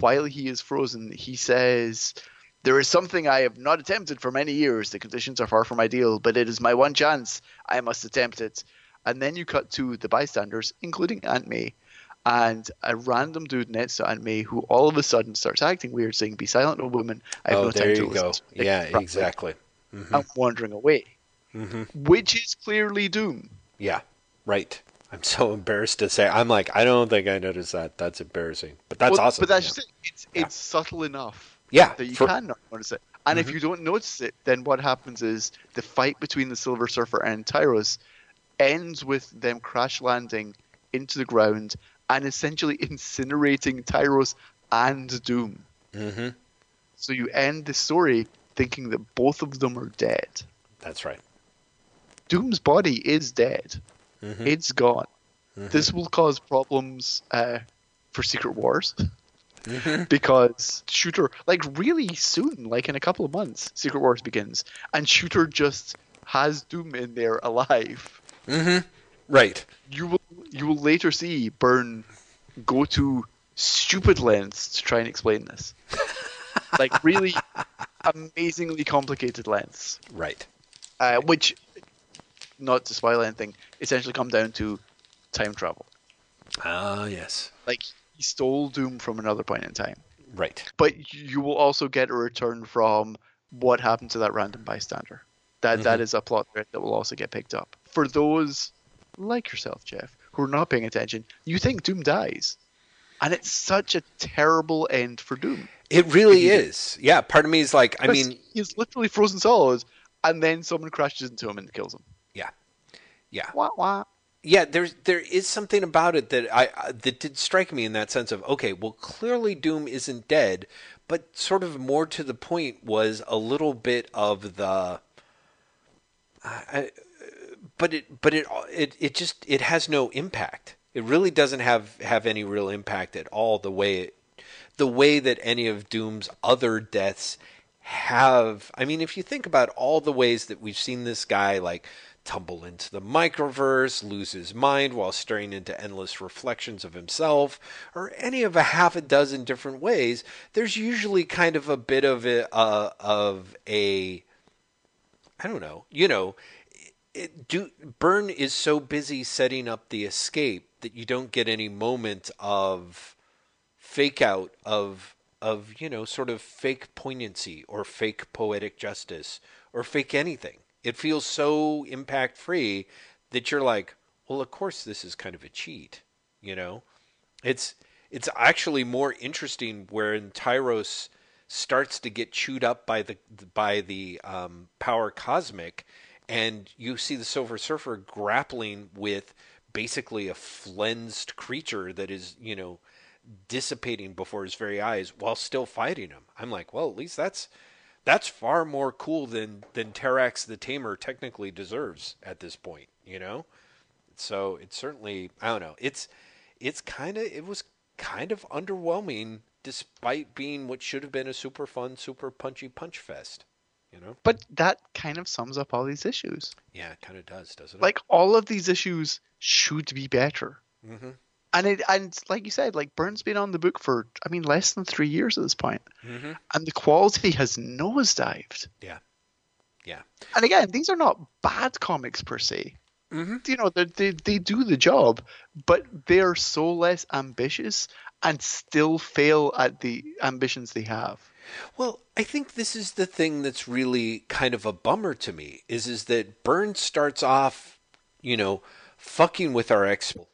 while he is frozen, he says, There is something I have not attempted for many years. The conditions are far from ideal, but it is my one chance. I must attempt it. And then you cut to the bystanders, including Aunt May, and a random dude next to Aunt May who all of a sudden starts acting weird, saying, Be silent, old woman. I have oh, no time there to you go. Yeah, Properly. exactly. Mhm. I'm wandering away, Mhm. which is clearly Doom. Yeah, right. I'm so embarrassed to say. I'm like, I don't think I noticed that. That's embarrassing. But that's Well, awesome. But that's yeah. just it. It's, Yeah. it's subtle enough yeah. that you for- can not notice it. And if Mhm. you don't notice it, then what happens is the fight between the Silver Surfer and Tyros ends with them crash landing into the ground and essentially incinerating Tyros and Doom. Mhm. So you end the story thinking that both of them are dead. That's right. Doom's body is dead. Mhm. It's gone. Mhm. This will cause problems uh, for Secret Wars Mhm. because Shooter, like really soon, like in a couple of months, Secret Wars begins, and Shooter just has Doom in there alive. Mhm. Right. You will you will later see Byrne go to stupid lengths to try and explain this, like really amazingly complicated lengths. Right. uh, which, not to spoil anything, essentially come down to time travel. Ah, yes. Like he stole Doom from another point in time, Right. but you will also get a return from what happened to that random bystander. That that Mhm. is a plot thread that will also get picked up. For those like yourself, Jeff, who are not paying attention, you think Doom dies, and it's such a terrible end for Doom. It really is. Yeah. Part of me is like, I mean, he's literally frozen solid, and then someone crashes into him and kills him. yeah. Yeah. Wah, wah. yeah there's there is something about it that I I- that did strike me in that sense of okay well clearly doom isn't dead but sort of more to the point was a little bit of the I- but it but it it it just it has no impact. It really doesn't have have any real impact at all the way it the way that any of doom's other deaths have. I mean if you think about all the ways that we've seen this guy like tumble into the microverse lose his mind while staring into endless reflections of himself or any of a half a dozen different ways there's usually kind of a bit of a uh, of a i don't know you know it, do is so busy setting up the escape that you don't get any moment of fake out of of you know sort of fake poignancy or fake poetic justice or fake anything. It feels so impact free that you're like, well, of course this is kind of a cheat, you know. It's it's actually more interesting when Tyros starts to get chewed up by the by the um, power cosmic, and you see the Silver Surfer grappling with basically a flensed creature that is you know dissipating before his very eyes while still fighting him. I'm like, well, at least that's that's far more cool than than Terrax the Tamer technically deserves at this point, you know. So it's certainly I don't know. It's it's kind of it was kind of underwhelming despite being what should have been a super fun, super punchy punch fest. You know? But that kind of sums up all these issues. Yeah, it kind of does, doesn't it? Like all of these issues should be better. mm-hmm. And it and like you said, like Byrne's been on the book for I mean less than three years at this point, Mm-hmm. and the quality has nosedived. Yeah. Yeah. And again, these are not bad comics per se. Mm-hmm. You know, they they they do the job, but they are so less ambitious and still fail at the ambitions they have. Well, I think this is the thing that's really kind of a bummer to me is is that Byrne starts off, you know, fucking with our ex